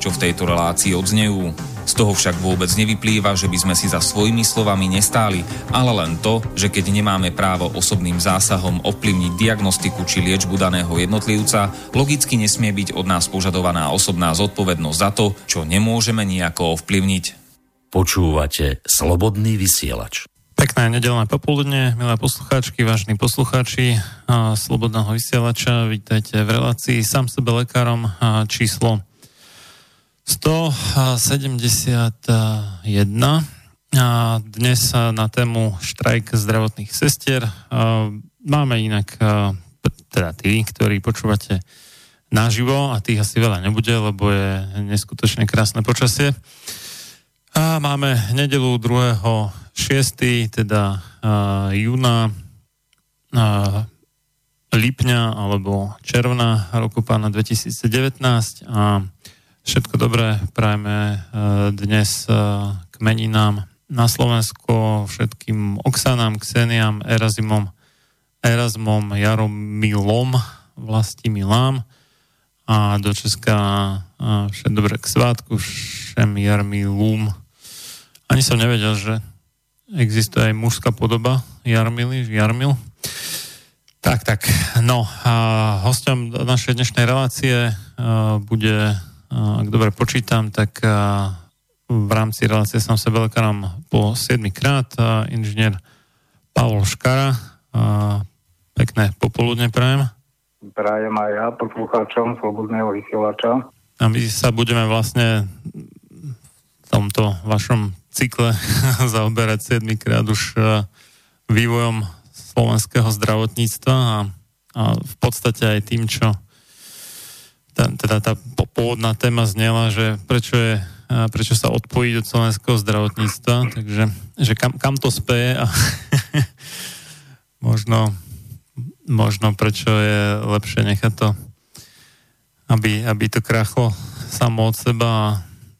čo v tejto relácii odznejú. Z toho však vôbec nevyplýva, že by sme si za svojimi slovami nestáli, ale len to, že keď nemáme právo osobným zásahom ovplyvniť diagnostiku či liečbu daného jednotlivca, logicky nesmie byť od nás požadovaná osobná zodpovednosť za to, čo nemôžeme nejako ovplyvniť. Počúvate Slobodný vysielač. Pekné nedelné popoludne, milé poslucháčky, vážni poslucháči a Slobodného vysielača. Vítajte v relácii sám sebe lekárom a číslo 171. A dnes na tému štrajk zdravotných sestier. Máme inak teda tí, ktorí počúvate naživo a tých asi veľa nebude, lebo je neskutočne krásne počasie. A máme nedelu 2 6. teda júna lipňa alebo června roku pána 2019 a všetko dobré prajeme uh, dnes uh, k meninám na Slovensko všetkým Oksanám, Kseniam, Erazimom, Erasmom, Jaromilom, Vlastimilám a do Česka všetko dobré k svátku všem Jarmilum. Ani som nevedel, že Existuje aj mužská podoba Jarmily, Jarmil. Tak, tak. No a hostom našej dnešnej relácie bude, ak dobre počítam, tak v rámci relácie som sa veľkáram po 7 krát inžinier Pavol Škara. Pekné popoludne prajem. Prajem aj ja poslucháčom Slobodného vysielača. A my sa budeme vlastne v tomto vašom cykle zaoberať 7 krát už vývojom slovenského zdravotníctva a, a v podstate aj tým, čo teda tá pôvodná téma znela, že prečo, je, prečo sa odpojiť od slovenského zdravotníctva, takže že kam, kam to speje a možno, možno prečo je lepšie nechať to, aby, aby to krachlo samo od seba a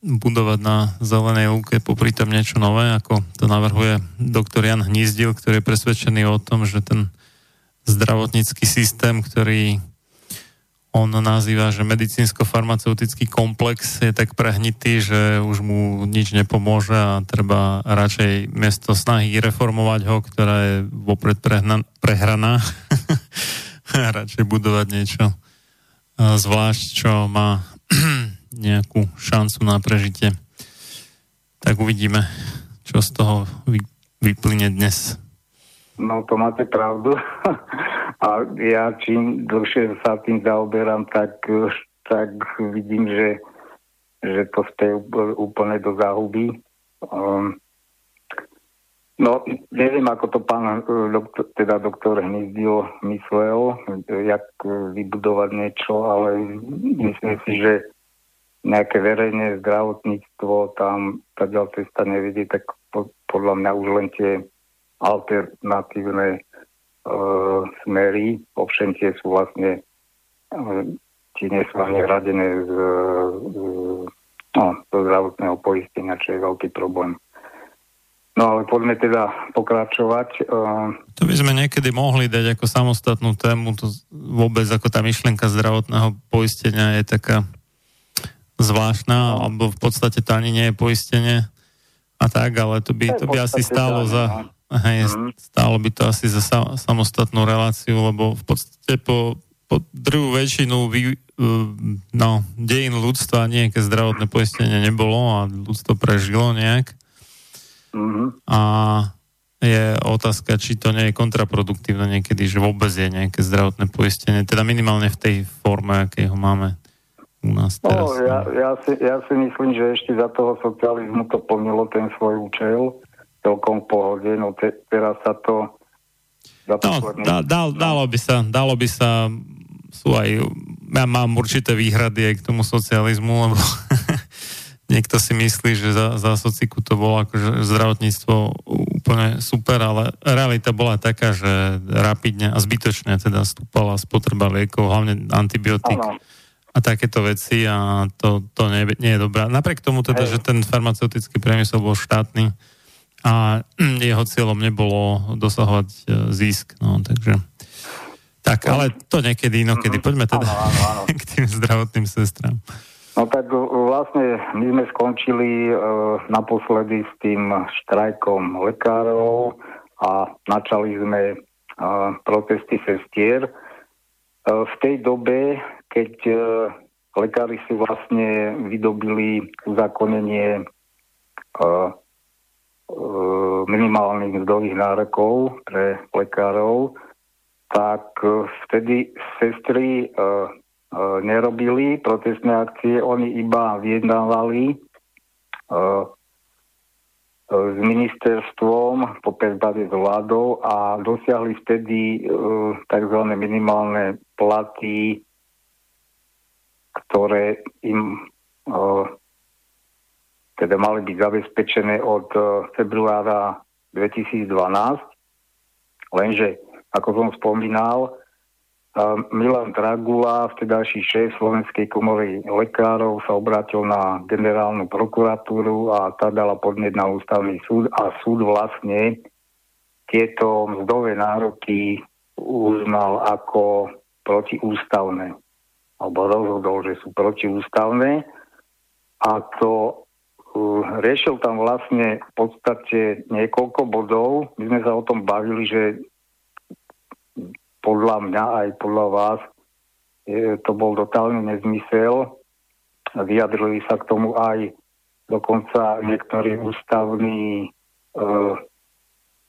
budovať na zelenej lúke popri tom niečo nové, ako to navrhuje doktor Jan Hnízdil, ktorý je presvedčený o tom, že ten zdravotnícky systém, ktorý on nazýva, že medicínsko-farmaceutický komplex je tak prehnitý, že už mu nič nepomôže a treba radšej miesto snahy reformovať ho, ktorá je vopred prehna, prehraná, radšej budovať niečo zvlášť, čo má nejakú šancu na prežitie. Tak uvidíme, čo z toho vy, vyplyne dnes. No to máte pravdu. A ja čím dlhšie sa tým zaoberám, tak, tak vidím, že, že to ste úplne do záhuby. Um, no, neviem, ako to pán doktor, teda doktor Hnizdil myslel, jak vybudovať niečo, ale myslím si, že nejaké verejné zdravotníctvo tam tá cesta nevidí, tak po, podľa mňa už len tie alternatívne uh, smery, ovšem tie sú vlastne tie nie sú ani hradené z, z, no, zo zdravotného poistenia, čo je veľký problém. No ale poďme teda pokračovať. Uh, to by sme niekedy mohli dať ako samostatnú tému, to vôbec ako tá myšlienka zdravotného poistenia je taká zvláštna, alebo v podstate to ani nie je poistenie a tak, ale to by, to by asi stálo za, no. Hej, mm. stálo by to asi za sa, samostatnú reláciu, lebo v podstate po, po druhú väčšinu vy, no, dejín ľudstva nejaké zdravotné poistenie nebolo a ľudstvo prežilo nejak. Mm-hmm. A je otázka, či to nie je kontraproduktívne niekedy, že vôbec je nejaké zdravotné poistenie, teda minimálne v tej forme, akej ho máme u nás no, teraz. No, ja, ja, si, ja si myslím, že ešte za toho socializmu to plnilo ten svoj účel celkom v pohode, no te, teraz sa to no, dá, dá, dalo by sa, dalo by sa sú aj, ja mám určité výhrady aj k tomu socializmu, lebo niekto si myslí, že za, za sociku to bolo akože zdravotníctvo úplne super, ale realita bola taká, že rapidne a zbytočne teda stúpala spotreba liekov, hlavne antibiotík. Ano a takéto veci a to, to nie, nie je dobré. Napriek tomu teda, Hej. že ten farmaceutický priemysel bol štátny a jeho cieľom nebolo dosahovať e, zisk, no takže tak, ale to niekedy inokedy. Poďme teda áno, áno, áno. k tým zdravotným sestrám. No tak vlastne my sme skončili uh, naposledy s tým štrajkom lekárov a načali sme uh, protesty sestier. Uh, v tej dobe keď e, lekári si vlastne vydobili uzakonenie e, e, minimálnych mzdových nárokov pre lekárov, tak vtedy sestry nerobili protestné akcie, oni iba vyjednávali s ministerstvom, po prípade s vládou a dosiahli vtedy tzv. minimálne platy ktoré im teda mali byť zabezpečené od o, februára 2012. Lenže, ako som spomínal, Milan Dragula, vtedajší šéf Slovenskej komory lekárov, sa obrátil na generálnu prokuratúru a tá dala podnet na ústavný súd a súd vlastne tieto mzdové nároky uznal ako protiústavné alebo rozhodol, že sú protiústavné a to riešil tam vlastne v podstate niekoľko bodov. My sme sa o tom bavili, že podľa mňa aj podľa vás je, to bol totálny nezmysel. Vyjadrili sa k tomu aj dokonca niektorí ústavní uh,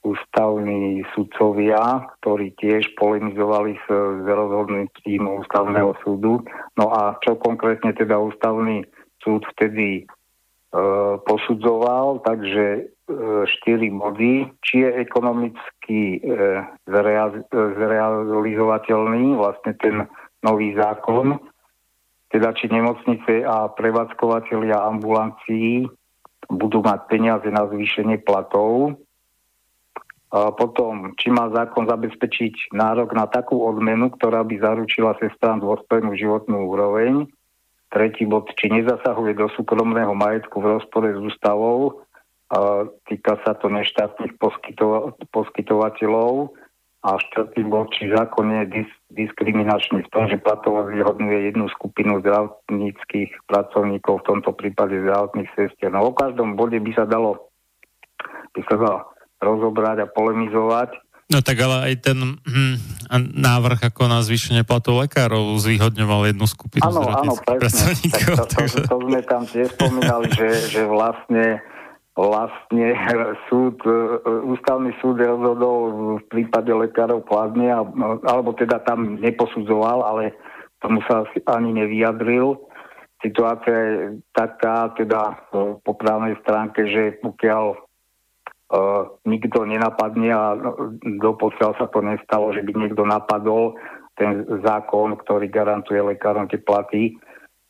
ústavní sudcovia, ktorí tiež polemizovali s, s rozhodnutím ústavného súdu. No a čo konkrétne teda ústavný súd vtedy e, posudzoval, takže e, štyri body, či je ekonomicky e, zreal, zrealizovateľný vlastne ten nový zákon, teda či nemocnice a prevádzkovateľia ambulancií budú mať peniaze na zvýšenie platov, a potom, či má zákon zabezpečiť nárok na takú odmenu, ktorá by zaručila sestrám dôstojnú životnú úroveň. Tretí bod, či nezasahuje do súkromného majetku v rozpore s ústavou. A týka sa to neštátnych poskytova- poskytovateľov. A štvrtý bod, či zákon je dis- diskriminačný v tom, že platovo vyhodnuje jednu skupinu zdravotníckých pracovníkov, v tomto prípade zdravotných sestier. No o každom bode by sa dalo by sa dalo rozobrať a polemizovať. No tak ale aj ten hm, návrh ako na zvýšenie platov lekárov zvýhodňoval jednu skupinu áno, áno, presne. Tak to, to, to sme tam tiež spomínali, že, že vlastne vlastne súd, e, ústavný súd rozhodol v prípade lekárov kladne, alebo teda tam neposudzoval, ale tomu sa ani nevyjadril. Situácia je taká, teda po právnej stránke, že pokiaľ uh, nikto nenapadne a doposiaľ sa to nestalo, že by niekto napadol ten zákon, ktorý garantuje lekárom tie platy,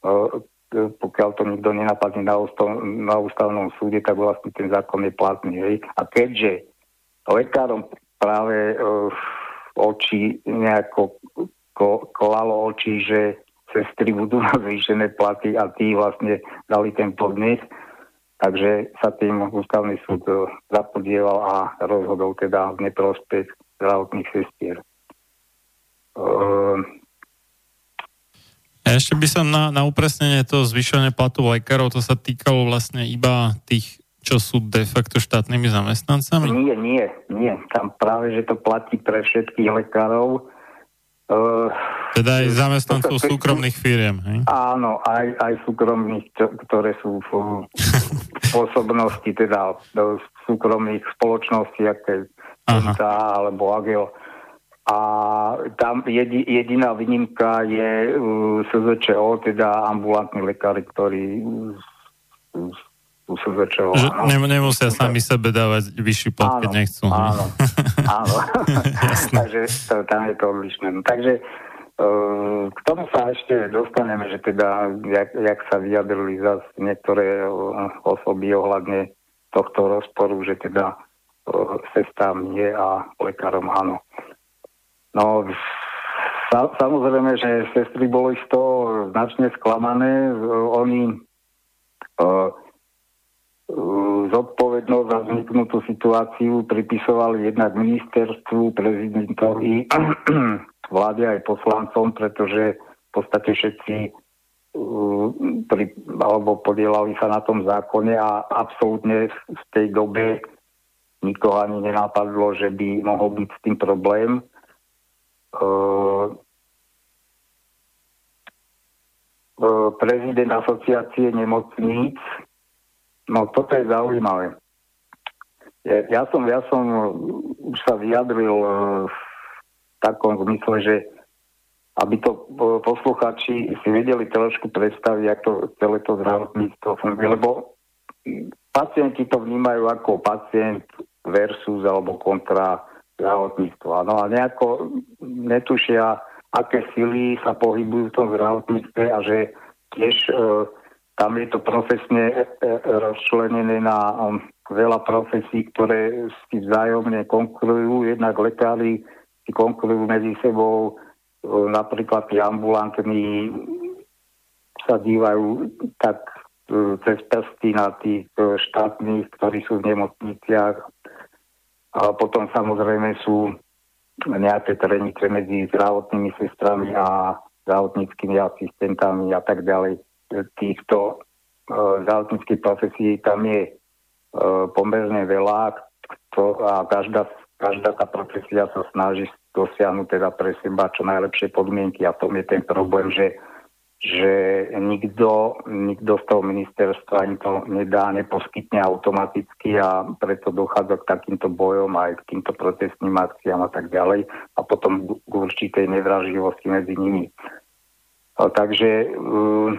uh, pokiaľ to nikto nenapadne na, ústav, na ústavnom súde, tak vlastne ten zákon je platný. Hej. A keďže lekárom práve uh, oči nejako ko, kolalo oči, že sestry budú mať zvýšené platy a tí vlastne dali ten podnet, takže sa tým ústavný súd uh, zapodieval a rozhodol teda v neprospech zdravotných sestier. Uh, ešte by som na, na upresnenie to zvyšovanie platu lekárov, to sa týkalo vlastne iba tých, čo sú de facto štátnymi zamestnancami? Nie, nie, nie. Tam práve, že to platí pre všetkých lekárov. Uh, teda aj zamestnancov to, súkromných firiem, hej? Áno, aj, aj súkromných, ktoré sú v pôsobnosti teda súkromných spoločností, aké alebo Agel a tam jedi, jediná výnimka je uh, SZČO, teda ambulantní lekári, ktorí uh, sú SZČO. Že ne, nemusia sami sebe dávať vyšší plat, keď nechcú. Áno, áno. Takže to, tam je to odlišné. No, takže uh, k tomu sa ešte dostaneme, že teda, jak, jak sa vyjadrili zase niektoré uh, osoby ohľadne tohto rozporu, že teda uh, sestám nie a lekárom áno. No, sa, samozrejme, že sestry boli z toho značne sklamané. Oni uh, zodpovednosť za vzniknutú situáciu pripisovali jednak ministerstvu, prezidentovi, vláde aj poslancom, pretože v podstate všetci uh, pri, alebo podielali sa na tom zákone a absolútne v tej dobe nikoho ani nenapadlo, že by mohol byť s tým problém. Ehm, ehm, prezident asociácie nemocníc. No toto je zaujímavé. Ja, ja som, ja som už sa vyjadril e, v takom zmysle, že aby to e, posluchači si vedeli trošku predstaviť, ako to celé to zdravotníctvo funguje, lebo pacienti to vnímajú ako pacient versus alebo kontra zdravotníctva. No a nejako netušia, aké sily sa pohybujú v tom zdravotníctve a že tiež e, tam je to profesne e, e, rozčlenené na um, veľa profesí, ktoré si vzájomne konkurujú. Jednak lekári si konkurujú medzi sebou, e, napríklad tí ambulantní sa dívajú tak cez prsty na tých štátnych, ktorí sú v nemocniciach a potom samozrejme sú nejaké trenice medzi zdravotnými sestrami a zdravotníckými asistentami a tak ďalej. Týchto uh, zdravotníckých profesí tam je uh, pomerne veľa a každá, každá tá profesia sa snaží dosiahnuť teda pre seba čo najlepšie podmienky a tom je ten problém, že že nikto, nikto z toho ministerstva ani to nedá, neposkytne automaticky a preto dochádza k takýmto bojom aj k týmto protestným akciám a tak ďalej a potom k určitej nevraživosti medzi nimi. Takže uh,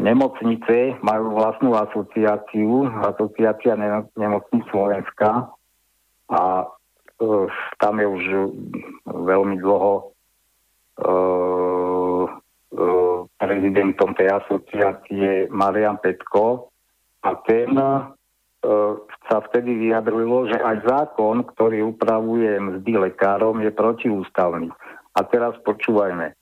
nemocnice majú vlastnú asociáciu, asociácia nemocníc Slovenska a uh, tam je už veľmi dlho uh, prezidentom tej asociácie Marian Petko a ten e, sa vtedy vyjadrilo, že aj zákon, ktorý upravuje mzdy lekárom, je protiústavný. A teraz počúvajme,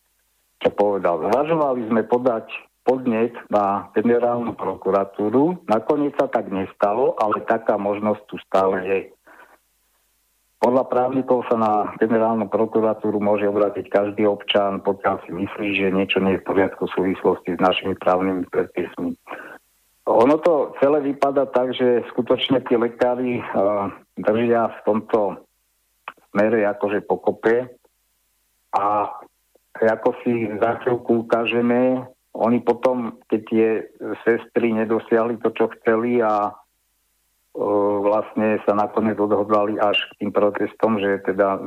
čo povedal. Zvažovali sme podať podnet na generálnu prokuratúru, nakoniec sa tak nestalo, ale taká možnosť tu stále je. Podľa právnikov sa na generálnu prokuratúru môže obrátiť každý občan, pokiaľ si myslí, že niečo nie je v poriadku v súvislosti s našimi právnymi predpismi. Ono to celé vypadá tak, že skutočne tí lekári uh, držia v tomto smere akože pokope a ako si za chvíľku ukážeme, oni potom, keď tie sestry nedosiahli to, čo chceli a vlastne sa nakoniec odhodlali až k tým protestom, že teda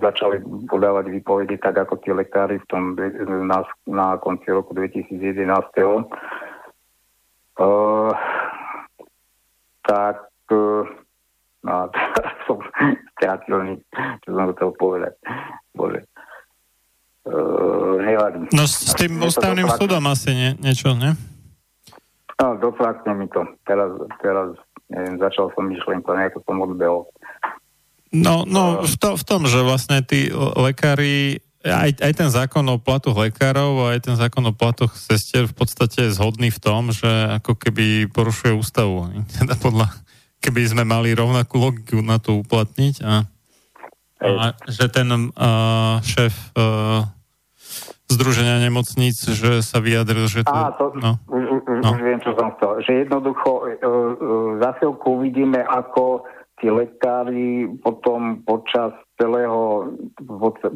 začali podávať výpovede tak ako tí lekári v tom, na, na konci roku 2011. Uh, tak uh, no, som skrátil, čo som chcel povedať. Bože. Nevadí. No s, s tým ústavným súdom asi nie, niečo, ne? No, dofrakne mi to. Teraz, teraz neviem, začal som myšlienku, nejako som odbehol. No, no v, to, v tom, že vlastne tí lekári, aj, aj ten zákon o platoch lekárov a aj ten zákon o platoch sestier v podstate je zhodný v tom, že ako keby porušuje ústavu. Teda podľa, keby sme mali rovnakú logiku na to uplatniť a, a že ten uh, šéf uh, Združenia nemocníc, že sa vyjadril, že to... Á, to no. no. už viem, čo som chcel. Že jednoducho uh, uh, za chvíľku uvidíme, ako tí lekári potom počas celého,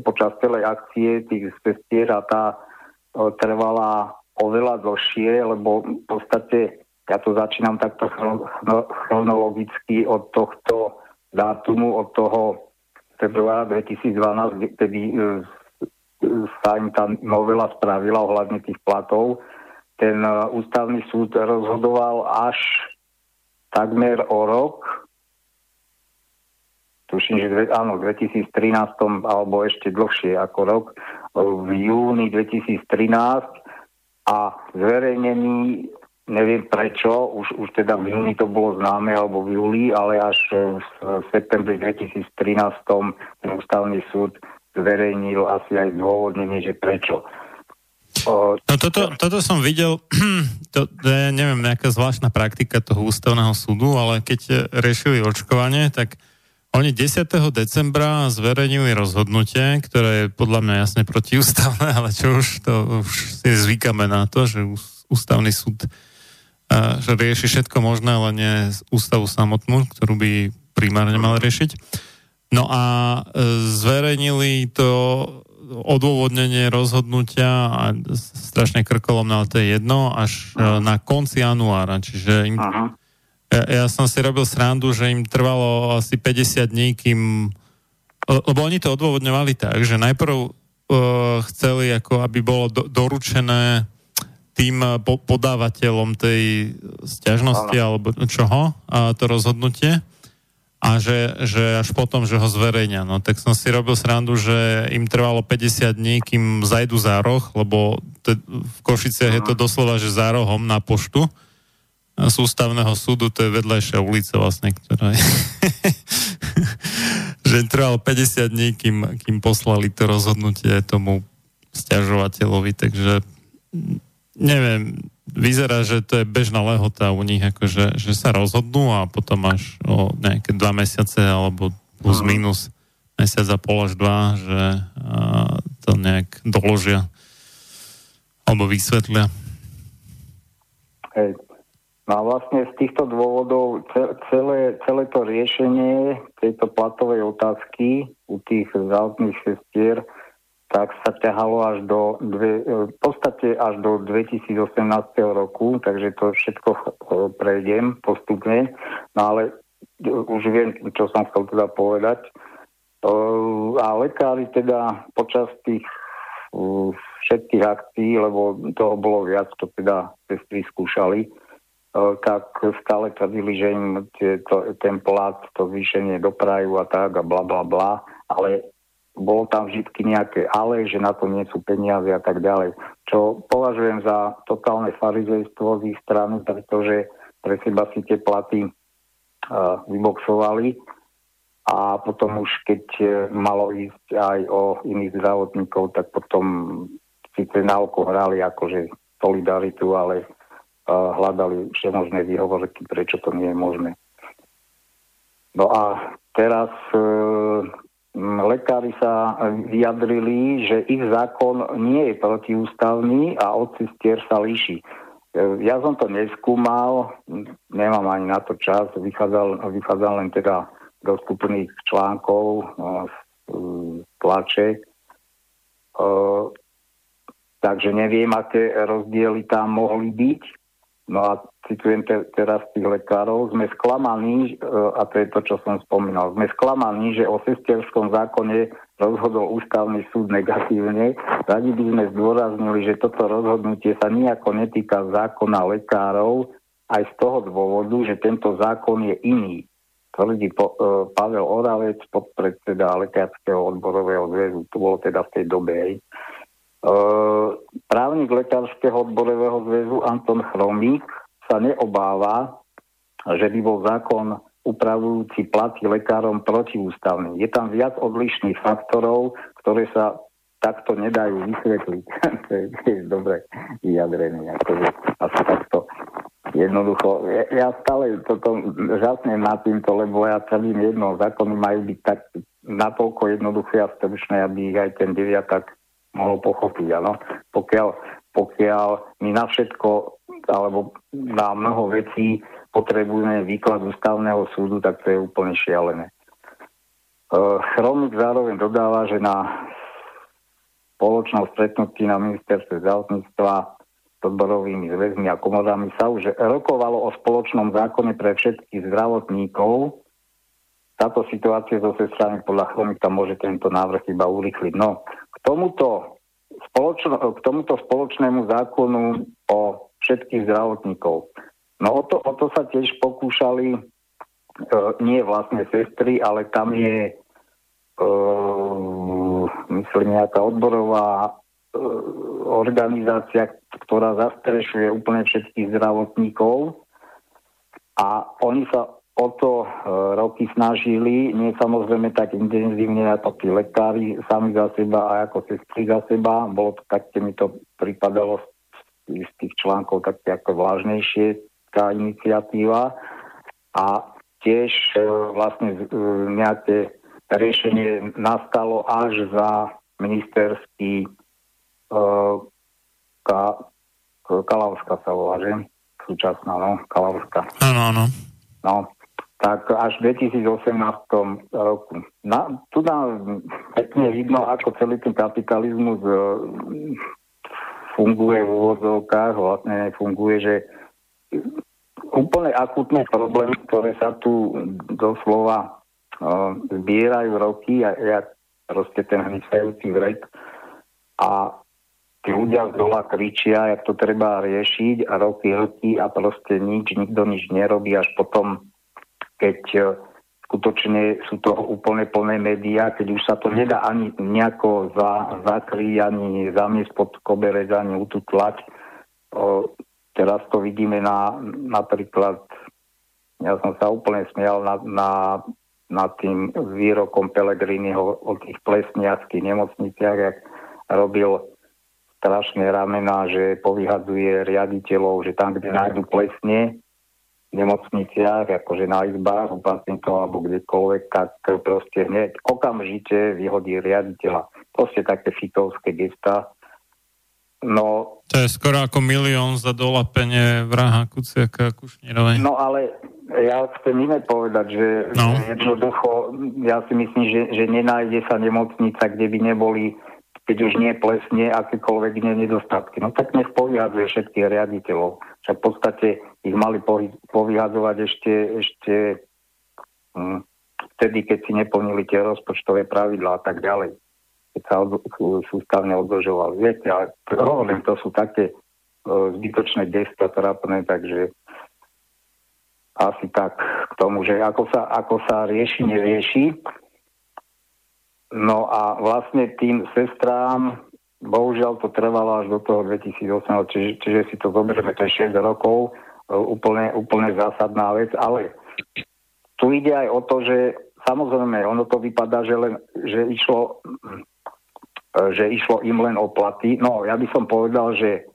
počas celej akcie tých sestier a tá uh, trvala oveľa dlhšie, lebo v podstate ja to začínam takto chronologicky od tohto dátumu, od toho februára 2012, kedy sa im tá novela spravila ohľadne tých platov. Ten e, ústavný súd rozhodoval až takmer o rok, tuším, že áno, v 2013 alebo ešte dlhšie ako rok, v júni 2013 a zverejnený neviem prečo, už, už teda v júni to bolo známe, alebo v júli, ale až v septembri 2013 ten ústavný súd zverejnil asi aj zdôvodnenie, že prečo. No toto, toto som videl, to, to je, neviem, nejaká zvláštna praktika toho ústavného súdu, ale keď riešili očkovanie, tak oni 10. decembra zverejnili rozhodnutie, ktoré je podľa mňa jasne protiústavné, ale čo už, to už si zvykáme na to, že ústavný súd že rieši všetko možné, ale nie ústavu samotnú, ktorú by primárne mal riešiť. No a e, zverejnili to odôvodnenie rozhodnutia a strašne krkolom, ale to je jedno, až Aha. E, na konci januára, čiže im, ja, ja som si robil srandu, že im trvalo asi 50 dní, kým lebo oni to odôvodňovali tak, že najprv uh, chceli, ako aby bolo do, doručené tým po, podávateľom tej stiažnosti alebo čoho, a to rozhodnutie? A že, že až potom, že ho zverejňa. No tak som si robil srandu, že im trvalo 50 dní, kým zajdu za roh, lebo to, v Košiciach je to doslova, že za rohom na poštu z ústavného súdu, to je vedľajšia ulica vlastne, ktorá je. Že im trvalo 50 dní, kým, kým poslali to rozhodnutie tomu stiažovateľovi, takže neviem, vyzerá, že to je bežná lehota u nich, akože, že sa rozhodnú a potom až o nejaké dva mesiace alebo plus minus mesiac a pol až dva, že a, to nejak doložia alebo vysvetlia. Hej. No a vlastne z týchto dôvodov celé, celé to riešenie tejto platovej otázky u tých zdravotných sestier tak sa ťahalo až do, dve, v podstate až do 2018 roku, takže to všetko prejdem postupne. No ale už viem, čo som chcel teda povedať. A lekári teda počas tých všetkých akcií, lebo toho bolo viac, to teda sestry skúšali, tak stále tvrdili, že im ten plat, to zvýšenie doprajú a tak a bla bla bla, ale bolo tam vždy nejaké ale, že na to nie sú peniaze a tak ďalej. Čo považujem za totálne farizejstvo z ich strany, pretože pre seba si tie platy uh, vyboxovali a potom už keď uh, malo ísť aj o iných zdravotníkov, tak potom síce na oko hrali akože solidaritu, ale uh, hľadali všemožné výhovorky, prečo to nie je možné. No a teraz uh, lekári sa vyjadrili, že ich zákon nie je protiústavný a od sa líši. Ja som to neskúmal, nemám ani na to čas, vychádzal, vychádzal len teda dostupných článkov z tlače. Takže neviem, aké rozdiely tam mohli byť. No a citujem te, teraz tých lekárov, sme sklamaní, e, a to je to, čo som spomínal, sme sklamaní, že o sesterskom zákone rozhodol ústavný súd negatívne. Radi by sme zdôraznili, že toto rozhodnutie sa nejako netýka zákona lekárov, aj z toho dôvodu, že tento zákon je iný. Tvrdí po, e, Pavel Oravec, podpredseda Lekárskeho odborového zväzu, to bolo teda v tej dobe. E, právnik Lekárskeho odborového zväzu Anton Chromík sa neobáva, že by bol zákon upravujúci platy lekárom protiústavný. Je tam viac odlišných faktorov, ktoré sa takto nedajú vysvetliť. to je dobre vyjadrené. Akože asi takto jednoducho. Ja, stále toto žasnem nad týmto, lebo ja celým jedno, zákony majú byť tak natoľko jednoduché a stručné, aby ich aj ten deviatak mohol pochopiť. Ano? Pokiaľ, pokiaľ my na všetko alebo na mnoho vecí potrebujeme výklad ústavného súdu, tak to je úplne šialené. E, Chromik zároveň dodáva, že na spoločnom stretnutí na ministerstve zdravotníctva s odborovými zväzmi a komodami sa už rokovalo o spoločnom zákone pre všetkých zdravotníkov. Táto situácia zo strany podľa Chromika môže tento návrh iba urychliť. No, tomuto, spoločno, k tomuto spoločnému zákonu o všetkých zdravotníkov. No o to, o to sa tiež pokúšali e, nie vlastne sestry, ale tam je e, myslím nejaká odborová e, organizácia, ktorá zastrešuje úplne všetkých zdravotníkov. A oni sa o to e, roky snažili, nie samozrejme tak intenzívne ako tí lekári sami za seba a ako sestry za seba. Bolo to tak, mi to pripadalo z tých článkov také ako vážnejšie občianská iniciatíva a tiež e, vlastne e, nejaké riešenie nastalo až za ministerský e, ka, Kalavská sa volá, že? Súčasná, no, Kalavská. Áno, áno. No, tak až v 2018 roku. Na, tu nám pekne vidno, ako celý ten kapitalizmus e, funguje v úvodzovkách, vlastne funguje, že úplne akutné problémy, ktoré sa tu doslova uh, zbierajú roky a ja proste ten hnysajúci vrek a tí ľudia z dola kričia, jak to treba riešiť a roky, roky a proste nič, nikto nič nerobí až potom, keď uh, skutočne sú to úplne plné médiá, keď už sa to nedá ani nejako za, zakryť, ani zamiesť pod koberec, ani ututlať. Teraz to vidíme na, napríklad, ja som sa úplne smial na, na, na tým výrokom Pelegriniho o tých plesniackých nemocniciach, jak robil strašné ramena, že povyhadzuje riaditeľov, že tam, kde nájdu plesne nemocniciach, akože na izbách u pacientov alebo kdekoľvek, tak proste hneď okamžite vyhodí riaditeľa. Proste také fitovské gesta. No, to je skoro ako milión za dolapenie vraha Kuciaka a Kušnírovej. No ale ja chcem iné povedať, že, no. jednoducho, ja si myslím, že, že nenájde sa nemocnica, kde by neboli, keď už nie plesne, akékoľvek nie nedostatky. No tak nech povyhadzuje všetkých riaditeľov. Však v podstate ich mali povyhadzovať ešte, ešte hm, vtedy, keď si neplnili tie rozpočtové pravidlá a tak ďalej keď sa od, sústavne odložoval. Viete, ale hovorím, to sú také uh, zbytočné gesta trápne, takže asi tak k tomu, že ako sa, ako sa rieši, nerieši. No a vlastne tým sestrám, bohužiaľ to trvalo až do toho 2008, čiže, čiže si to zoberieme, to je 6 rokov, uh, úplne, úplne zásadná vec, ale tu ide aj o to, že samozrejme, ono to vypadá, že, len, že išlo že išlo im len o platy. No, ja by som povedal, že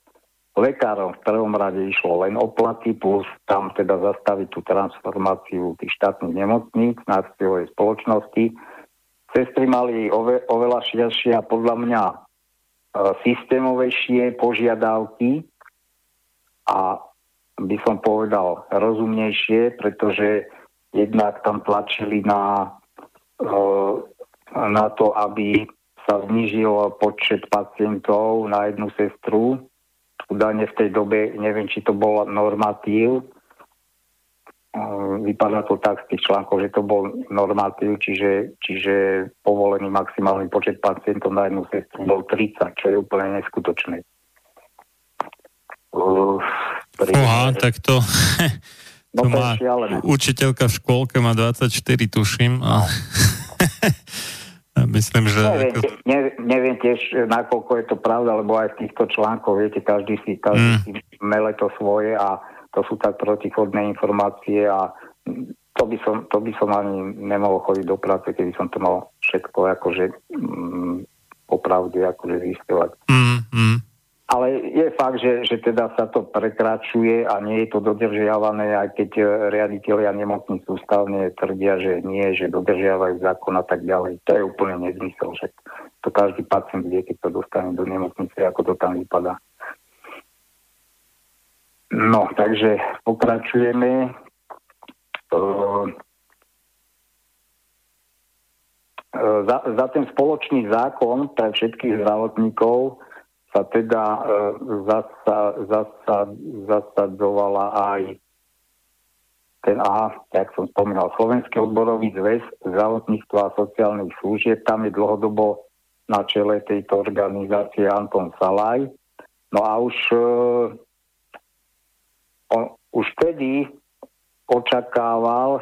lekárom v prvom rade išlo len o platy, plus tam teda zastaviť tú transformáciu tých štátnych nemocníc na akciovej spoločnosti. Sestry mali ove, oveľa širšie a podľa mňa e, systémovejšie požiadavky a by som povedal rozumnejšie, pretože jednak tam tlačili na, e, na to, aby sa znižil počet pacientov na jednu sestru. Údajne v tej dobe, neviem, či to bol normatív, vypadá to tak z tých článkov, že to bol normatív, čiže, čiže povolený maximálny počet pacientov na jednu sestru bol 30, čo je úplne neskutočné. Oha, tak to, no to má, učiteľka v škôlke má 24, tuším. A... Myslím, že... Neviem, ako... ne, neviem tiež, nakoľko je to pravda, lebo aj v týchto článkoch, viete, každý si, každý mm. si mele to svoje a to sú tak protichodné informácie a to by som, to by som ani nemohol chodiť do práce, keby som to mal všetko akože mm, popravde akože zistovať. Mm, mm. Ale je fakt, že, že teda sa to prekračuje a nie je to dodržiavané, aj keď e, riaditeľia nemocnic ústavne tvrdia, že nie, že dodržiavajú zákon a tak ďalej. To je úplne nezmysel, že to každý pacient vie, keď to dostane do nemocnice, ako to tam vypadá. No, takže pokračujeme. Za, za ten spoločný zákon pre všetkých zdravotníkov sa teda zasa, zasa, zasadzovala aj ten, aha, jak som spomínal, Slovenský odborový zväz zdravotníctva a sociálnych služieb, tam je dlhodobo na čele tejto organizácie Anton Salaj. No a už on už vtedy očakával,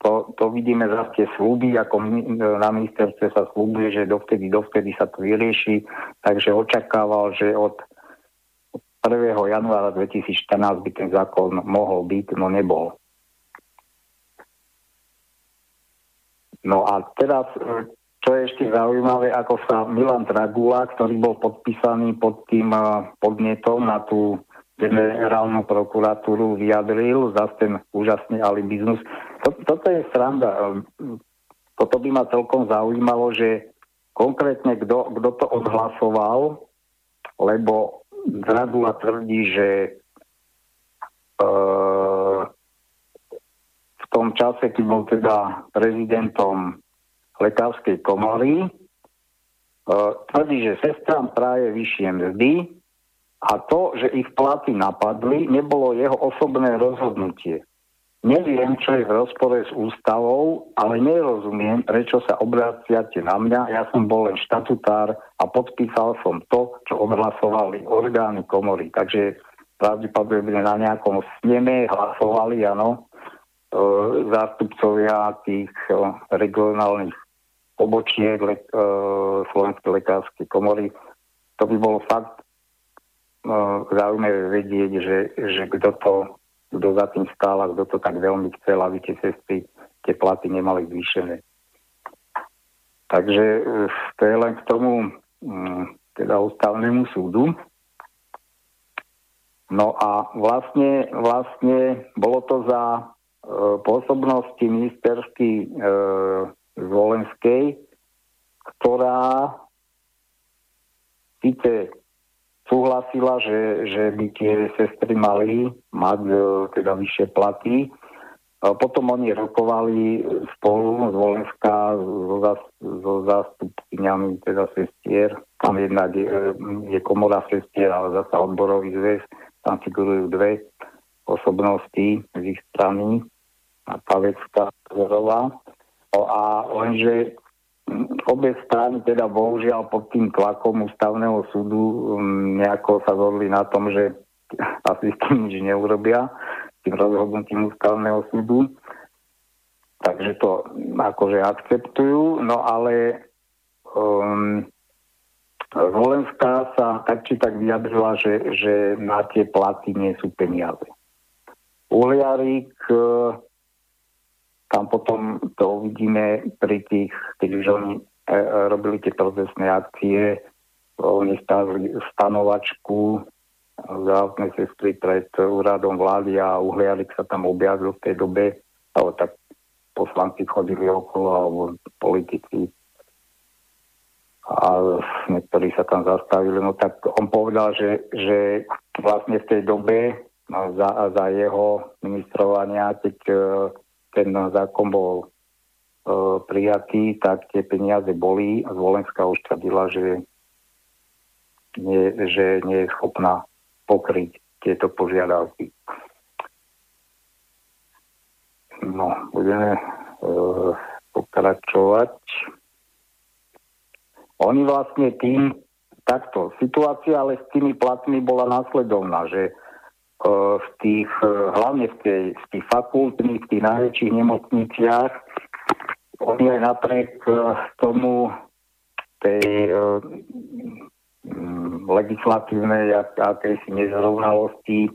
to, to vidíme za tie slúby, ako na ministerstve sa slúbuje, že dovtedy, dovtedy sa to vyrieši, takže očakával, že od 1. januára 2014 by ten zákon mohol byť, no nebol. No a teraz, čo je ešte zaujímavé, ako sa Milan Dragula, ktorý bol podpísaný pod tým podnetom na tú generálnu prokuratúru vyjadril za ten úžasný alibizmus. Toto je sranda. Ehm, toto by ma celkom zaujímalo, že konkrétne kto, to odhlasoval, lebo Dragula tvrdí, že e, v tom čase, keď bol teda prezidentom lekárskej komory, e, tvrdí, že sestram práve vyššie mzdy, a to, že ich platy napadli, nebolo jeho osobné rozhodnutie. Neviem, čo je v rozpore s ústavou, ale nerozumiem, prečo sa obraciate na mňa. Ja som bol len štatutár a podpísal som to, čo odhlasovali orgány komory. Takže pravdepodobne na nejakom sneme hlasovali, áno, e, zástupcovia tých e, regionálnych pobočiek le, e, Slovenskej lekárskej komory. To by bolo fakt zaujímavé vedieť, že, že kto to, kto za tým stál a kto to tak veľmi chcel, aby tie sestry tie platy nemali zvýšené. Takže eh, to je len k tomu mm, teda ústavnému súdu. No a vlastne, vlastne bolo to za e, pôsobnosti ministersky e, Zvolenskej, ktorá síce súhlasila, že, že by tie sestry mali mať e, teda vyššie platy. Potom oni rokovali spolu z Volenská so, so zástupkyňami teda sestier. Tam jedna je, je komora sestier, ale zasa odborový zväz. Tam figurujú dve osobnosti z ich strany. A Pavecká Zorová. A lenže obe strany teda bohužiaľ pod tým tlakom ústavného súdu um, nejako sa zhodli na tom, že asi s tým nič neurobia, tým rozhodnutím ústavného súdu. Takže to akože akceptujú, no ale um, Volenská sa tak či tak vyjadrila, že, že na tie platy nie sú peniaze. Uhliarik tam potom to uvidíme pri tých, keď už oni e, e, robili tie protestné akcie, oni stavili stanovačku zdravotnej sestry pred úradom vlády a uhliarik sa tam objavil v tej dobe, ale tak poslanci chodili okolo, alebo politici. A niektorí sa tam zastavili, no tak on povedal, že, že vlastne v tej dobe no, za, za jeho ministrovania, keď ten zákon bol e, prijatý, tak tie peniaze boli a Zvolenská už tvrdila, že nie, že nie je schopná pokryť tieto požiadavky. No, budeme e, pokračovať. Oni vlastne tým, takto, situácia ale s tými platmi bola následovná, že v tých, e, hlavne v, tej, v tých fakultných, v tých najväčších nemocniciach, oni aj napriek e, tomu tej e, legislatívnej akejsi nezrovnalosti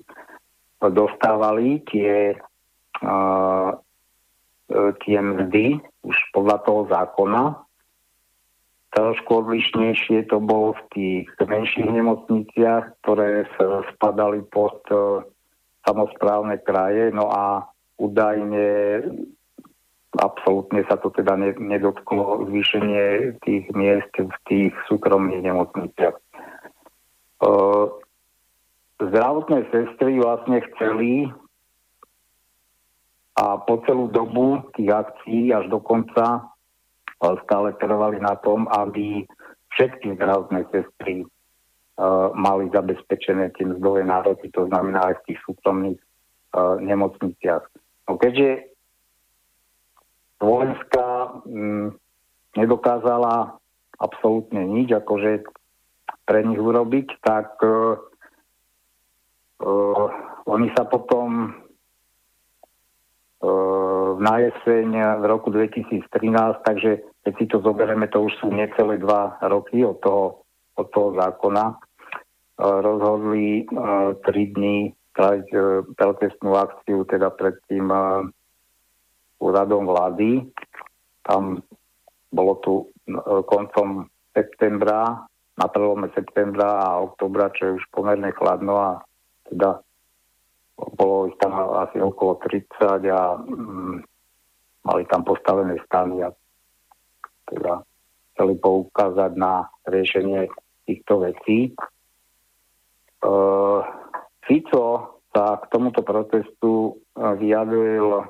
dostávali tie, tie mzdy už podľa toho zákona. Trošku odlišnejšie to bolo v tých menších nemocniciach, ktoré spadali pod uh, samozprávne kraje, no a údajne absolútne sa to teda nedotklo zvýšenie tých miest v tých súkromných nemocniciach. Zdravotné sestry vlastne chceli a po celú dobu tých akcií až do konca stále trvali na tom, aby všetky zdravotné sestry uh, mali zabezpečené tie mzdové nároky, to znamená aj v tých súkromných uh, nemocniciach. No keďže Slovenska mm, nedokázala absolútne nič, akože pre nich urobiť, tak uh, oni sa potom uh, na jeseň v roku 2013, takže keď si to zoberieme, to už sú necelé dva roky od toho, od toho zákona, uh, rozhodli uh, tri dní trať uh, protestnú akciu teda pred tým úradom vlády. Tam bolo tu koncom septembra, na prvom septembra a oktobra, čo je už pomerne chladno a teda bolo ich tam asi okolo 30 a mm, mali tam postavené stany a teda chceli poukázať na riešenie týchto vecí. E, Fico sa k tomuto protestu vyjadril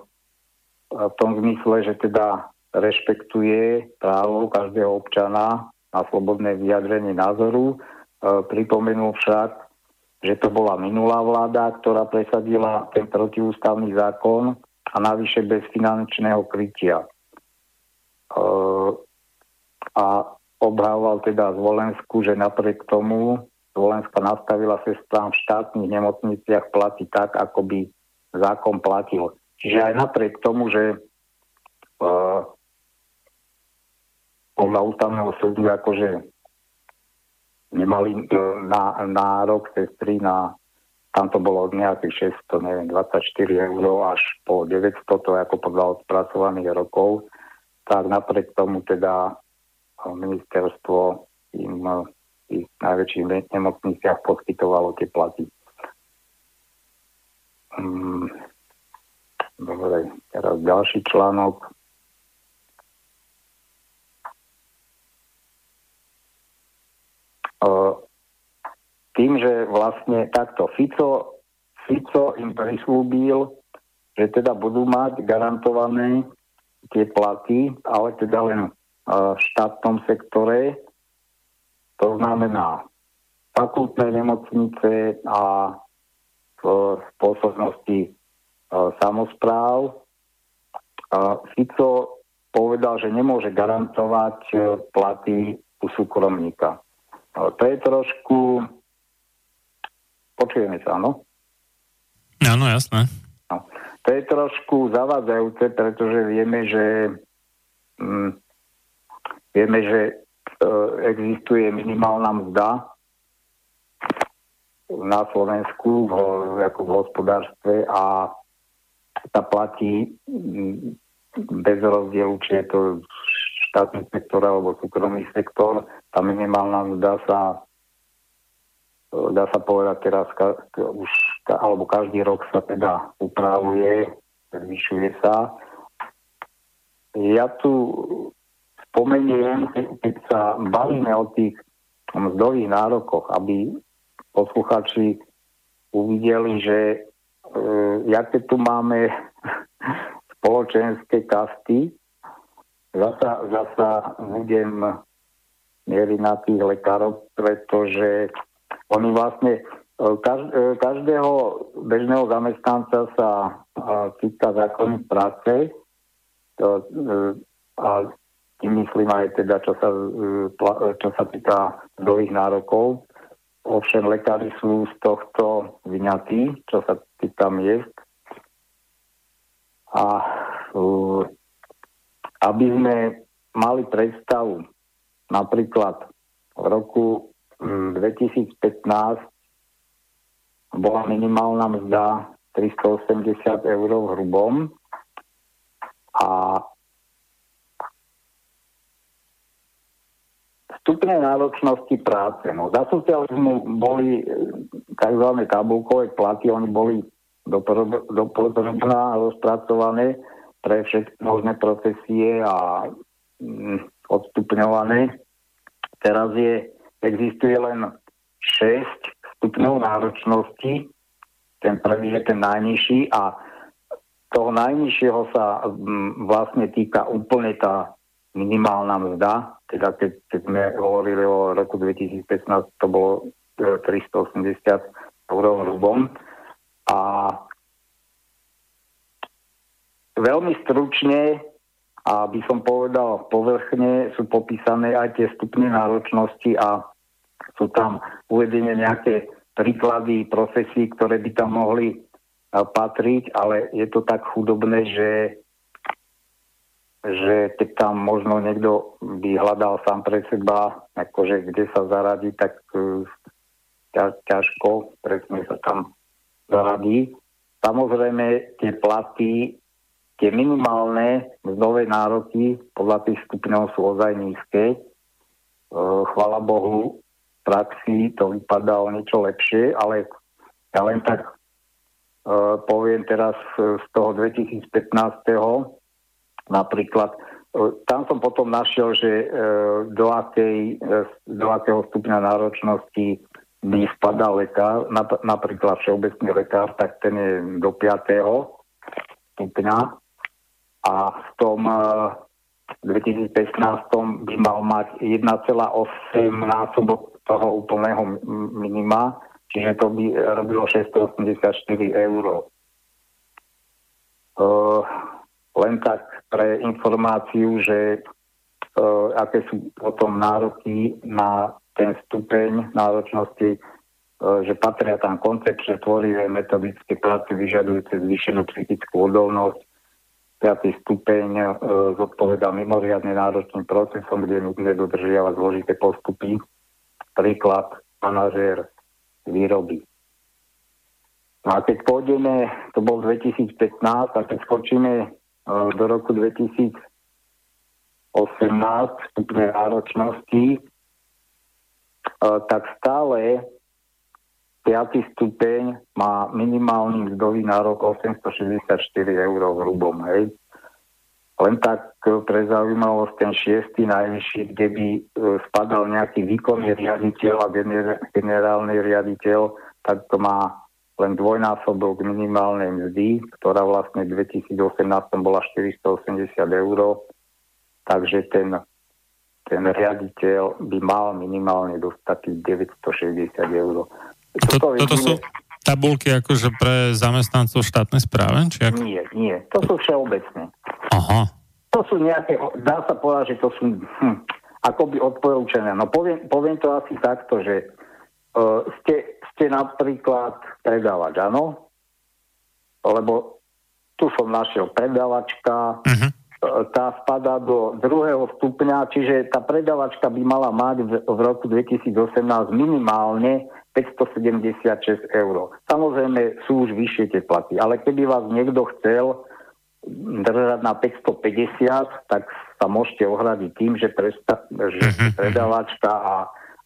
v tom zmysle, že teda rešpektuje právo každého občana na slobodné vyjadrenie názoru. E, pripomenul však, že to bola minulá vláda, ktorá presadila ten protiústavný zákon a navyše bez finančného krytia. E, a obhával teda Zvolensku, že napriek tomu Zvolenska nastavila sestrám v štátnych nemocniciach platy tak, ako by zákon platil. Čiže aj napriek tomu, že uh, podľa ústavného súdu akože nemali uh, na, nárok sestry na tam to bolo od nejakých 600, neviem, 24 eur až po 900, to ako podľa odpracovaných rokov, tak napriek tomu teda ministerstvo im v tých najväčších nemocniciach poskytovalo tie platy. Um, Dobre, teraz ďalší článok. Tým, že vlastne takto Fico, Fico im prislúbil, že teda budú mať garantované tie platy, ale teda len v štátnom sektore, to znamená fakultné nemocnice a v spôsobnosti samozpráv. Fico povedal, že nemôže garantovať platy u súkromníka. To je trošku... Počujeme sa, áno? Áno, jasné. No. To je trošku zavádzajúce, pretože vieme, že mm, vieme, že e, existuje minimálna mzda na Slovensku v, ako v hospodárstve a sa platí mm, bez rozdielu, či je to štátny sektor alebo súkromný sektor. Tá minimálna mzda sa dá sa povedať teraz už, alebo každý rok sa teda upravuje, zvyšuje sa. Ja tu spomeniem, keď sa bavíme o tých mzdových nárokoch, aby posluchači uvideli, že uh, jaké tu máme spoločenské kasty, zasa, zasa budem mieriť na tých lekárov, pretože oni vlastne každého bežného zamestnanca sa týka zákon práce a tým myslím aj teda, čo sa, čo sa týka dových nárokov. Ovšem lekári sú z tohto vyňatí, čo sa týka miest. A aby sme mali predstavu, napríklad v roku 2015 bola minimálna mzda 380 eur v hrubom a stupne náročnosti práce. No, za socializmu boli tzv. tabulkové platy, oni boli dopodrobná rozpracované pre všetky možné profesie a mm, odstupňované. Teraz je, existuje len 6 stupňov náročnosti, ten prvý je ten najnižší a toho najnižšieho sa mm, vlastne týka úplne tá minimálna mzda, teda keď, keď sme hovorili o roku 2015, to bolo 380 e, eur hrubom. A veľmi stručne, aby som povedal povrchne, sú popísané aj tie stupne náročnosti a sú tam uvedené nejaké príklady profesí, ktoré by tam mohli patriť, ale je to tak chudobné, že, že keď tam možno niekto by hľadal sám pre seba, akože kde sa zaradí, tak uh, ťažko presne sa tam zaradí. Samozrejme, tie platy, tie minimálne mzdové nároky podľa tých stupňov sú ozaj nízke. Uh, chvala Bohu, v praxi to vypadá o niečo lepšie, ale ja len tak Eh, poviem teraz z toho 2015. napríklad. Eh, tam som potom našiel, že eh, do, akej, do akého stupňa náročnosti by spadal lekár, napríklad všeobecný lekár, tak ten je do 5. stupňa a v tom 2015 by mal mať 1,8 násobok toho úplného minima Čiže to by robilo 684 eur. Uh, len tak pre informáciu, že uh, aké sú potom nároky na ten stupeň náročnosti, uh, že patria tam koncepčne tvorivé metodické práce vyžadujúce zvýšenú psychickú odolnosť, piatý stupeň uh, zodpoveda mimoriadne náročným procesom, kde je nutné dodržiavať zložité postupy. Príklad, manažér výroby. No a keď pôjdeme, to bol 2015, a keď skočíme uh, do roku 2018 vstupnej náročnosti, uh, tak stále 5. stupeň má minimálny mzdový nárok 864 eur v hrubom. Hej. Len tak pre zaujímavosť ten šiestý najvyšší, kde by e, spadal nejaký výkonný riaditeľ a generálny riaditeľ, tak to má len dvojnásobok minimálnej mzdy, ktorá vlastne v 2018 bola 480 eur. Takže ten, ten riaditeľ by mal minimálne dostať 960 eur. Toto, toto sú tabulky akože pre zamestnancov štátnej správe? Či ako? Nie, nie. To sú všeobecné. Aha. To sú nejaké, dá sa povedať, že to sú hm, akoby odporúčané. No poviem, poviem to asi takto, že uh, ste, ste napríklad predávač, áno? Lebo tu som našiel predávačka, uh-huh. tá spadá do druhého stupňa, čiže tá predávačka by mala mať v, v roku 2018 minimálne 576 eur. Samozrejme sú už vyššie tie platy, ale keby vás niekto chcel držať na 550, tak sa môžete ohradiť tým, že, presta- že uh-huh. predávačka a,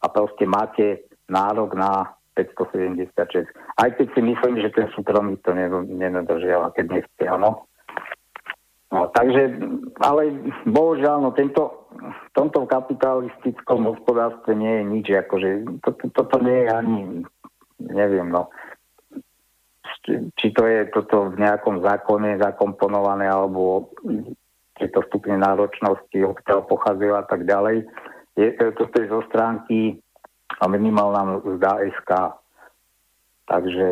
a proste máte nárok na 576. Aj keď si myslím, že ten súkromný to nenadržiava, keď nechce, áno. No, takže, ale bohužiaľ, no tento, v tomto kapitalistickom hospodárstve nie je nič, akože toto to, to nie je ani, neviem, no či to je toto v nejakom zákone zakomponované, alebo tieto stupne náročnosti, odkiaľ pochádzajú a tak ďalej. Je, toto je zo stránky a minimálna mzda SK. Takže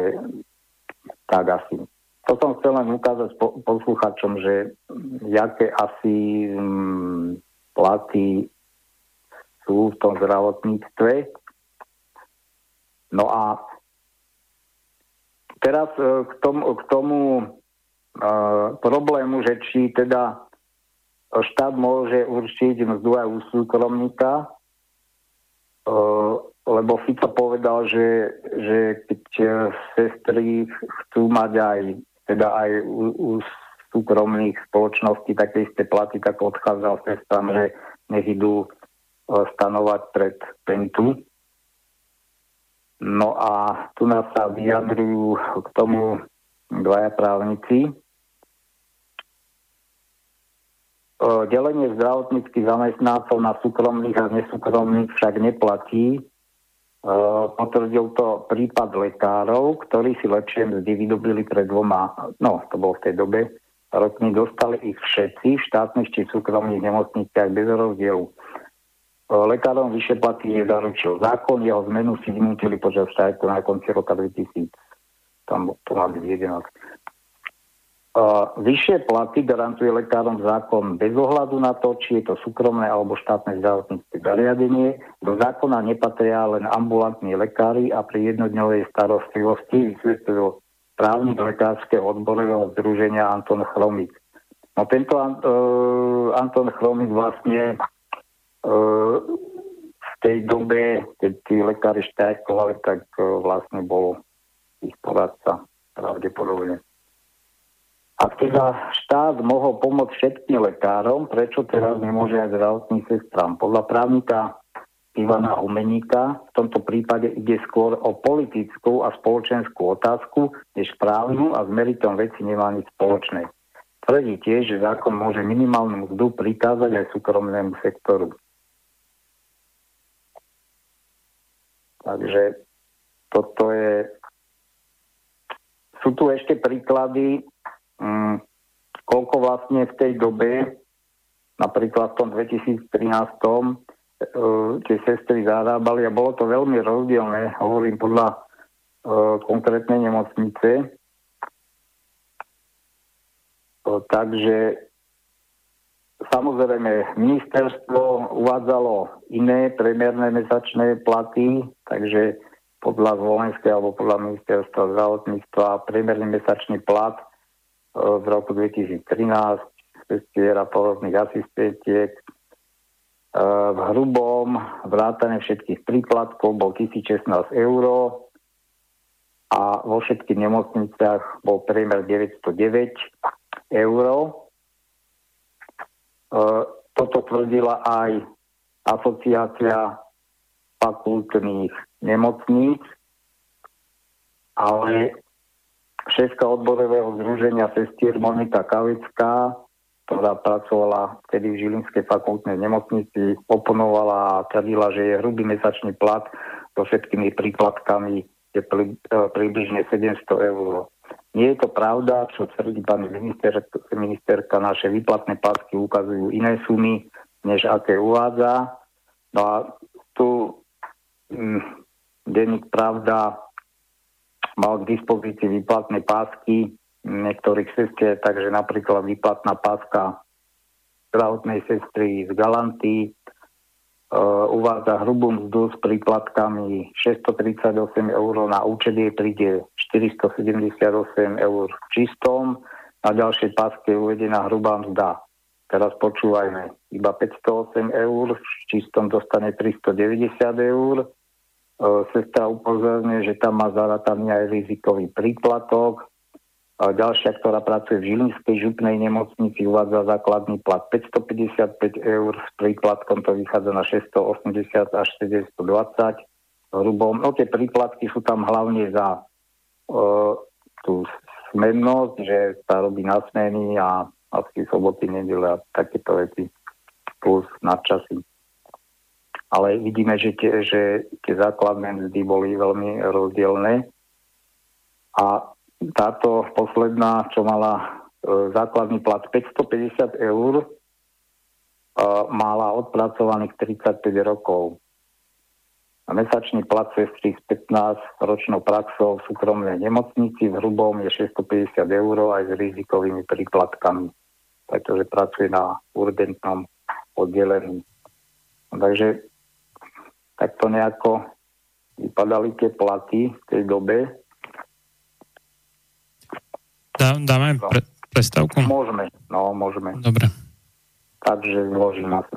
tak asi. To som chcel len ukázať posluchačom, že jaké asi mm, platy sú v tom zdravotníctve. No a teraz e, k tomu, k tomu uh, problému, že či teda štát môže určiť mzdu aj u súkromníka, uh, lebo Fico povedal, že, že keď sestry chcú mať aj teda aj u, u súkromných spoločností také isté platy, tak odchádzal tam, že nech idú e, stanovať pred pentu. No a tu nás sa vyjadrujú k tomu dvaja právnici. E, delenie zdravotníckých zamestnancov na súkromných a nesúkromných však neplatí, potvrdil to prípad lekárov, ktorí si lepšie mzdy vydobili pred dvoma, no to bolo v tej dobe, rokmi dostali ich všetci v štátnych či súkromných nemocniciach bez rozdielu. Eh, lekárom vyššie platy nezaručil zákon, jeho zmenu si vynútili počas štajku na konci roka 2000. Tam to má byť 11. Vyššie platy garantuje lekárom zákon bez ohľadu na to, či je to súkromné alebo štátne zdravotnícke zariadenie. Do zákona nepatria len ambulantní lekári a pri jednodňovej starostlivosti vysvetlil právnik lekárskeho odborového združenia Anton Chromik. No tento uh, Anton Chromik vlastne uh, v tej dobe, keď tí lekári štajkovali, tak uh, vlastne bol ich poradca pravdepodobne. Ak teda štát mohol pomôcť všetkým lekárom, prečo teraz nemôže aj zdravotným sestram? Podľa právnika Ivana Humeníka v tomto prípade ide skôr o politickú a spoločenskú otázku, než právnu a s meritom veci nemá nič spoločné. Tvrdí tiež, že zákon môže minimálnu mzdu prikázať aj súkromnému sektoru. Takže toto je... Sú tu ešte príklady mm, koľko vlastne v tej dobe, napríklad v tom 2013, uh, tie sestry zarábali a bolo to veľmi rozdielne, hovorím podľa uh, konkrétnej nemocnice. Uh, takže samozrejme ministerstvo uvádzalo iné premerné mesačné platy, takže podľa Zvolenskej alebo podľa ministerstva zdravotníctva priemerný mesačný plat v roku 2013 sestier a porodných asistentiek. E, v hrubom vrátane všetkých príplatkov bol 1016 eur a vo všetkých nemocniciach bol priemer 909 eur. E, toto tvrdila aj asociácia fakultných nemocníc, ale šéfka odborového združenia sestier Monika Kavická, ktorá pracovala vtedy v Žilinskej fakultnej nemocnici, oponovala a tvrdila, že je hrubý mesačný plat so všetkými príplatkami je pri, e, približne 700 eur. Nie je to pravda, čo tvrdí pani minister, ministerka, naše výplatné pásky ukazujú iné sumy, než aké uvádza. No a tu hm, denník Pravda mal k dispozícii výplatné pásky niektorých sestier, takže napríklad výplatná páska zdravotnej sestry z Galanty uh, uvádza hrubú mzdu s príplatkami 638 eur, na účet jej príde 478 eur v čistom, na ďalšej páske je uvedená hrubá mzda. Teraz počúvajme, iba 508 eur, v čistom dostane 390 eur, E, sestra upozorňuje, že tam má zarataný aj rizikový príplatok. Ďalšia, ktorá pracuje v Žilinskej župnej nemocnici, uvádza základný plat 555 eur, s príplatkom to vychádza na 680 až 720 hrubom. No tie príplatky sú tam hlavne za uh, tú smennosť, že sa robí na smeny a asi soboty, nedele a takéto veci plus nadčasy ale vidíme, že tie, že tie základné mzdy boli veľmi rozdielne. A táto posledná, čo mala e, základný plat 550 eur, e, mala odpracovaných 35 rokov. A mesačný plat sestry s 15 ročnou praxou v súkromnej nemocnici v hrubom je 650 eur aj s rizikovými príplatkami, pretože pracuje na urgentnom oddelení. Takže takto nejako vypadali tie platy v tej dobe. Dá, dáme pre, prestávku? Môžeme, no môžeme. Dobre. Takže zložím asi.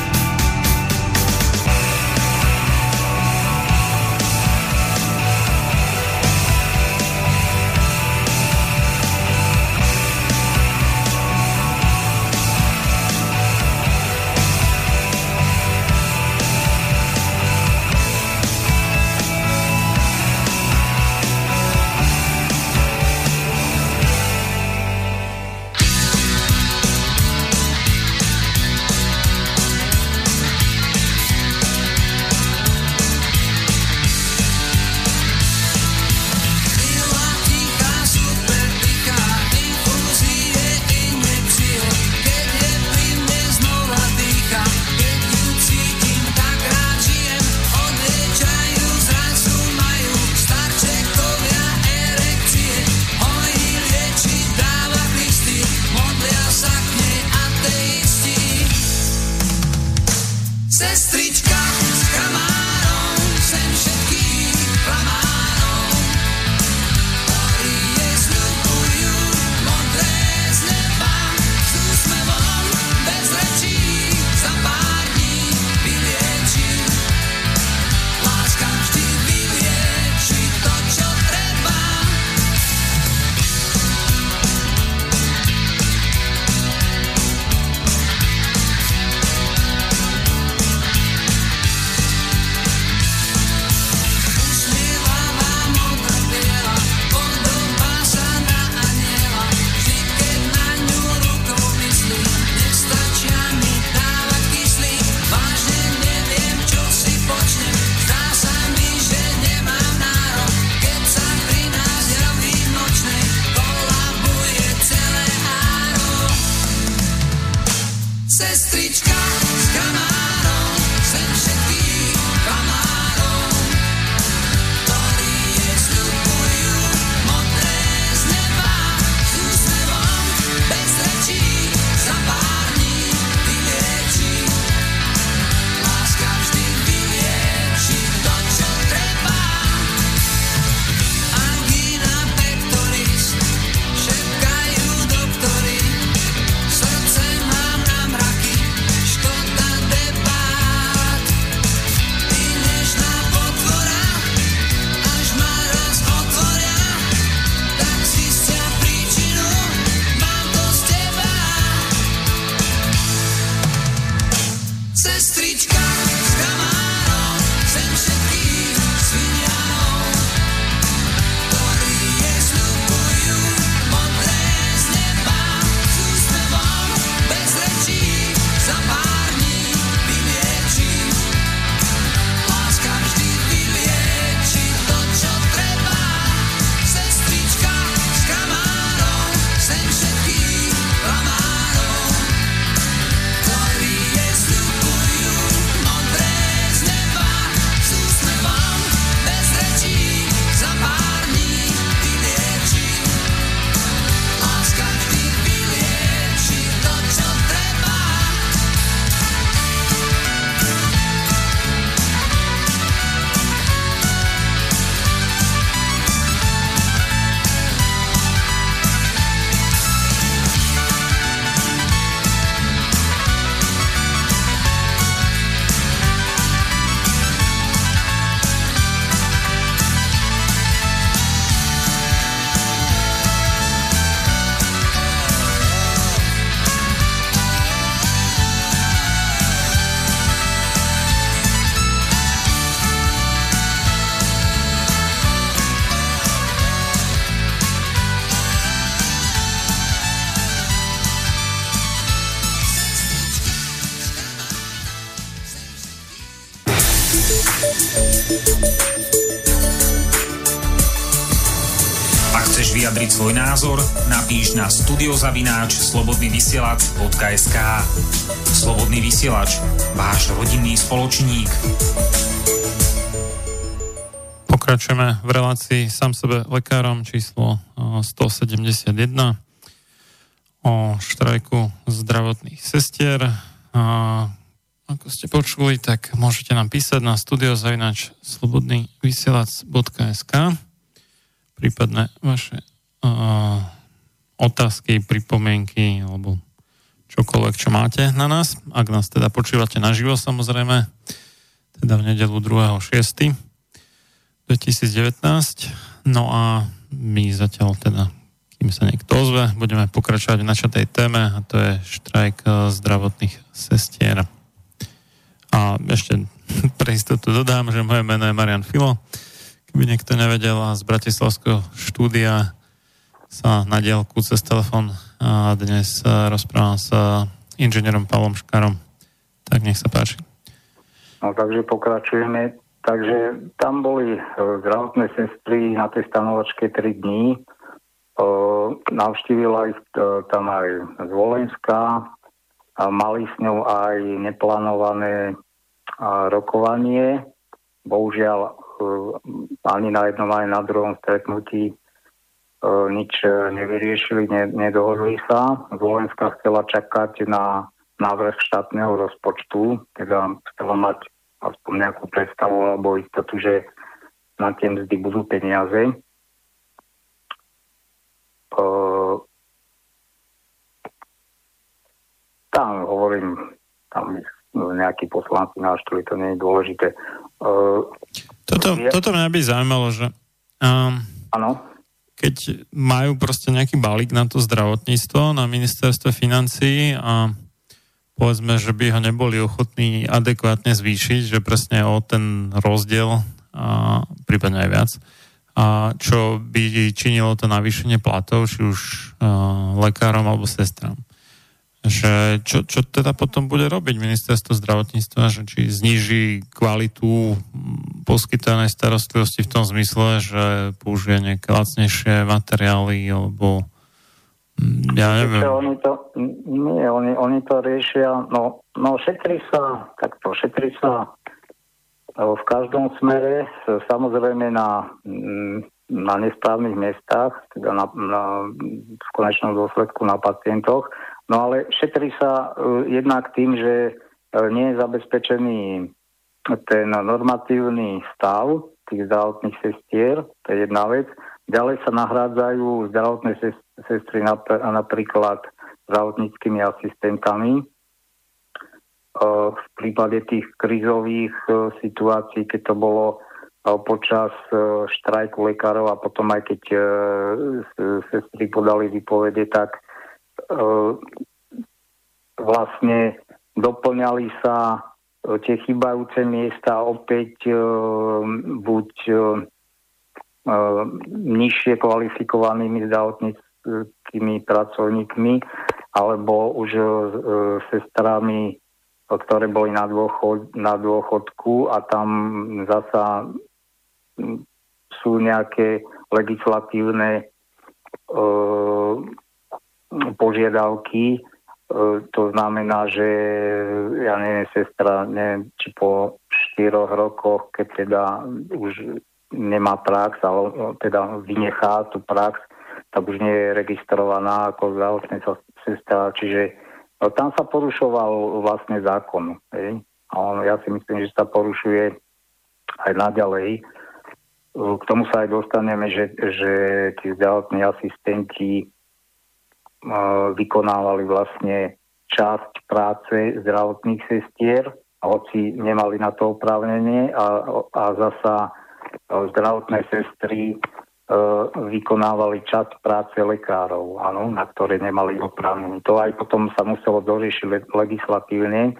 Svoj názor, napíš na studiozavináč slobodnyvysielac.sk Slobodný vysielač, váš rodinný spoločník. Pokračujeme v relácii sám sebe lekárom číslo 171 o štrajku zdravotných sestier. Ako ste počuli, tak môžete nám písať na studiozavinač slobodnyvysielac.sk prípadne vaše uh, otázky, pripomienky alebo čokoľvek, čo máte na nás. Ak nás teda počúvate naživo samozrejme, teda v nedelu 2.6. 2019. No a my zatiaľ teda, kým sa niekto ozve, budeme pokračovať v načatej téme a to je štrajk zdravotných sestier. A ešte pre istotu dodám, že moje meno je Marian Filo. Keby niekto nevedel a z Bratislavského štúdia sa na dielku cez telefon a dnes rozprávam s inžinierom Pavlom Škarom. Tak nech sa páči. No takže pokračujeme. Takže tam boli e, zdravotné sestry na tej stanovačke 3 dní. E, navštívila ich e, tam aj z Volenska, a mali s ňou aj neplánované rokovanie. Bohužiaľ e, ani na jednom, aj na druhom stretnutí e, nič nevyriešili, nedohodli sa. Zvolenská chcela čakať na návrh štátneho rozpočtu, teda chcela mať aspoň nejakú predstavu alebo istotu, že na tie mzdy budú peniaze. E, tam hovorím, tam nejakí poslanci náštuli, to nie je dôležité. Toto, toto mňa by zaujímalo, že um? Keď majú proste nejaký balík na to zdravotníctvo na ministerstve financií a povedzme, že by ho neboli ochotní adekvátne zvýšiť, že presne o ten rozdiel a prípadne aj viac, a čo by činilo to navýšenie platov, či už uh, lekárom alebo sestram že čo, čo teda potom bude robiť ministerstvo zdravotníctva, že či zniží kvalitu poskytovanej starostlivosti v tom zmysle, že použije nejaké lacnejšie materiály, alebo ja neviem. Oni to, nie, oni, oni to riešia, no, no šetrí sa, takto, šetrí sa v každom smere, samozrejme na, na nesprávnych miestach, teda na, na, v konečnom dôsledku na pacientoch, No ale šetrí sa uh, jednak tým, že uh, nie je zabezpečený ten normatívny stav tých zdravotných sestier, to je jedna vec. Ďalej sa nahrádzajú zdravotné sestry nap- napríklad zdravotníckými asistentami. Uh, v prípade tých krizových situácií, keď to bolo počas štrajku lekárov a potom aj keď sestry podali vypovede, tak E, vlastne doplňali sa e, tie chybajúce miesta opäť e, buď nižšie kvalifikovanými zdravotníckými pracovníkmi alebo už sestrami, ktoré boli na, dôchod, na dôchodku a tam zasa sú nejaké legislatívne požiadavky. E, to znamená, že ja neviem, sestra, neviem, či po štyroch rokoch, keď teda už nemá prax, ale teda vynechá tú prax, tak už nie je registrovaná ako zdravotná sestra, čiže no, tam sa porušoval vlastne zákon. Hej? A on, ja si myslím, že sa porušuje aj naďalej. K tomu sa aj dostaneme, že, že tí zdravotní asistenti vykonávali vlastne časť práce zdravotných sestier, hoci nemali na to oprávnenie a, a zasa zdravotné sestry e, vykonávali časť práce lekárov, áno, na ktoré nemali oprávnenie. To aj potom sa muselo doriešiť legislatívne,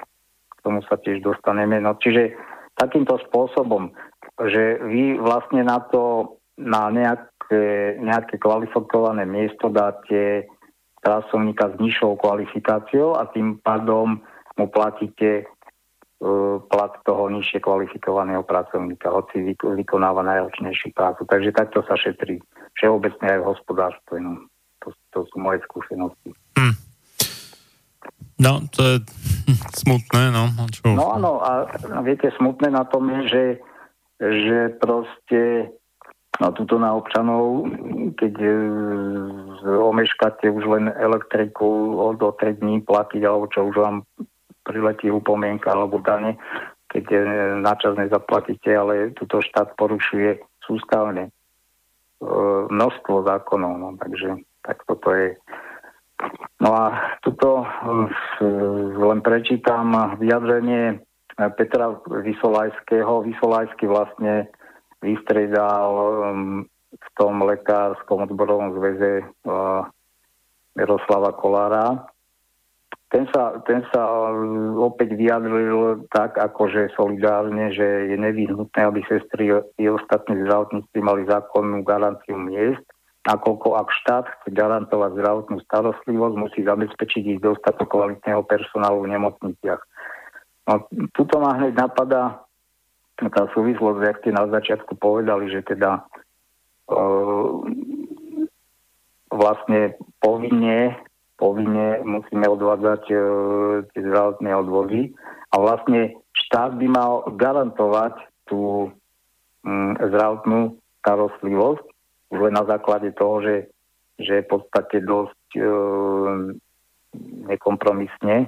k tomu sa tiež dostaneme. No, čiže takýmto spôsobom, že vy vlastne na to, na nejaké, nejaké kvalifikované miesto dáte pracovníka s nižšou kvalifikáciou a tým pádom mu platíte plat toho nižšie kvalifikovaného pracovníka, hoci vykonáva najročnejšiu prácu. Takže takto sa šetrí všeobecne aj v hospodárstve. No. To, to sú moje skúsenosti. Hmm. No, to je smutné, no. Čo? No áno, a viete, smutné na tom je, že, že proste no tuto na občanov, keď e, omeškáte už len elektriku do 3 dní platiť, alebo čo už vám priletí upomienka alebo dane, keď e, načas nezaplatíte, ale tuto štát porušuje sústavne e, množstvo zákonov, no, takže tak toto je No a tuto len prečítam vyjadrenie Petra Vysolajského. Vysolajský vlastne vystredal um, v tom lekárskom odborovom zväze uh, Miroslava Kolára. Ten sa, ten sa um, opäť vyjadril tak, akože solidárne, že je nevyhnutné, aby sestry i ostatní zdravotníci mali zákonnú garanciu miest nakoľko ak štát chce garantovať zdravotnú starostlivosť, musí zabezpečiť ich dostatok kvalitného personálu v nemocniciach. No, tuto ma hneď napadá tá súvislosť, jak ste na začiatku povedali, že teda e, vlastne povinne, povinne musíme odvádzať e, tie zdravotné odvody a vlastne štát by mal garantovať tú mm, zdravotnú starostlivosť už len na základe toho, že, že v podstate dosť e, nekompromisne e,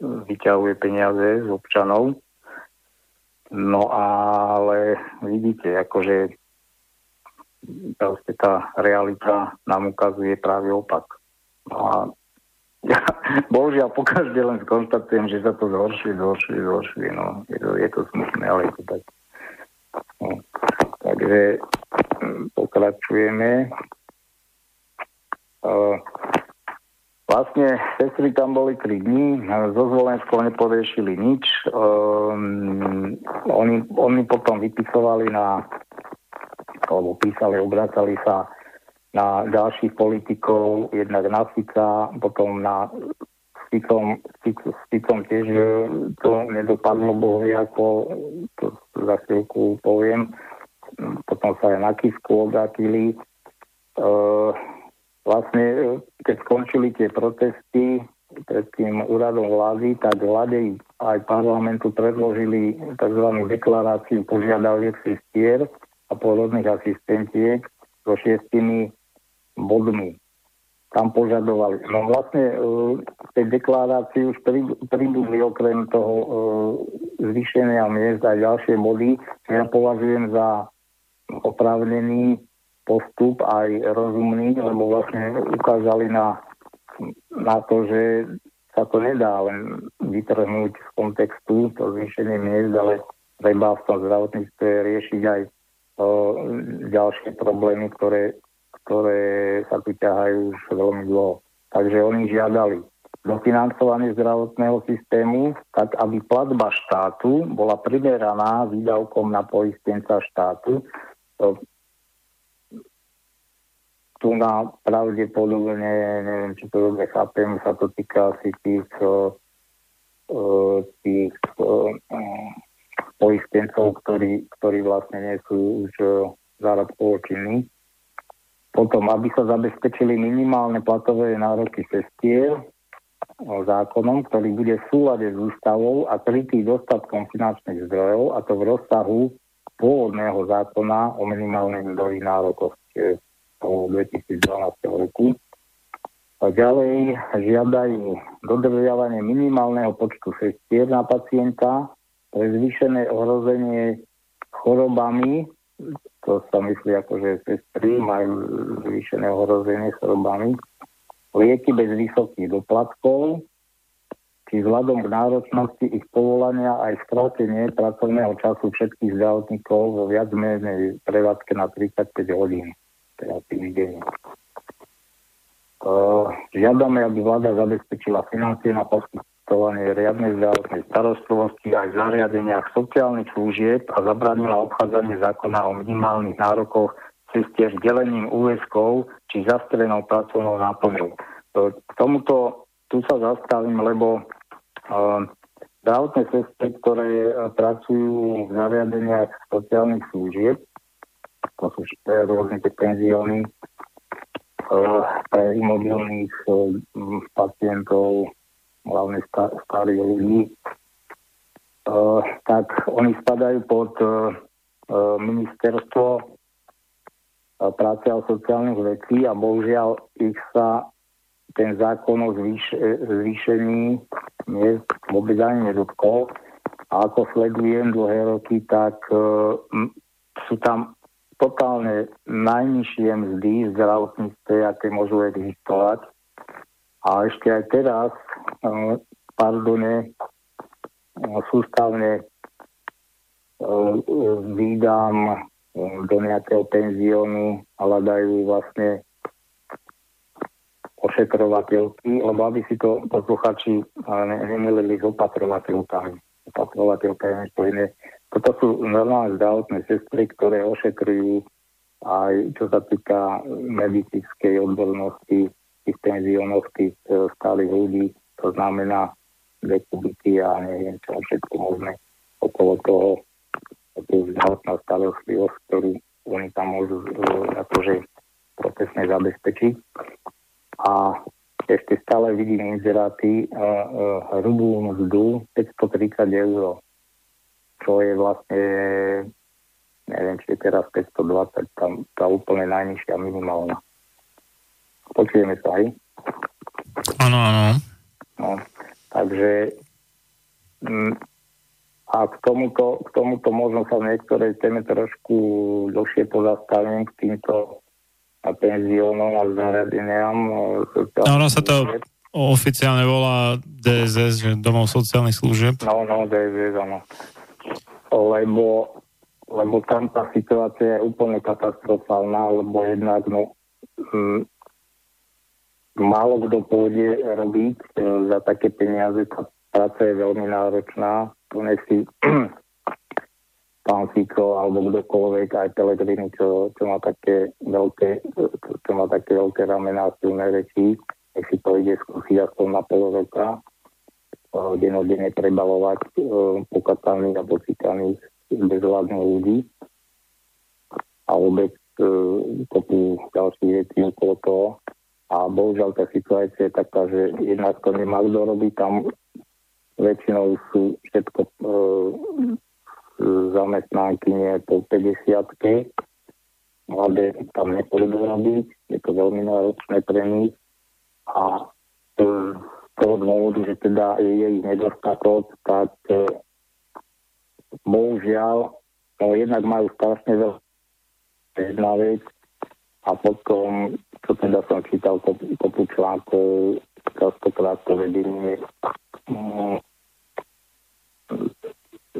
vyťahuje peniaze z občanov. No ale vidíte, akože proste tá realita nám ukazuje práve opak. No a ja bohužiaľ pokaždé len skonstatujem, že sa to zhoršuje, zhoršuje, zhoršuje. No, je to, je to smutné, ale je to tak. No. Takže pokračujeme. Vlastne sestry tam boli 3 dní, zo Zvolensko neporiešili nič. Um, oni, oni potom vypisovali na, alebo písali, obracali sa na ďalších politikov, jednak na Fica, potom na Ficom, Ficom, tiež to nedopadlo bohvie, ako to za chvíľku poviem potom sa aj na Kisku obratili. E, vlastne, e, keď skončili tie protesty pred tým úradom vlády, tak vláde aj parlamentu predložili tzv. deklaráciu požiadaviek sestier a porodných asistentiek so šiestimi bodmi. Tam požadovali. No vlastne e, v tej deklarácii už pribudli okrem toho zvýšenia miest aj ďalšie body, čo ja považujem za oprávnený postup, aj rozumný, lebo vlastne ukázali na, na to, že sa to nedá len vytrhnúť z kontextu, to zvýšenie miest, ale treba v tom zdravotníctve riešiť aj o, ďalšie problémy, ktoré, ktoré sa tu ťahajú už veľmi dlho. Takže oni žiadali dofinancovanie zdravotného systému, tak aby platba štátu bola primeraná výdavkom na poistenca štátu, tu na pravdepodobne, neviem, či to dobre chápem, sa to týka asi tých, tých poistencov, ktorí, ktorí vlastne nie sú už zárobkovo činní. Potom, aby sa zabezpečili minimálne platové nároky sestier zákonom, ktorý bude v súlade s ústavou a krytý dostatkom finančných zdrojov, a to v rozsahu pôvodného zákona o minimálnych mzdových nárokoch 2012 roku. A ďalej žiadajú dodržiavanie minimálneho počtu sestier na pacienta pre zvýšené ohrozenie chorobami, to sa myslí ako, že sestry majú zvýšené ohrozenie chorobami, lieky bez vysokých doplatkov, či vzhľadom k náročnosti ich povolania aj skrátenie pracovného času všetkých zdravotníkov vo viac menej prevádzke na 35 hodín, teda. Uh, žiadame, aby vláda zabezpečila financie na poskytovanie riadnej zdravotnej starostlivosti aj v zariadeniach sociálnych služieb a zabranila obchádzanie zákona o minimálnych nárokoch cestier delením úväzkov či zastrenou pracovnou náplňou. K tomuto tu sa zastavím, lebo Ehm, zdravotné sestry, ktoré pracujú v zariadeniach sociálnych služieb, to sú rôzne tie penzióny pre imobilných pacientov, hlavne starých ľudí, tak oni spadajú pod ministerstvo práce a sociálnych vecí a bohužiaľ ich sa ten zákon o zvýš- zvýšení miest vôbec ani nedotkol. A ako sledujem dlhé roky, tak uh, sú tam totálne najnižšie mzdy v zdravotníctve, aké môžu existovať. A ešte aj teraz, uh, pardone, uh, sústavne uh, vydám do nejakého penziónu a hľadajú vlastne ošetrovateľky, lebo aby si to posluchači nemilili s opatrovateľkami. Opatrovateľka je niečo iné. Toto sú normálne zdravotné sestry, ktoré ošetrujú aj čo sa týka medicínskej odbornosti tých penziónov, tých e, stálych ľudí, to znamená dekubiky a neviem čo všetko možné okolo toho tú zdravotná starostlivosť, ktorú oni tam môžu e, akože profesne zabezpečiť. A ešte stále vidím inzeráty hrubú mzdu 530 eur, čo je vlastne neviem, či je teraz 520, tam tá úplne najnižšia minimálna. Počujeme sa aj? Áno, áno. No, takže m, mm, a k tomuto, k tomuto možno sa v niektorej téme trošku dlhšie pozastavím k týmto a penziónom a zariadeniam. No, ono sa to oficiálne volá DSS, že Domov sociálnych služieb. No, no, DSS, áno. Lebo, lebo tam tá situácia je úplne katastrofálna, lebo jednak, no, m, málo kto pôjde robiť e, za také peniaze, tá práca je veľmi náročná, to si pán Fico alebo kdokoľvek, aj Pelegrini, čo, čo má také veľké, čo má také veľké ramená silné reči, nech si to ide skúsiť aspoň na pol roka, denodene prebalovať uh, pokataných a pocitaných bezvládnych ľudí a uh, kopu ďalších vecí okolo toho. A bohužiaľ tá situácia je taká, že jednak to nemá kto robiť, tam väčšinou sú všetko uh, zamestnánkyne po 50 mladé tam nepôjdu robiť, je to veľmi náročné pre nich a z toho dôvodu, že teda je ich nedostatok, tak e, bohužiaľ, no jednak majú strašne veľa jedna vec a potom, čo teda som čítal kopu, kopu článkov, častokrát to vedenie mm,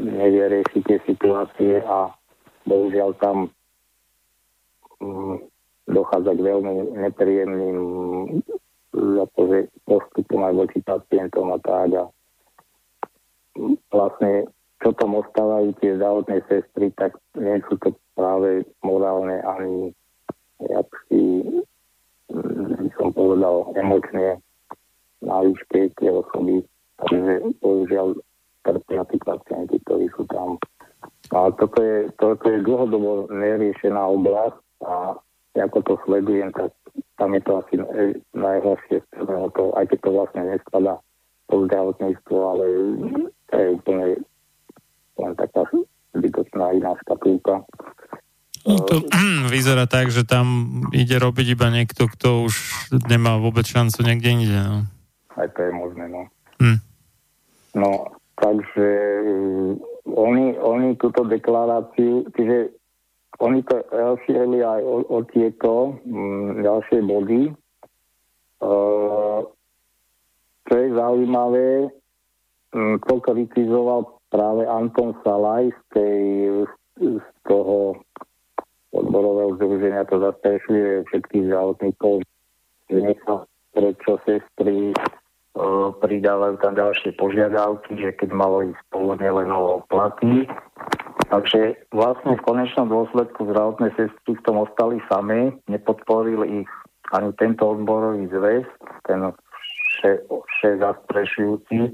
nevie riešiť tie situácie a bohužiaľ tam mm, dochádza k veľmi nepríjemným akože postupom aj voči pacientom a tak a vlastne čo tom ostávajú tie zdravotné sestry, tak nie sú to práve morálne ani jak si by som povedal emočne na tie osoby. Takže bohužiaľ trpia tí pacienti, ktorí sú tam. A toto je, toto je dlhodobo neriešená oblasť a ako to sledujem, tak tam je to asi najhoršie z to, aj keď to vlastne nespada po zdravotníctvo, ale to je úplne len taká zbytočná iná škatulka. No to vyzerá tak, že tam ide robiť iba niekto, kto už nemá vôbec šancu niekde inde. No. Aj to je možné, no. Hm. No Takže uh, oni, oni túto deklaráciu, čiže oni to rozšírili aj o, o tieto um, ďalšie body. Uh, čo je zaujímavé, um, to kritizoval práve Anton Salaj z, tej, z toho odborového združenia, to zastrešuje všetkých zdravotníkov, že nech prečo sestry pridávajú tam ďalšie požiadavky, že keď malo ísť pôvodne len o platy. Takže vlastne v konečnom dôsledku zdravotné sestry v tom ostali sami, nepodporil ich ani tento odborový zväz, ten vše, vše zastrešujúci,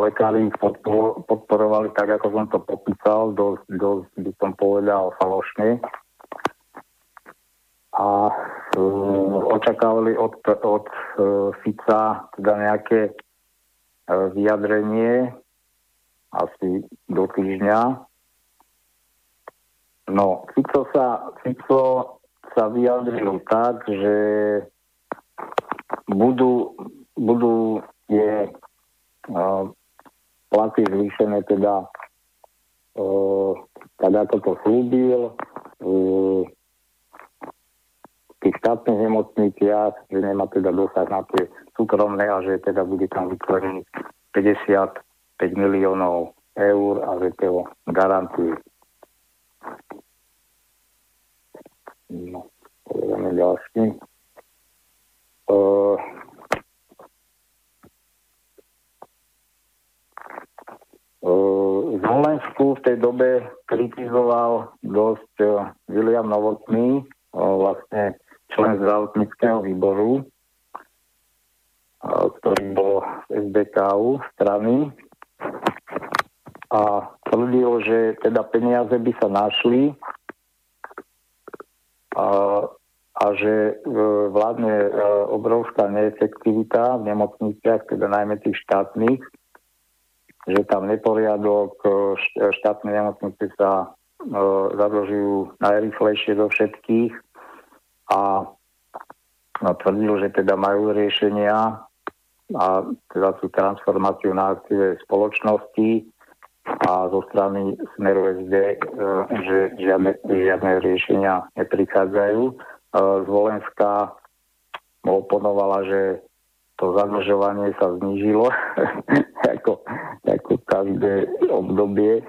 lekári ich podporovali tak, ako som to popísal, dosť, dosť by som povedal falošne. A uh, očakávali od, od uh, Fica teda nejaké uh, vyjadrenie asi do týždňa. No, Fico sa, Fico sa vyjadril tak, že budú, budú tie uh, e, platy zvýšené teda uh, tak ako to slúbil uh, tých štátnych nemocniciach, že nemá teda dosah na tie súkromné a že teda bude tam vytvorený 50 5 miliónov eur a že to garantuje. No, povedame ďalší. E, e, uh, Slovensku v tej dobe kritizoval dosť uh, William Novotný, uh, vlastne člen zdravotníckého výboru, uh, ktorý bol z SDKU strany a tvrdil, že teda peniaze by sa našli a, a že vládne obrovská neefektivita v nemocniciach, teda najmä tých štátnych, že tam neporiadok, e, e, štátne nemocnice sa e, zadlžujú najrychlejšie do všetkých a no, tvrdil, že teda majú riešenia a teda tú transformáciu na aktíve spoločnosti a zo strany Smeru SD, e, že žiadne, žiadne riešenia neprichádzajú. E, Zvolenská oponovala, že to zadlžovanie sa znížilo ako, ako každé obdobie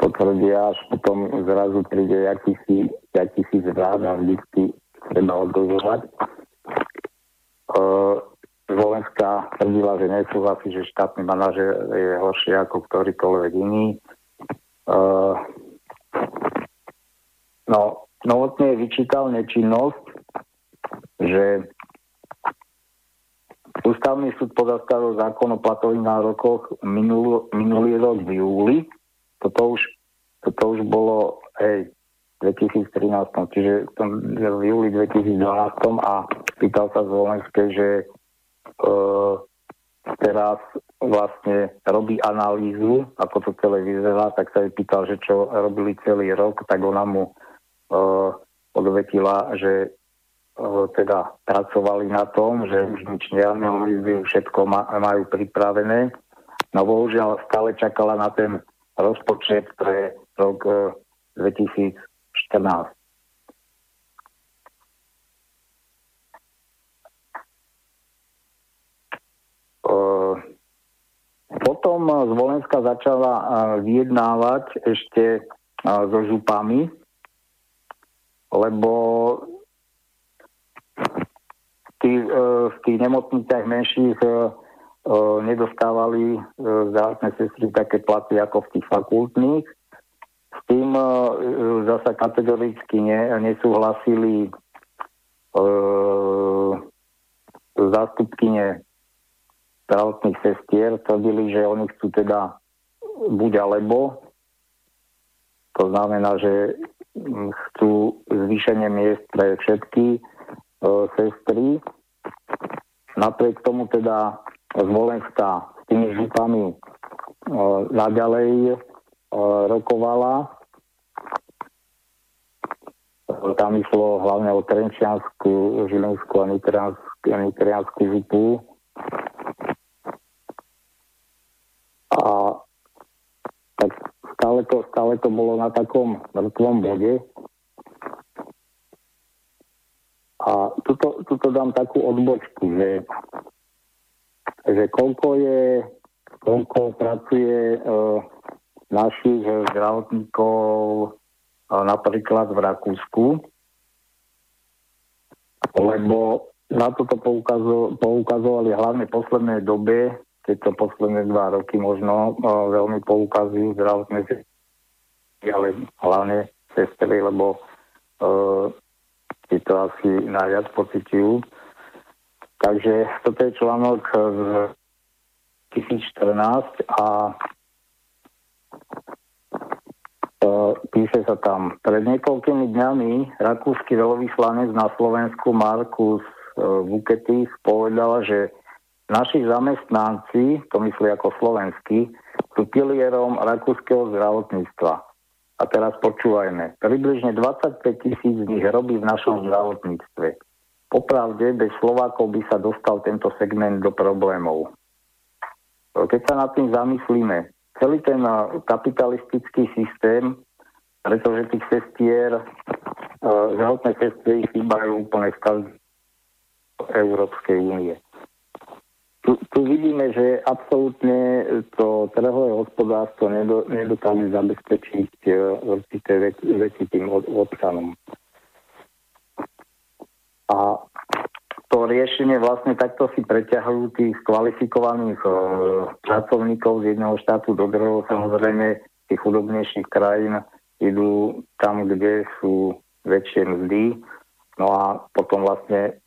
potvrdia, až potom zrazu príde akýsi, akýsi zvlád a vždy treba odlžovať. E, Zvolenská tvrdila, že nesúhlasí, že štátny manažer je horší ako ktorýkoľvek iný. E, no, novotne vyčítal nečinnosť, že Ústavný súd pozastavil zákon o platových nárokoch minulý, minulý rok v júli. Toto už, toto už bolo hej, 2013, čiže v júli 2012 a pýtal sa Zvolenskej, že teraz vlastne robí analýzu, ako to celé vyzerá, tak sa jej pýtal, že čo robili celý rok, tak ona mu e, odvetila, že teda pracovali na tom, že už nič neanalizujú, všetko majú pripravené. No bohužiaľ stále čakala na ten rozpočet pre rok 2014. potom z Volenska začala e, vyjednávať ešte so župami, lebo tých, e, v tých nemocniciach menších e, e, nedostávali zdravotné sestry také platy ako v tých fakultných. S tým zasa kategoricky ne, nesúhlasili zástupkyne zdravotných sestier, tvrdili, že oni chcú teda buď alebo. To znamená, že chcú zvýšenie miest pre všetky E, sestry. Napriek tomu teda Zvolenská s tými župami e, naďalej e, rokovala. Tam išlo hlavne o Trenčiansku, Žilinskú a Nitriansku župu. A tak stále to, bolo na takom mŕtvom bode. A tuto, tuto dám takú odbočku, že, že koľko je, koľko pracuje e, našich zdravotníkov e, napríklad v Rakúsku, lebo na toto poukazo, poukazovali hlavne v poslednej dobe, tieto posledné dva roky možno e, veľmi poukazujú zdravotné ale hlavne sestry, lebo e, si to asi najviac pocitujú. Takže toto je článok z 2014 a píše sa tam, pred niekoľkými dňami rakúsky veľvyslanec na Slovensku Markus Vuketis povedal, že naši zamestnanci, to myslí ako slovenskí, sú pilierom rakúskeho zdravotníctva. A teraz počúvajme. Približne 25 tisíc z nich robí v našom zdravotníctve. Popravde, bez Slovákov by sa dostal tento segment do problémov. Keď sa nad tým zamyslíme, celý ten kapitalistický systém, pretože tých sestier, zdravotné sestry chýbajú úplne v každej Európskej únie. Tu, tu vidíme, že absolútne to trhové hospodárstvo nedokáže zabezpečiť určité veci tým občanom. A to riešenie vlastne takto si preťahujú tých kvalifikovaných e, pracovníkov z jedného štátu do druhého. Samozrejme, tých chudobnejších krajín idú tam, kde sú väčšie mzdy. No a potom vlastne,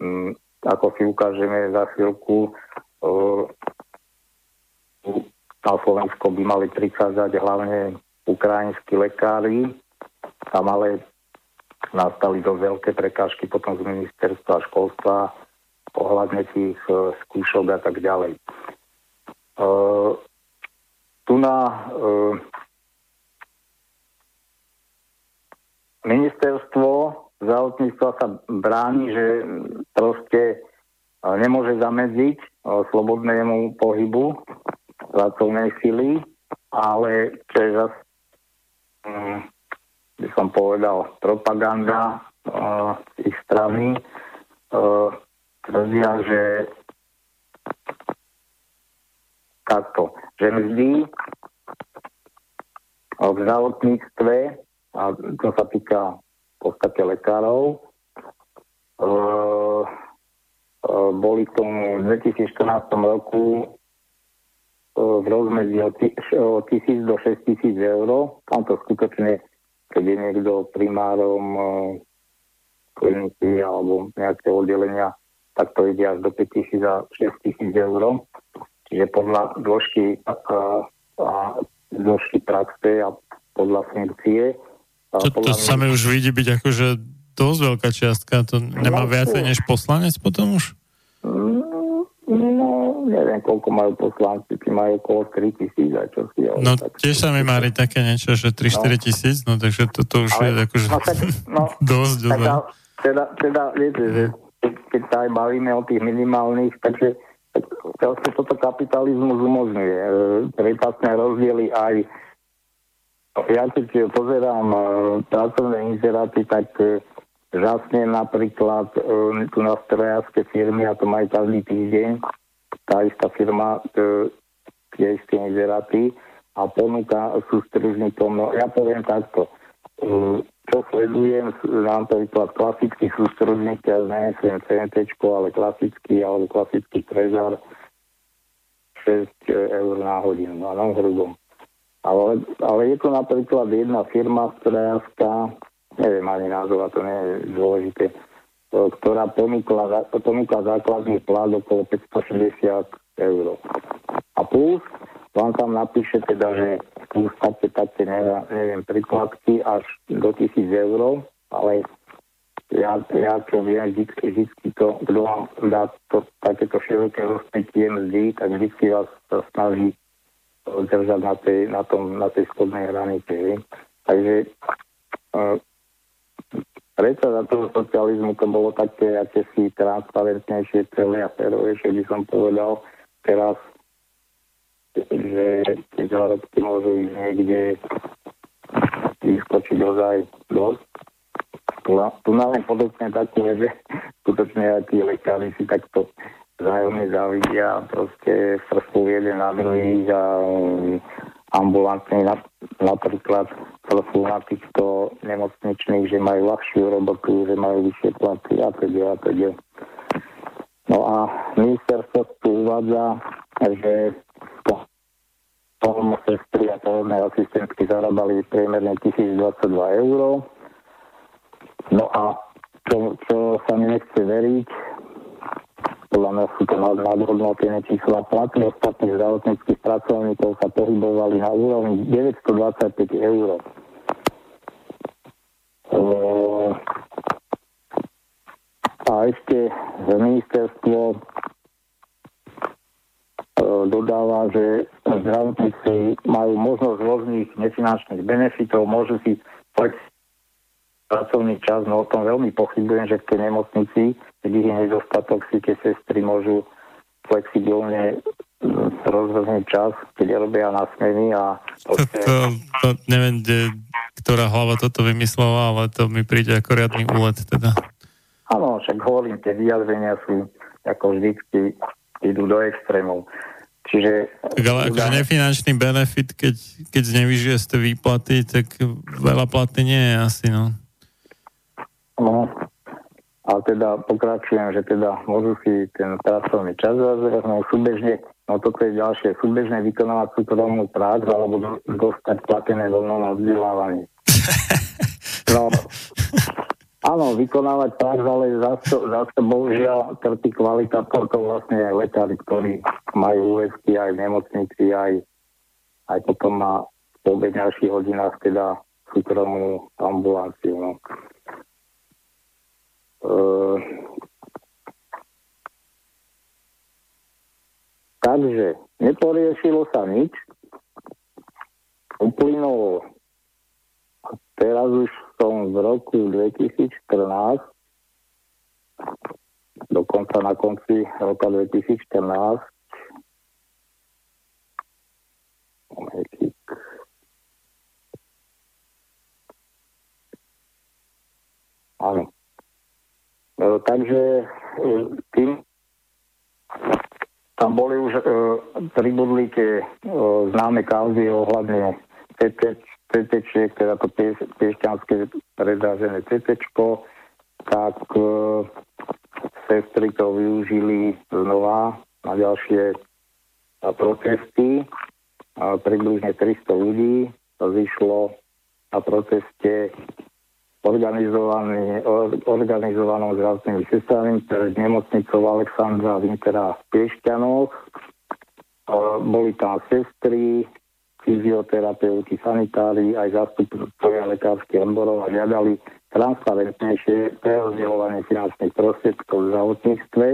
m, ako si ukážeme za chvíľku, e, na Slovensko by mali prichádzať hlavne ukrajinskí lekári, tam ale nastali dosť veľké prekážky potom z ministerstva školstva ohľadne tých uh, skúšok a tak ďalej. Uh, tu na ministerstvo zdravotníctva sa bráni, že proste nemôže zamedziť slobodnému pohybu pracovnej sily, ale čo je zase um, by som povedal, propaganda ich strany tvrdia, že takto, že mzdy v zdravotníctve, a to sa týka v podstate lekárov, uh, boli v tom 2014 roku v rozmedzi od 1000 do 6000 eur. Tam to skutočne keď je niekto primárom e, kliniky alebo nejakého oddelenia, tak to ide až do 5000 a 6000 eur. Čiže podľa dĺžky a, a dĺžky praxe a podľa funkcie. A to, podľa to mňa... sa mi už vidí byť akože dosť veľká čiastka. To nemá no, viacej než poslanec potom už? Mm, No, neviem, koľko majú poslanci, či majú okolo 3 tisíc a čo si. No, tak, tiež sa mi mári také niečo, že 3-4 no. tisíc, no takže toto už ale, je akože no, tak, no, dosť. Tak, ale, teda, teda, viete, že keď sa aj bavíme o tých minimálnych, takže proste toto kapitalizmus umožňuje. E, prepasné rozdiely aj ja keď pozerám e, pracovné inzeráty, tak e, žasne napríklad e, tu na strojárske firmy, a to majú každý týždeň, tá istá firma, e, tie isté inzeráty a ponúka sústružníkom, no ja poviem takto, e, čo sledujem, napríklad klasický sústružník, ja neviem CNT, ale klasický, alebo klasický trezor, 6 eur na hodinu, no, na hrubom. Ale, ale je to napríklad jedna firma strojárska, neviem ani názov, a to nie je dôležité, ktorá ponúkla, ponúkla základný plat okolo 560 eur. A plus vám tam napíše teda, že plus také, také, neviem, príkladky až do 1000 eur, ale ja, ja čo viem, vždy, vždy to, kto vám dá to, takéto široké rozpetie mzdy, tak vždy vás snaží držať na tej, na tom, na tej spodnej hranici. Takže Prečo za toho socializmu to bolo také akési transparentnejšie, celé a férovejšie, by som povedal. Teraz, že tie zárobky môžu ísť niekde vyskočiť ozaj dosť. Tu, tu nám len podobne také, že skutočne aj tí lekári si takto vzájomne zavidia a proste frstú jeden na druhý a ambulantní napríklad na týchto nemocničných, že majú ľahšiu robotu, že majú vyššie platy a teda a teda. No a ministerstvo tu uvádza, že tomu sestry a pohodné asistentky zarábali priemerne 1022 eur. No a čo, čo sa mi nechce veriť, podľa mňa sú to nadhodnotené čísla. Platy ostatných zdravotníckých pracovníkov sa pohybovali na úrovni 925 eur. A ešte ministerstvo dodáva, že zdravotníci majú možnosť rôznych nefinančných benefitov, môžu si pracovný čas, no o tom veľmi pochybujem, že v tej nemocnici, keď ich je nedostatok, si tie sestry môžu flexibilne mm, rozvrhnúť čas, keď robia na smeny a... To, to, to neviem, kde, ktorá hlava toto vymyslela, ale to mi príde ako riadny úlet teda. Áno, však hovorím, tie vyjadrenia sú ako vždy idú do extrémov. Čiže... Tak ale akože nefinančný benefit, keď, keď znevyžuje z tej výplaty, tak veľa platy nie je asi, no. No, ale teda pokračujem, že teda môžu si ten pracovný čas no súbežne, no toto je ďalšie, súbežne vykonávať súkromnú prácu alebo dostať platené rovno na vzdelávanie. No, áno, vykonávať prácu, ale zase, zase bohužiaľ trpí kvalita, to vlastne aj lekári, ktorí majú úvesky aj v nemocnici, aj, aj potom na po hodinách teda súkromnú ambulanciu. No. Uh, takže neporiešilo sa nič. Uplynulo. Teraz už som v roku 2014, dokonca na konci roka 2014, Áno. E, takže e, tým tam boli už e, pribudli tie e, známe kauzy ohľadne TT, teda to piešťanské predražené TT, tak e, sestry to využili znova na ďalšie a protesty. A približne 300 ľudí zišlo na proteste organizovanou zdravotnými sestrami pred nemocnicou Alexandra Vintera v Piešťanoch. Boli tam sestry, fyzioterapeuti, sanitári, aj zástupcovia lekárskych odborov a žiadali transparentnejšie prerozdeľovanie finančných prostriedkov v zdravotníctve.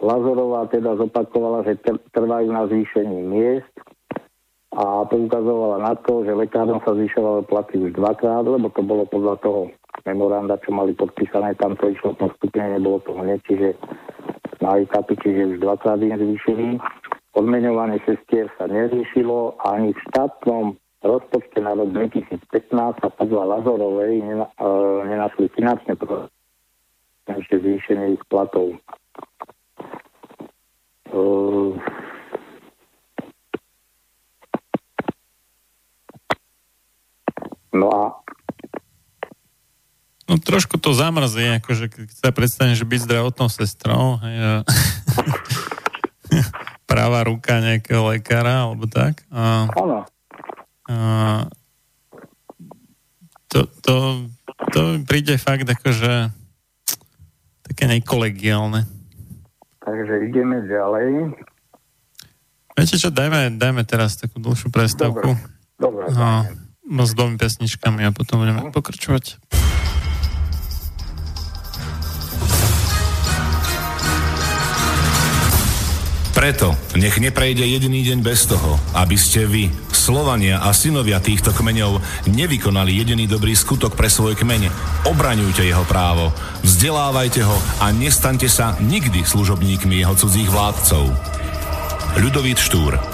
Lazorová teda zopakovala, že trvajú na zvýšení miest a poukazovala na to, že lekárom sa zvyšovali platy už dvakrát, lebo to bolo podľa toho memoranda, čo mali podpísané, tam to išlo postupne, nebolo to hneď, čiže mali kapi, čiže už dvakrát im zvýšili. Odmeňovanie sestier sa neřešilo ani v štátnom rozpočte na rok 2015 sa podľa Lazorovej nena, e, nenašli finančné ešte zvýšenie ich platov. E, No a No trošku to zamrzí, akože keď sa predstavím, že byť zdravotnou sestrou, hej, pravá ruka nejakého lekára, alebo tak. A, a, to, to, to mi príde fakt akože také nekolegiálne. Takže ideme ďalej. Viete čo, dajme, dajme teraz takú dlhšiu prestávku. Dobre, Dobre a, s dvomi pesničkami a potom budeme pokračovať. Preto nech neprejde jediný deň bez toho, aby ste vy, Slovania a synovia týchto kmeňov, nevykonali jediný dobrý skutok pre svoj kmeň. Obraňujte jeho právo, vzdelávajte ho a nestaňte sa nikdy služobníkmi jeho cudzích vládcov. Ľudovít Štúr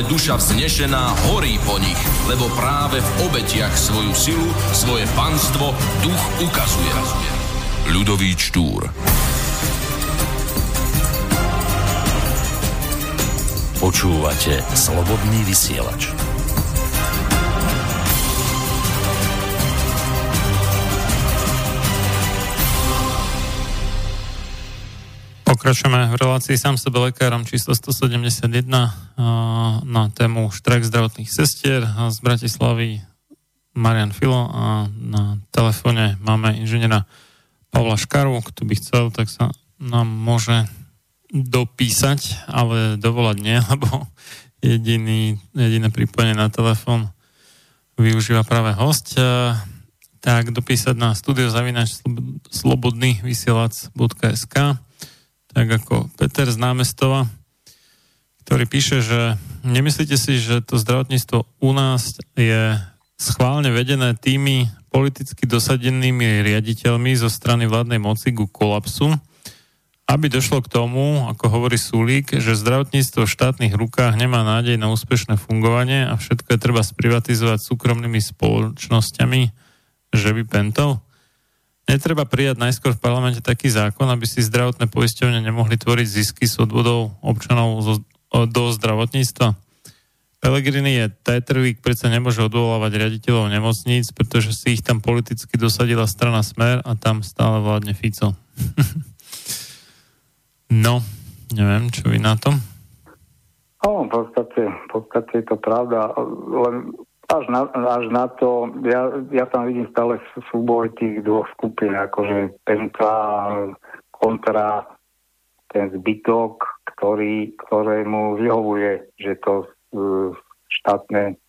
Ale duša vznešená horí po nich, lebo práve v obetiach svoju silu, svoje panstvo duch ukazuje. Ľudový Štúr Počúvate Slobodný vysielač. Pokračujeme v relácii sám sebe lekárom číslo 171 na tému štrajk zdravotných sestier z Bratislavy Marian Filo a na telefóne máme inžiniera Pavla Škaru, kto by chcel, tak sa nám môže dopísať, ale dovolať nie, lebo jediný, jediné pripojenie na telefón využíva práve host. Tak dopísať na studiozavinač slobodný vysielač.sk tak ako Peter z námestova, ktorý píše, že nemyslíte si, že to zdravotníctvo u nás je schválne vedené tými politicky dosadenými riaditeľmi zo strany vládnej moci ku kolapsu, aby došlo k tomu, ako hovorí Sulík, že zdravotníctvo v štátnych rukách nemá nádej na úspešné fungovanie a všetko je treba sprivatizovať súkromnými spoločnosťami, že by pentol? Netreba prijať najskôr v parlamente taký zákon, aby si zdravotné poisťovne nemohli tvoriť zisky z odvodov občanov do zdravotníctva. Pelegrini je Tetrvík, predsa nemôže odvolávať riaditeľov nemocníc, pretože si ich tam politicky dosadila strana Smer a tam stále vládne Fico. no, neviem, čo vy na tom? No, v podstate, v podstate je to pravda, len až na, až na to, ja, ja tam vidím stále súboj tých dvoch skupín, akože Penta kontra ten zbytok, ktorý, ktorému vyhovuje, že to uh, štátne,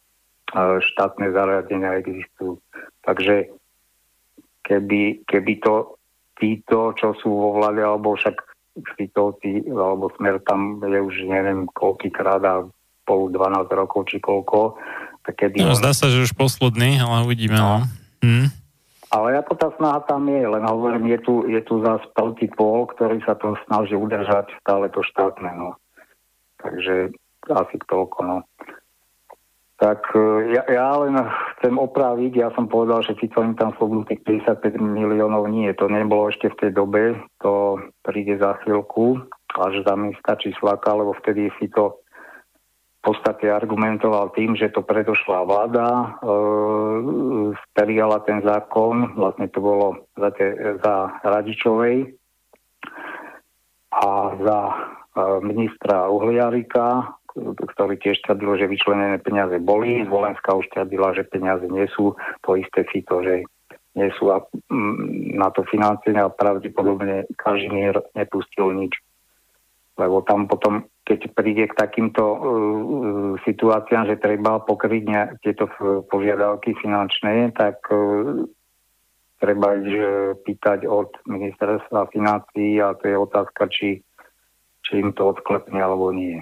uh, štátne zariadenia existujú. Takže keby, keby to títo, čo sú vo vláde, alebo však Fitovci, alebo Smer tam je už neviem koľkýkrát a spolu 12 rokov či koľko, kedy... No, zdá sa, že už posledný, ale uvidíme. No. Hm. Ale ako tá snaha tam je, len hovorím, je tu, je tu zase veľký pol, ktorý sa to snaží udržať stále to štátne. No. Takže asi toľko. No. Tak e, ja, ja len chcem opraviť, ja som povedal, že Fico im tam slobodú tých 55 miliónov. Nie, to nebolo ešte v tej dobe, to príde za chvíľku, až za ministra Číslaka, lebo vtedy Fico podstate argumentoval tým, že to predošla vláda e, ten zákon, vlastne to bolo za, te, za Radičovej a za e, ministra Uhliarika, ktorý tiež tvrdil, že vyčlenené peniaze boli. Zvolenská už tvrdila, že peniaze nie sú. To isté si to, že nie sú a, m, na to financie a pravdepodobne Kažimír nepustil nič. Lebo tam potom keď príde k takýmto uh, situáciám, že treba pokryť ne, tieto požiadavky finančné, tak uh, treba uh, pýtať od ministerstva financí a to je otázka, či, či im to odklepne alebo nie.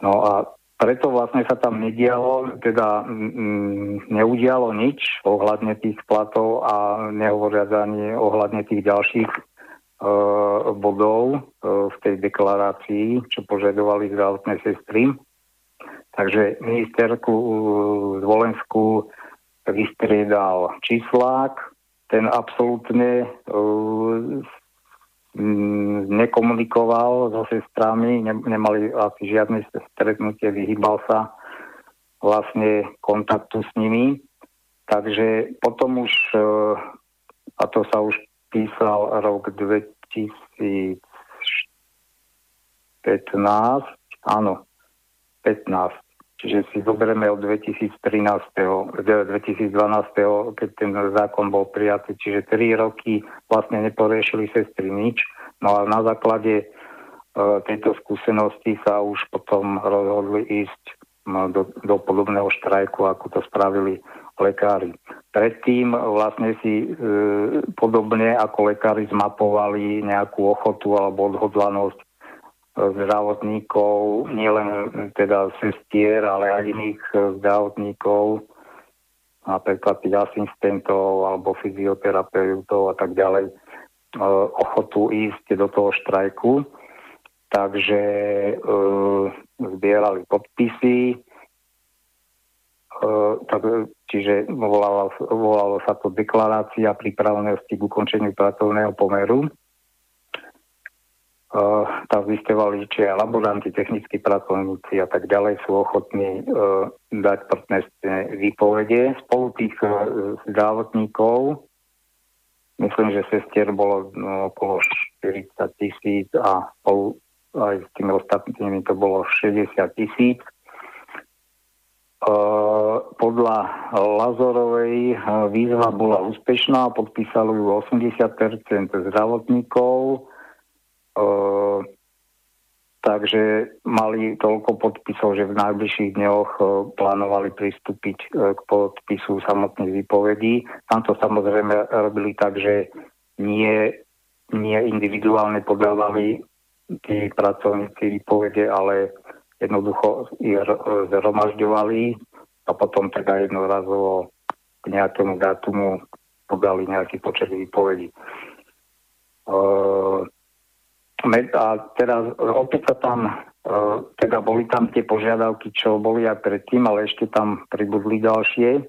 No a preto vlastne sa tam nedialo, teda mm, neudialo nič ohľadne tých platov a nehovoriac ani ohľadne tých ďalších bodov uh, v tej deklarácii, čo požadovali zdravotné sestry. Takže ministerku uh, Zvolenskú vystriedal číslák, ten absolútne nekomunikoval so sestrami, ne, nemali asi žiadne stretnutie, vyhýbal sa vlastne kontaktu s nimi. Takže potom už, a to sa už písal rok 2015, áno, 15. Čiže si zoberieme od 2013. 2012. keď ten zákon bol prijatý, čiže 3 roky vlastne neporiešili sestry nič. No a na základe uh, tejto skúsenosti sa už potom rozhodli ísť do, do podobného štrajku, ako to spravili lekári. Predtým vlastne si e, podobne ako lekári zmapovali nejakú ochotu alebo odhodlanosť e, zdravotníkov, nielen teda sestier, ale aj iných e, zdravotníkov, e, napríklad tých asistentov alebo fyzioterapeutov a tak ďalej, ochotu ísť do toho štrajku. Takže e, zbierali podpisy, E, tak, čiže volalo, volalo sa to deklarácia pripravenosti k ukončeniu pracovného pomeru. Uh, tam zistovali, či aj laboranti, technickí pracovníci a tak ďalej sú ochotní uh, dať partnerské výpovede. Spolu tých uh, zdravotníkov, myslím, že sestier bolo no, okolo 40 tisíc a spolu aj s tými ostatnými to bolo 60 tisíc. Eh, podľa Lazorovej eh, výzva bola úspešná, podpísalo ju 80% zdravotníkov, eh, takže mali toľko podpisov, že v najbližších dňoch plánovali pristúpiť k podpisu samotných výpovedí. Tam to samozrejme robili tak, že nie, nie individuálne podávali tí pracovníci výpovede, ale jednoducho ich zhromažďovali a potom teda jednorazovo k nejakému dátumu podali nejaký počet výpovedí. Uh, a teraz opäť sa tam, uh, teda boli tam tie požiadavky, čo boli aj predtým, ale ešte tam pribudli ďalšie.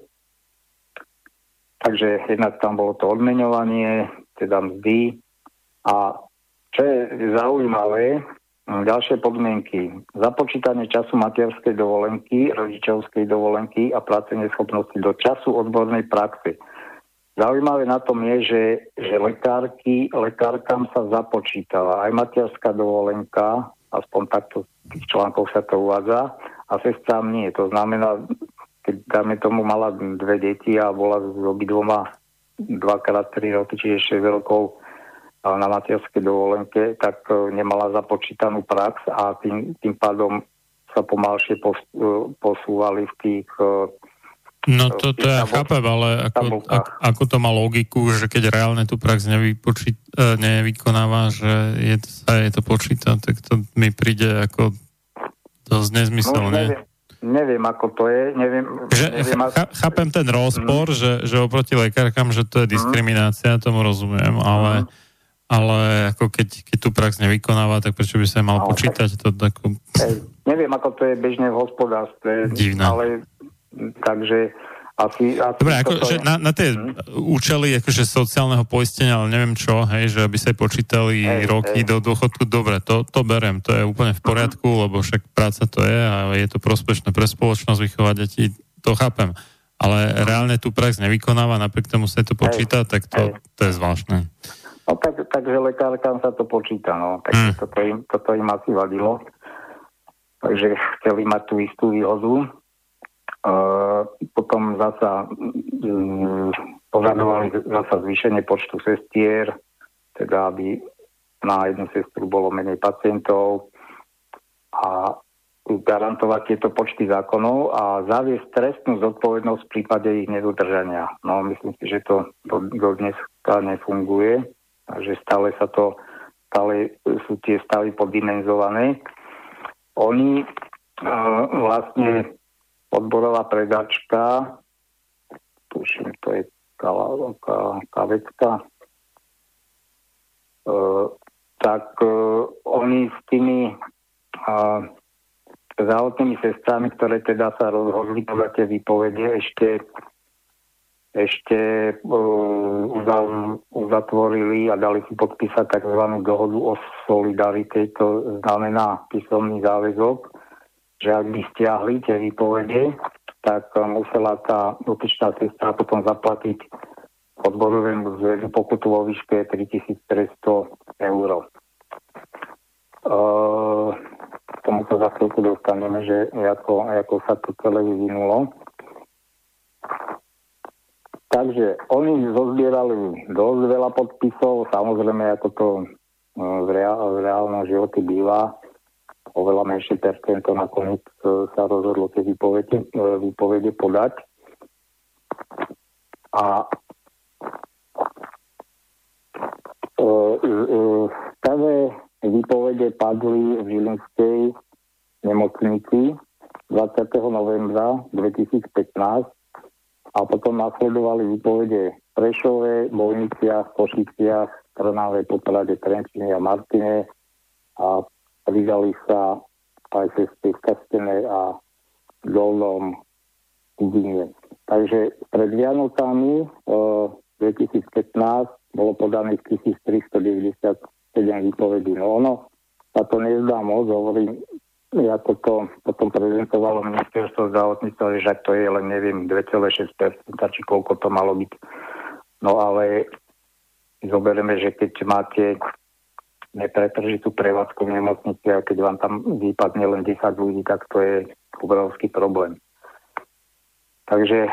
Takže jednak tam bolo to odmeňovanie, teda mzdy. A čo je zaujímavé, ďalšie podmienky. Započítanie času materskej dovolenky, rodičovskej dovolenky a práce neschopnosti do času odbornej praxe. Zaujímavé na tom je, že, že lekárky, lekárkam sa započítala aj materská dovolenka, aspoň takto v tých článkoch sa to uvádza, a sestrám nie. To znamená, keď dáme tomu mala dve deti a bola s obidvoma dvakrát tri roky, čiže 6 rokov na materskej dovolenke, tak e, nemala započítanú prax a tým, tým pádom sa pomalšie e, posúvali v tých e, No to, to ja chápem, ale ako, ako, ako to má logiku, že keď reálne tú prax nevypočít, nevykonáva, že je, sa je to počíta, tak to mi príde ako dosť nezmyselné. No, neviem, neviem, ako to je. Neviem, že, neviem, ako... Chápem ten rozpor, mm. že, že oproti lekárkam, že to je diskriminácia, tomu rozumiem, ale mm ale ako keď, keď tú prax nevykonáva, tak prečo by sa mal no, počítať to takú... Hej, neviem, ako to je bežne v hospodárstve, Divné. ale takže asi... asi Dobre, ako, že na, na tie hmm. účely akože sociálneho poistenia, ale neviem čo, hej, že aby sa počítali hej, roky hej. do dôchodku, dobre, to, to berem, to je úplne v poriadku, hmm. lebo však práca to je a je to prospešné pre spoločnosť vychovať deti, to chápem. Ale reálne tú prax nevykonáva, napriek tomu sa to počíta, hej, tak to, to je zvláštne. No tak, takže lekárkam sa to počíta, no. Tak mm. toto, im, toto im asi vadilo. Takže chceli mať tú istú výhodu. Uh, potom zasa um, požadovali zasa zvýšenie počtu sestier, teda aby na jednu sestru bolo menej pacientov a garantovať tieto počty zákonov a zaviesť trestnú zodpovednosť v prípade ich nedodržania. No myslím si, že to do, do dnes nefunguje. Takže stále sa to, stále sú tie stavy poddimenzované. Oni uh, vlastne odborová predačka, tuším, to je kavecka, uh, tak uh, oni s tými uh, zdravotnými sestrami, ktoré teda sa rozhodli podľa tie výpovede, ešte ešte uh, uzatvorili a dali si podpísať tzv. dohodu o solidarite, to znamená písomný záväzok, že ak by stiahli tie výpovede, tak musela tá dotyčná sestra potom zaplatiť odborovému zväzu pokutu vo výške 3300 eur. Uh, tomu sa za chvíľku dostaneme, že ako, ako sa to celé vyvinulo. Takže oni zozbierali dosť veľa podpisov, samozrejme ako to e, v, reál, v reálnom živote býva, oveľa menšie percento nakoniec e, sa rozhodlo tie výpovede, e, výpovede podať. A prvé výpovede padli v Žilinskej nemocnici 20. novembra 2015 a potom nasledovali výpovede Prešove, Bojniciach, Košiciach, Trnave, Poprade, Trenčine a Martine a pridali sa aj cesty v Kastene a Dolnom Kubine. Takže pred Vianocami e, 2015 bolo podaných 1397 výpovedí. No ono sa to nezdá moc, hovorím, ako to potom prezentovalo ministerstvo zdravotníctva, že to je len neviem 2,6%, či koľko to malo byť. No ale zoberieme, že keď máte nepretržitú prevádzku v nemocnici a keď vám tam vypadne len 10 ľudí, tak to je obrovský problém. Takže e,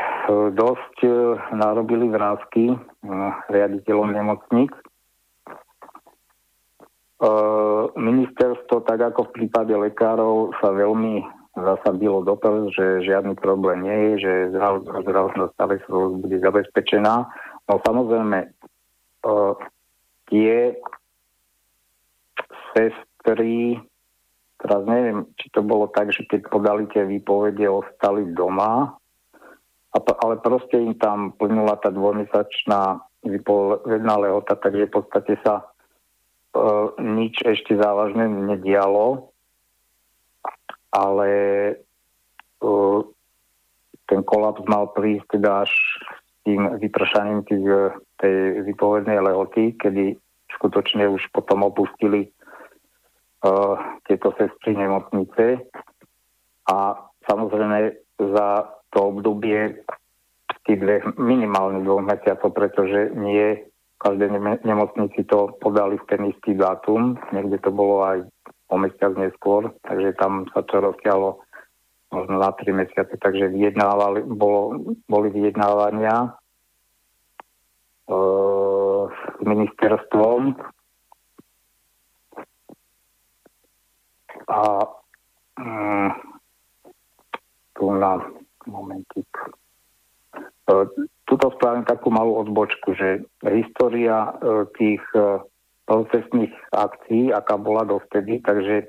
dosť e, narobili vrázky e, riaditeľom nemocnic ministerstvo, tak ako v prípade lekárov, sa veľmi zasadilo do toho, že žiadny problém nie je, že zdravotná starostlivosť bude zabezpečená. No samozrejme, tie sestry, teraz neviem, či to bolo tak, že keď podali tie výpovede, ostali doma, ale proste im tam plnula tá dvojmesačná výpovedná lehota, takže v podstate sa E, nič ešte závažné nedialo, ale e, ten kolaps mal prísť teda až tým vypršaním tých, e, tej vypovednej lehoty, kedy skutočne už potom opustili tieto sestry nemocnice. A samozrejme za to obdobie tých dve, minimálne dvoch mesiacov, pretože nie každej nemocnici to podali v ten istý dátum, niekde to bolo aj o mesiac neskôr, takže tam sa to rozkialo možno na 3 mesiace, takže vyjednávali, bolo, boli vyjednávania e, s ministerstvom. A mm, tu na momentik e, tuto spravím takú malú odbočku, že história e, tých e, procesných akcií, aká bola dovtedy, takže e,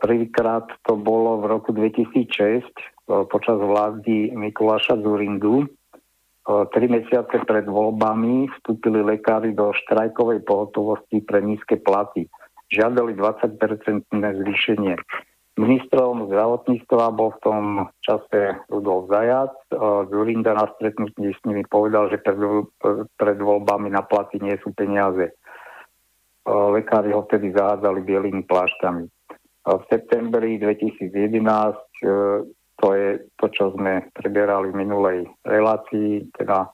prvýkrát to bolo v roku 2006 počas vlády Mikuláša Zurindu. Tri mesiace pred voľbami vstúpili lekári do štrajkovej pohotovosti pre nízke platy. Žiadali 20-percentné zvýšenie. Ministrom zdravotníctva bol v tom čase Rudolf Zajac. Zurinda na stretnutí s nimi povedal, že pred, voľbami na platy nie sú peniaze. Lekári ho vtedy zahádzali bielými plášťami. V septembri 2011 e, to je to, čo sme preberali v minulej relácii, teda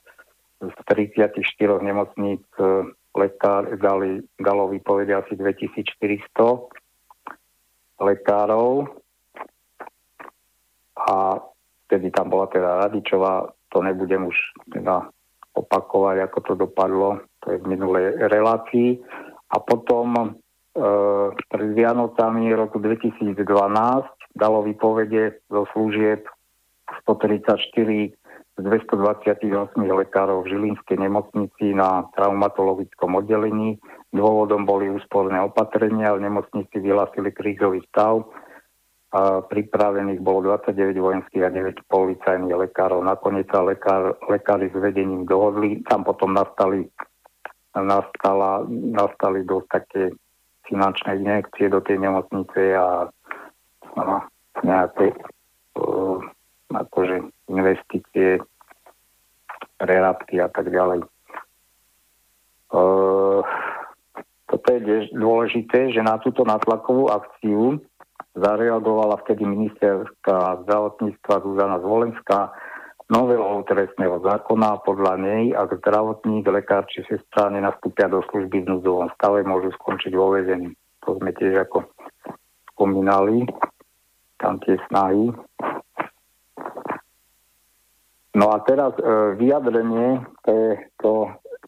z 34 nemocníc e, lekár dali, dalo vypovede asi 2400 lekárov a vtedy tam bola teda Radičová, to nebudem už teda opakovať, ako to dopadlo, to je v minulej relácii. A potom e, pred Vianocami roku 2012 dalo vypovede zo služieb 134 z 228 lekárov v Žilinskej nemocnici na traumatologickom oddelení. Dôvodom boli úsporné opatrenia, v nemocnici vyhlásili krízový stav. A pripravených bolo 29 vojenských a 9 policajných lekárov. Nakoniec sa lekár, lekári s vedením dohodli. Tam potom nastali, nastala, nastali dosť také finančné injekcie do tej nemocnice a, a nejaké uh, akože investície, prerábky a tak ďalej. Uh, toto je dôležité, že na túto natlakovú akciu zareagovala vtedy ministerská zdravotníctva Zuzana Zvolenská novelou trestného zákona. Podľa nej, ak zdravotník, lekár či sestra nenastúpia do služby v núdzovom stave, môžu skončiť vo väzení. To sme tiež ako spomínali, tam tie snahy No a teraz e, vyjadrenie, to je to,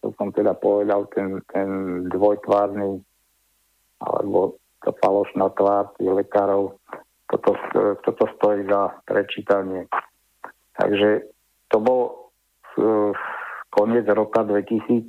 čo som teda povedal, ten, ten dvojtvárny alebo to falošná tvár tých lekárov, toto, toto stojí za prečítanie. Takže to bol e, koniec roka 2015.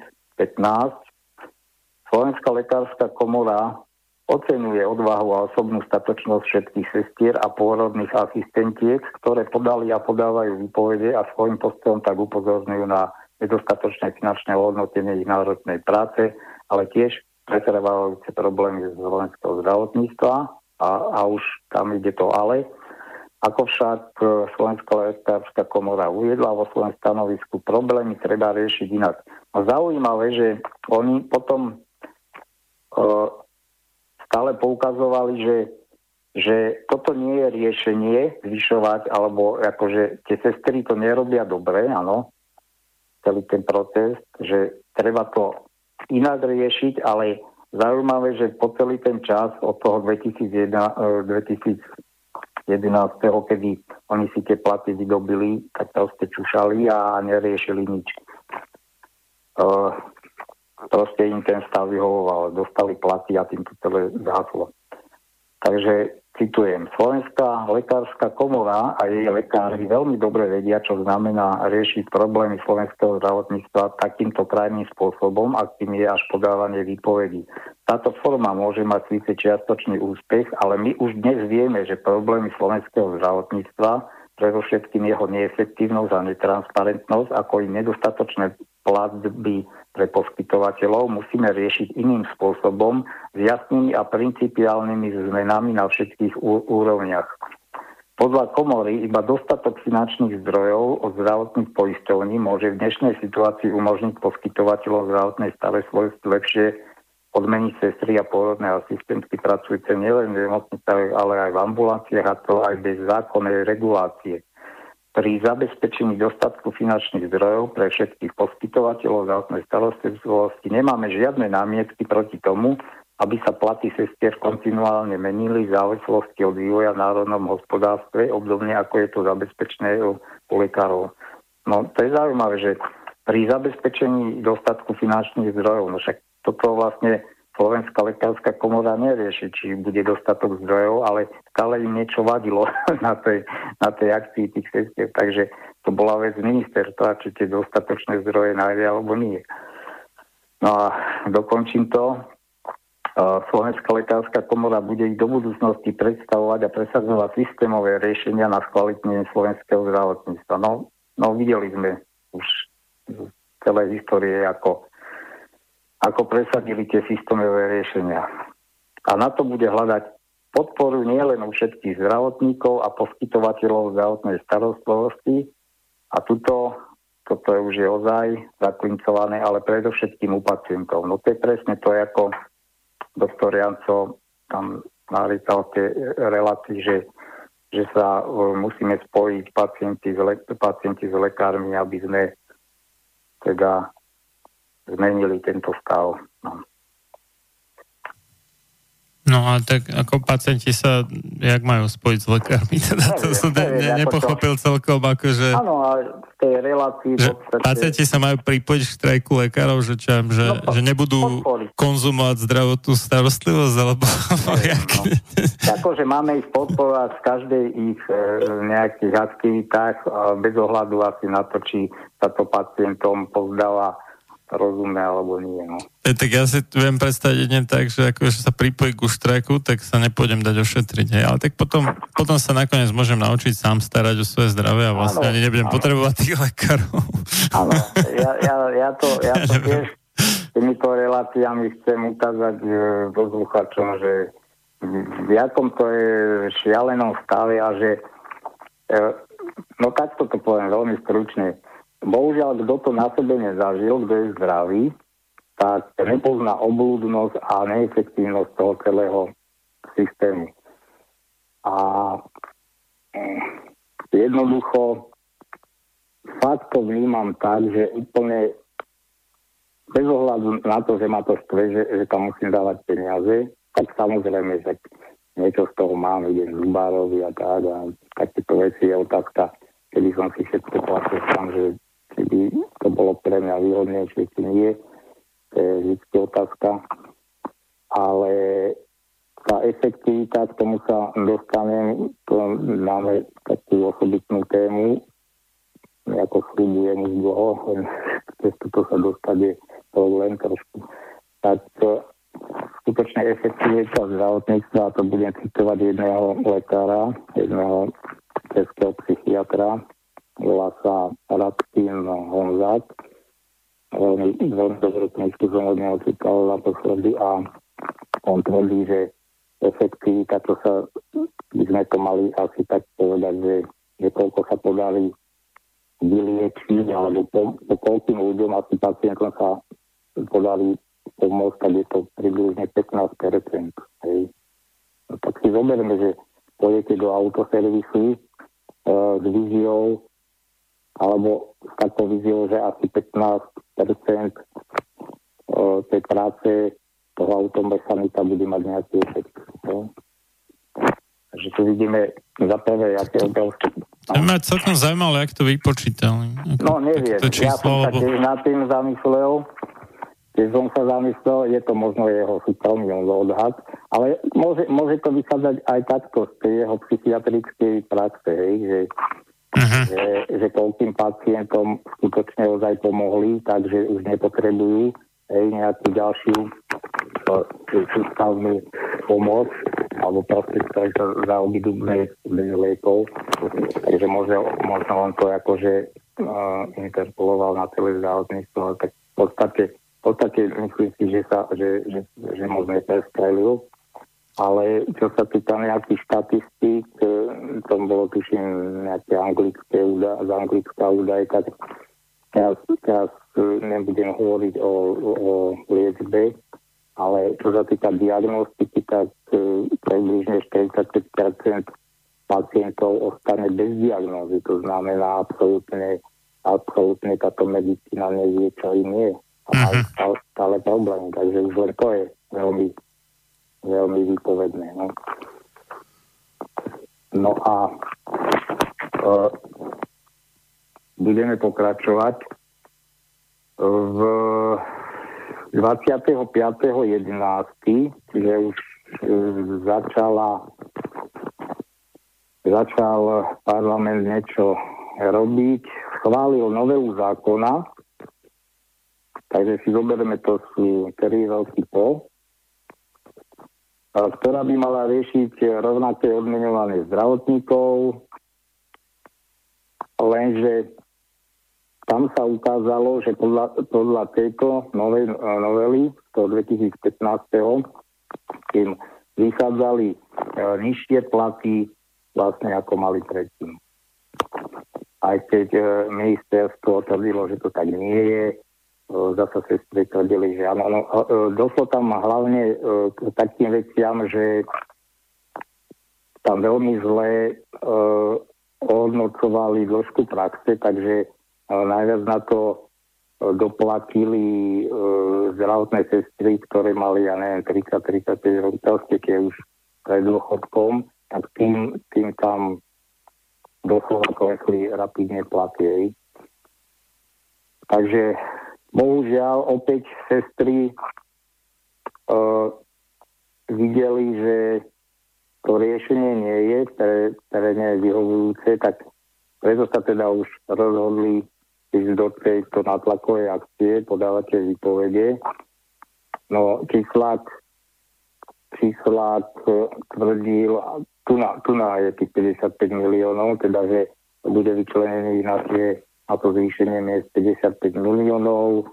Slovenská lekárska komora ocenuje odvahu a osobnú statočnosť všetkých sestier a pôrodných asistentiek, ktoré podali a podávajú výpovede a svojim postojom tak upozorňujú na nedostatočné finančné hodnotenie ich národnej práce, ale tiež pretrvávajúce problémy z slovenského zdravotníctva a, a už tam ide to ale. Ako však e, Slovenská lekárska komora uviedla vo svojom stanovisku, problémy treba riešiť inak. A zaujímavé, že oni potom uh, stále poukazovali, že, že toto nie je riešenie zvyšovať, alebo akože tie sestry to nerobia dobre, áno, celý ten proces, že treba to inak riešiť, ale zaujímavé, že po celý ten čas od toho 2001, 2011, e, kedy oni si tie platy vydobili, tak proste čušali a neriešili nič. Uh, proste im ten stav vyhovoval, dostali platy a tým to celé záslo. Takže citujem, Slovenská lekárska komora a jej lekári veľmi dobre vedia, čo znamená riešiť problémy slovenského zdravotníctva takýmto krajným spôsobom, akým je až podávanie výpovedí. Táto forma môže mať síce čiastočný úspech, ale my už dnes vieme, že problémy slovenského zdravotníctva predovšetkým jeho neefektívnosť a netransparentnosť, ako i nedostatočné platby pre poskytovateľov musíme riešiť iným spôsobom s jasnými a principiálnymi zmenami na všetkých úrovniach. Podľa komory iba dostatok finančných zdrojov od zdravotných poisťovní môže v dnešnej situácii umožniť poskytovateľom zdravotnej starostlivosti lepšie odmeniť sestry a pôrodné asistentky pracujúce nielen v nemocniciach, ale aj v ambulanciách a to aj bez zákonnej regulácie pri zabezpečení dostatku finančných zdrojov pre všetkých poskytovateľov zdravotnej starostlivosti nemáme žiadne námietky proti tomu, aby sa platy sestier kontinuálne menili v závislosti od vývoja v národnom hospodárstve, obdobne ako je to zabezpečené u, u lekárov. No to je zaujímavé, že pri zabezpečení dostatku finančných zdrojov, no však toto vlastne Slovenská lekárska komora nerieši, či bude dostatok zdrojov, ale stále im niečo vadilo na tej, na tej akcii tých sestier. Takže to bola vec ministerstva, či tie dostatočné zdroje nájde alebo nie. No a dokončím to. Slovenská lekárska komora bude ich do budúcnosti predstavovať a presadzovať systémové riešenia na skvalitnenie slovenského zdravotníctva. No, no videli sme už v celej histórie, ako ako presadili tie systémové riešenia. A na to bude hľadať podporu nielen u všetkých zdravotníkov a poskytovateľov zdravotnej starostlivosti a tuto, toto je už je ozaj zaklincované, ale predovšetkým u pacientov. No to je presne to, ako doktor Janco tam narýtal tie relácie, že, že sa uh, musíme spojiť pacienti s, le- pacienti s lekármi, aby sme teda zmenili tento stav. No. No a tak ako pacienti sa, jak majú spojiť s lekármi? Teda to som ne, ne, nepochopil celkom, akože... Áno, a v tej relácii... Že podstate... Pacienti sa majú pripojiť k štrajku lekárov, že, čo, že, no, že nebudú podporiť. konzumovať zdravotnú starostlivosť, alebo... Ne, no. Akože máme ich podporovať v každej ich e, nejakých aktivitách bez ohľadu asi na to, či sa to pacientom pozdáva rozumné alebo nie. No. E, tak ja si viem predstaviť jedne tak, že ako že sa pripojí ku štrajku, tak sa nepôjdem dať ošetriť. Hej. Ale tak potom, potom sa nakoniec môžem naučiť sám starať o svoje zdravie a vlastne ano, ani nebudem ano. potrebovať tých lekárov. Áno, ja, ja, ja to, ja to tiež týmito reláciami chcem ukázať e, posluchačom, že v jakom to je šialenom stave a že e, no takto to poviem veľmi stručne Bohužiaľ, kto to na sebe nezažil, kto je zdravý, tak nepozná oblúdnosť a neefektívnosť toho celého systému. A mm, jednoducho fakt to vnímam tak, že úplne bez ohľadu na to, že ma to štve, že, že tam musím dávať peniaze, tak samozrejme, že niečo z toho mám, idem zubárovi a tak a takéto veci je otázka, kedy som si všetko platil sám, že keby to bolo pre mňa výhodnejšie, či nie, to je vždy otázka. Ale tá efektivita, k tomu sa dostanem, to máme takú osobitnú tému, ako slúbujem už dlho, cez toto sa dostať je problém trošku. Tak v skutočne efektivita zdravotníctva, to budem citovať jedného lekára, jedného českého psychiatra, volá sa Radkin Honzák. Veľmi, veľmi dobrú knižku som od neho čítal naposledy a on tvrdí, že efektivita, to sa, by sme to mali asi tak povedať, že, že koľko sa podarí vyliečiť, alebo po, po koľkým ľuďom asi pacientom sa podarí pomôcť, tak je to približne 15%. Hej. No, tak si zoberme, že pôjdete do autoservisu e, s víziou, alebo s takou víziou, že asi 15% e, tej práce toho automechanika bude mať nejaký efekt. No. Takže tu vidíme za prvé, aké obrovské... To ma celkom zaujímavé, jak to vypočítali. No neviem, ja som sa tiež nad tým zamyslel, keď som sa zamyslel, je to možno jeho súkromný odhad, ale môže, môže to vychádzať aj takto z tej jeho psychiatrickej praxe, hej, že, uh-huh. že, že toľkým pacientom skutočne ozaj pomohli, takže už nepotrebujú hej, nejakú ďalšiu sústavnú pomoc alebo proste, ktorý sa zaobidú bez, liekov. Takže môže, možno on to akože uh, interpoloval na celé zdravotníctvo, tak v podstate v podstate myslím si, že, sa, že, že, že možno prestrelil. Ale čo sa týka nejakých štatistík, e, to bolo tuším nejaké anglické údaj, z anglická údaj, tak teraz, teraz e, nebudem hovoriť o, o liečbe, ale čo sa týka diagnostiky, tak e, približne 45% pacientov ostane bez diagnózy. To znamená absolútne, absolútne táto medicína nevie, čo im je a majú stále, stále problém, takže už len to je veľmi, veľmi výpovedné. No, no a uh, budeme pokračovať v 25.11., čiže už uh, začala začal parlament niečo robiť, schválil novelu zákona, Takže si zoberieme to sú 3 roky po, ktorá by mala riešiť rovnaké odmenovanie zdravotníkov, lenže tam sa ukázalo, že podľa, podľa tejto novej, novely, to 2015. kým vychádzali e, nižšie platy vlastne ako mali predtým. Aj keď e, ministerstvo tvrdilo, že to tak nie je, zase sestry tvrdili, že áno. No, došlo tam hlavne k takým veciam, že tam veľmi zle ohodnocovali dĺžku praxe, takže najviac na to doplatili zdravotné sestry, ktoré mali, ja neviem, 30-35 rokov, keď už pred dôchodkom, tak tým, tým tam doslova klesli rapidne platy. Takže Bohužiaľ, opäť sestry uh, videli, že to riešenie nie je, ktoré, ktoré nie je vyhovujúce, tak preto sa teda už rozhodli ísť do tejto natlakovej akcie, podávate výpovede. No, číslák, číslák e, tvrdil, tu na, tu na je tých 55 miliónov, teda že bude vyčlenený na tie a to zvýšenie miest 55 miliónov,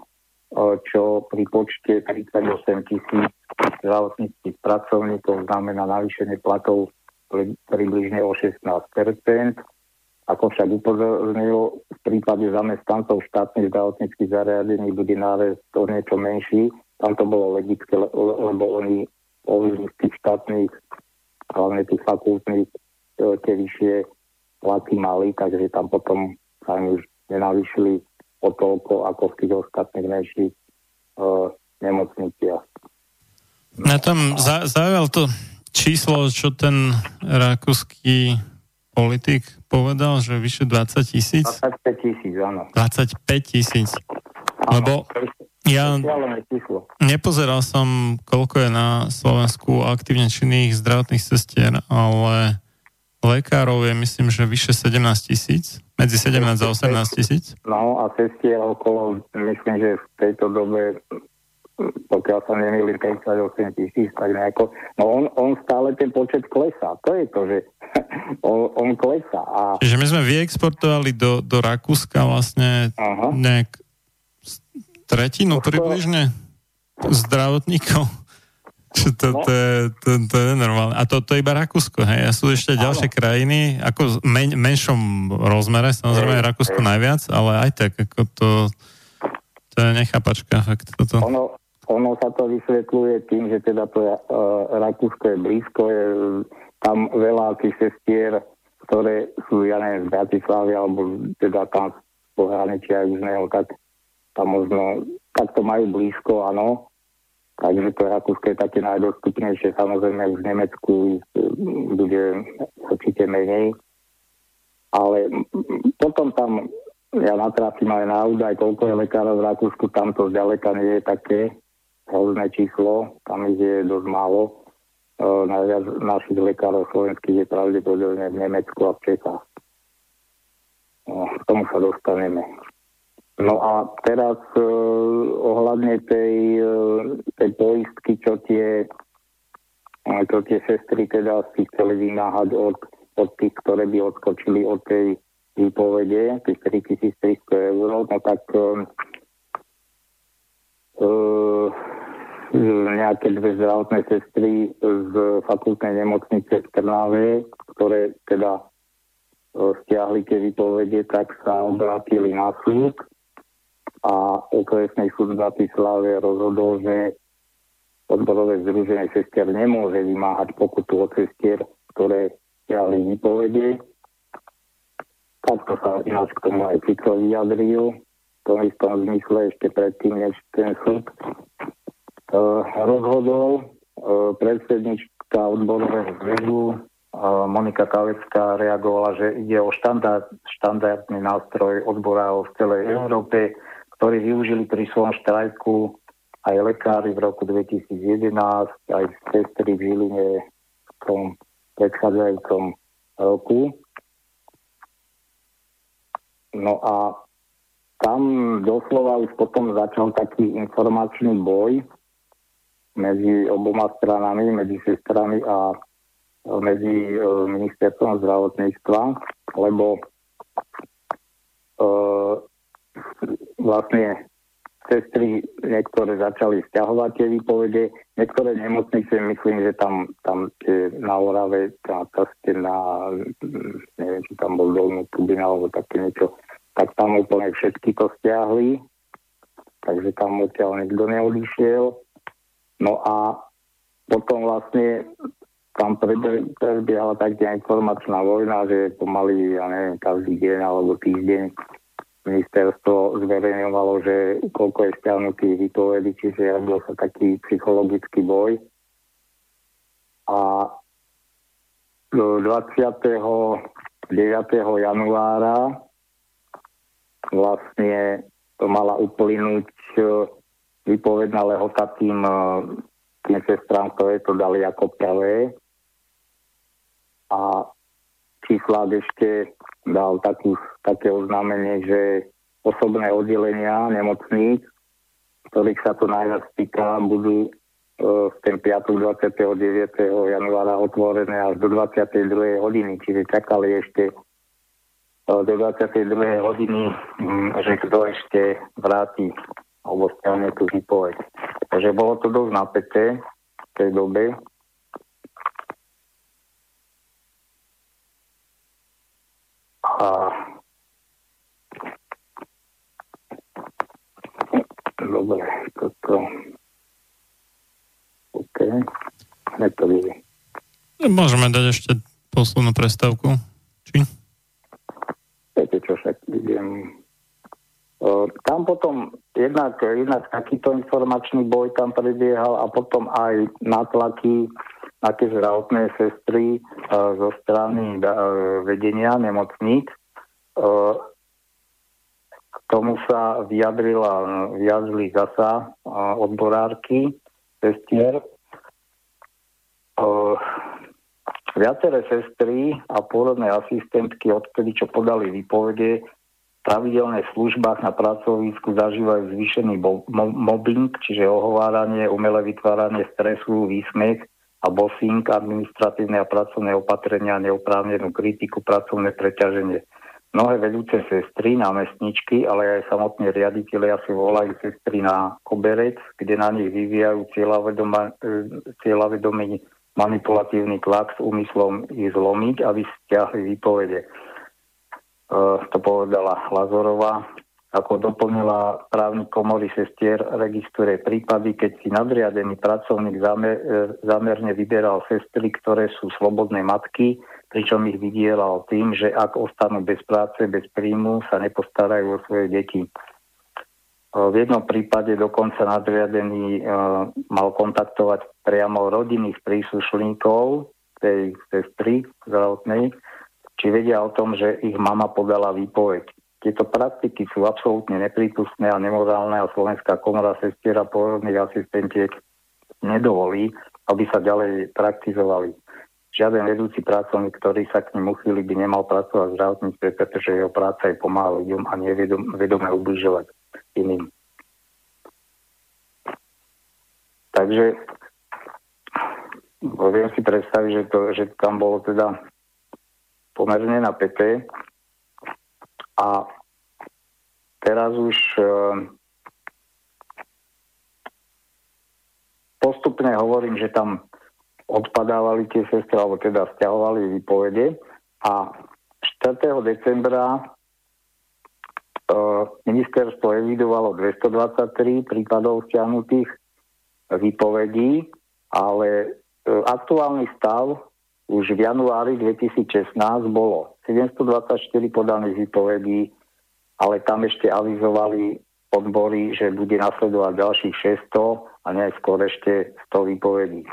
čo pri počte 38 tisíc zdravotníckých pracovníkov znamená navýšenie platov približne o 16 Ako však upozornil, v prípade zamestnancov štátnych zdravotníckých zariadení bude náraz o niečo menší. Tam to bolo logické, lebo oni z tých štátnych, hlavne tých fakultných, e, tie vyššie platy mali, takže tam potom sa už nenavýšili o toľko ako v tých ostatných menších uh, nemocniciach. Na tom za, zaujal to číslo, čo ten rakúsky politik povedal, že vyše 20 tisíc? 25 tisíc, áno. 25 tisíc. Lebo ja nepozeral som, koľko je na Slovensku aktívne činných zdravotných sestier, ale lekárov je myslím, že vyše 17 tisíc. Medzi 17 a 18 tisíc? No a cestie okolo, myslím, že v tejto dobe pokiaľ sa nemýlim 38 tisíc, tak nejako, no on, on stále ten počet klesá. To je to, že on, on klesá. A... Čiže my sme vyexportovali do, do Rakúska vlastne Aha. nejak tretinu približne zdravotníkov. Čo to, no. to, je, to, to je normálne. A to, to je iba Rakúsko, hej? A sú ešte ďalšie Áno. krajiny, ako v men, menšom rozmere, samozrejme hej, Rakúsko hej. najviac, ale aj tak, ako to, to je nechápačka, fakt toto. Ono, ono sa to vysvetľuje tým, že teda to je, uh, Rakúsko je blízko, je tam veľa tých sestier, ktoré sú, ja neviem, z Bratislavy, alebo teda tam z pohraničia južného, tak tam možno, tak to majú blízko, áno, Takže to Rakúsko je také najdostupnejšie, samozrejme v Nemecku bude určite menej. Ale potom tam, ja natrafím aj na údaj, koľko je lekárov v Rakúsku, tam to zďaleka nie je také hrozné číslo, tam je dosť málo. E, najviac našich lekárov slovenských je pravdepodobne v Nemecku a v Čechách. No, k tomu sa dostaneme. No a teraz uh, ohľadne tej, uh, tej poistky, čo tie, uh, čo tie sestry teda si chceli vymáhať od, od tých, ktoré by odskočili od tej výpovede, tých 3300 eur, no tak uh, uh, nejaké dve zdravotné sestry z fakultnej nemocnice v Trnave, ktoré teda stiahli tie výpovede, tak sa obrátili na súd a okresný súd v Bratislave rozhodol, že odborové združenie sestier nemôže vymáhať pokutu od sestier, ktoré stiahli výpovede. Takto sa ináč k tomu aj Fico vyjadril, v tom istom zmysle ešte predtým, než ten súd uh, rozhodol. Uh, predsednička odborového zväzu uh, Monika Kalecká reagovala, že ide o štandard, štandardný nástroj odborárov v celej Európe, ktorí využili pri svojom štrajku aj lekári v roku 2011, aj sestry v Žiline v tom predchádzajúcom roku. No a tam doslova už potom začal taký informačný boj medzi oboma stranami, medzi sestrami a medzi e, ministerstvom zdravotníctva, lebo e, vlastne sestry niektoré začali stiahovať tie výpovede, niektoré nemocnice, myslím, že tam, tam tie na Orave, tá, tá na, neviem, či tam bol dolnú Tubina alebo také niečo, tak tam úplne všetky to stiahli, takže tam odtiaľ nikto neodišiel. No a potom vlastne tam prebiehala taká informačná vojna, že pomaly, ja neviem, každý deň alebo týždeň ministerstvo zverejňovalo, že koľko je stiahnutých výpovedí, čiže robil sa taký psychologický boj. A 29. januára vlastne to mala uplynúť e, výpovedná lehota tým, e, tým sestrám, ktoré to dali ako pravé. A číslák ešte dal takú, také oznámenie, že osobné oddelenia nemocníc, ktorých sa to najviac týka, budú e, v ten piatok 29. januára otvorené až do 22. hodiny, čiže čakali ešte e, do 22. hodiny, mm, že kto ešte vráti alebo stiahne tú výpoveď. Takže bolo to dosť napäté v tej dobe. A dobre, toto OK, to vidí. Môžeme dať ešte poslednú prestávku. Či? Viete čo, však idem tam potom jednak, jednak takýto informačný boj tam prebiehal a potom aj natlaky na tie zdravotné sestry uh, zo strany uh, vedenia nemocníc. Uh, k tomu sa vyjadrila, vyjadrili zasa odborárky sestier. Viaceré sestry a pôrodné asistentky, odkedy čo podali výpovede, pravidelnej službách na pracovisku zažívajú zvýšený mobbing, čiže ohováranie, umelé vytváranie stresu, výsmech a bossing, administratívne a pracovné opatrenia, neoprávnenú kritiku, pracovné preťaženie. Mnohé vedúce sestry, námestničky, ale aj samotní riaditeľia si volajú sestry na koberec, kde na nich vyvíjajú cieľavedomý manipulatívny tlak s úmyslom ich zlomiť, aby stiahli výpovede. E, to povedala Lazorová. Ako doplnila právny komory sestier, registruje prípady, keď si nadriadený pracovník zamer, e, zamerne vyberal sestry, ktoré sú slobodné matky, pričom ich vydielal tým, že ak ostanú bez práce, bez príjmu, sa nepostarajú o svoje deti. V jednom prípade dokonca nadriadený mal kontaktovať priamo rodinných príslušníkov tej sestry zdravotnej, či vedia o tom, že ich mama podala výpoveď. Tieto praktiky sú absolútne neprípustné a nemorálne a Slovenská komora sestier a porodných asistentiek nedovolí, aby sa ďalej praktizovali. Žiaden vedúci pracovník, ktorý sa k ním uchýli, by nemal pracovať v zdravotníctve, pretože jeho práca je pomáha ľuďom a nie vedome ubližovať iným. Takže viem si predstaviť, že, to, že tam bolo teda pomerne napäté a teraz už e, postupne hovorím, že tam odpadávali tie sestry, alebo teda stiahovali výpovede a 4. decembra ministerstvo evidovalo 223 prípadov stiahnutých výpovedí, ale e, aktuálny stav už v januári 2016 bolo 724 podaných výpovedí, ale tam ešte avizovali odbory, že bude nasledovať ďalších 600 a najskôr ešte 100 výpovedí. E,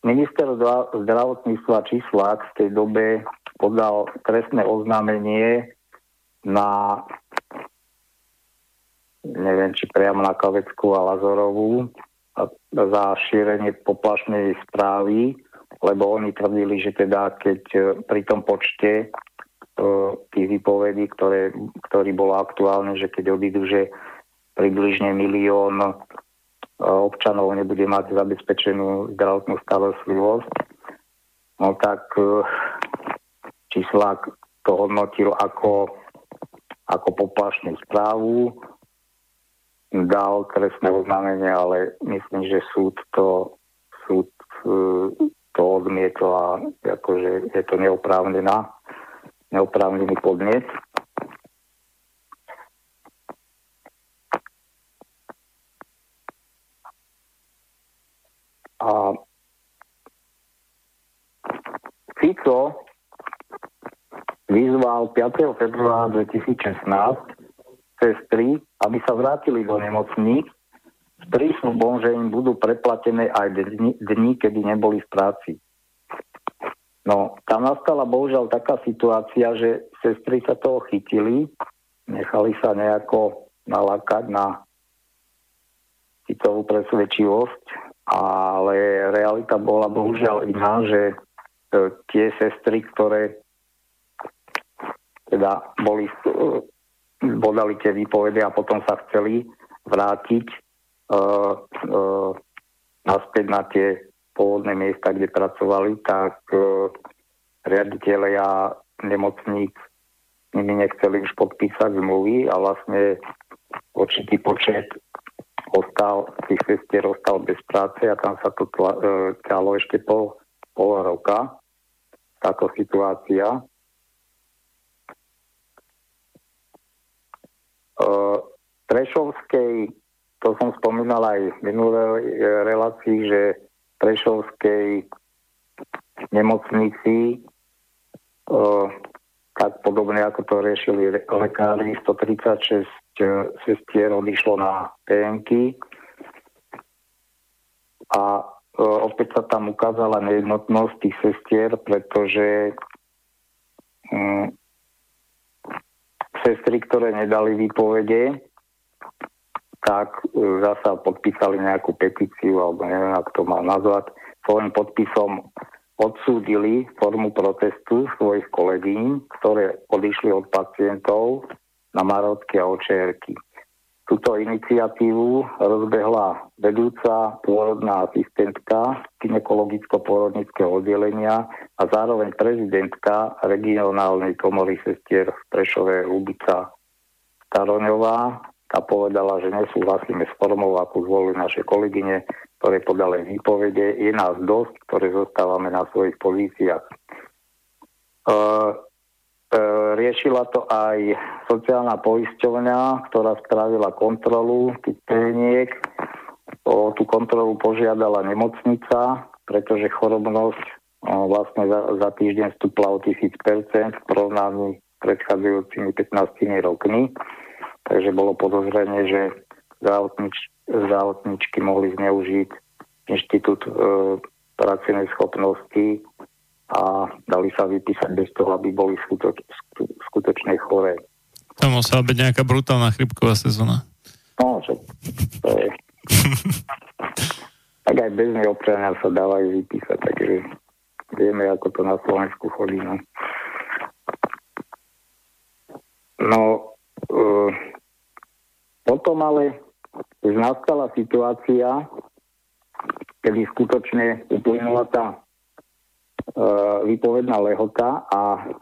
minister zdravotníctva Čislák v tej dobe podal trestné oznámenie na neviem, či priamo na Kavecku a Lazorovú za šírenie poplašnej správy, lebo oni tvrdili, že teda keď e, pri tom počte uh, tých výpovedí, ktoré, ktorý bolo aktuálne, že keď odídu, že približne milión uh, občanov nebude mať zabezpečenú zdravotnú starostlivosť, no tak číslak to hodnotil ako, ako poplašnú správu, dal trestné oznámenie, ale myslím, že súd to, súd e, to odmietol a akože je to neoprávnená, neoprávnený podnet. A Fico vyzval 5. februára 2016 sestry, aby sa vrátili do nemocníc s prísľubom, že im budú preplatené aj dni, dni, kedy neboli v práci. No, tam nastala bohužiaľ taká situácia, že sestry sa toho chytili, nechali sa nejako nalákať na citovú presvedčivosť, ale realita bola bohužiaľ iná, že e, tie sestry, ktoré teda boli, bodali tie výpovede a potom sa chceli vrátiť uh, uh, naspäť na tie pôvodné miesta, kde pracovali, tak uh, riaditeľia nemocníc s nimi nechceli už podpísať zmluvy a vlastne určitý počet ostal, tých sestier ostal bez práce a tam sa to ťalo ešte pol, pol roka. Táto situácia. Prešovskej, to som spomínal aj v minulej relácii, že Prešovskej nemocnici tak podobne ako to riešili lekári, 136 sestier odišlo na PNK a opäť sa tam ukázala nejednotnosť tých sestier, pretože mm, sestry, ktoré nedali výpovede, tak e, zasa podpísali nejakú petíciu, alebo neviem, ako to má nazvať, svojim podpisom odsúdili formu protestu svojich kolegyň, ktoré odišli od pacientov na Marotky a očerky. Túto iniciatívu rozbehla vedúca pôrodná asistentka ginekologicko-pôrodnického oddelenia a zároveň prezidentka regionálnej komory sestier v Prešove Lubica Staroňová a povedala, že nesúhlasíme s formou, ako zvolili naše kolegyne, ktoré podali výpovede. Je nás dosť, ktoré zostávame na svojich pozíciách. Uh, riešila to aj sociálna poisťovňa, ktorá spravila kontrolu tých pleniek. O tú kontrolu požiadala nemocnica, pretože chorobnosť vlastne za, za týždeň stúpla o 1000% v porovnaní s predchádzajúcimi 15 rokmi. Takže bolo podozrenie, že zdravotnič, zdravotničky mohli zneužiť inštitút e, pracovnej schopnosti a dali sa vypísať bez toho, aby boli skutoč, skutočne choré. To musela byť nejaká brutálna chrypková sezóna. No, čo, to je... tak aj bez občania sa dávajú vypísať, takže vieme, ako to na Slovensku chodí. No, no uh, potom ale už nastala situácia, kedy skutočne uplynula tá E, výpovedná lehota a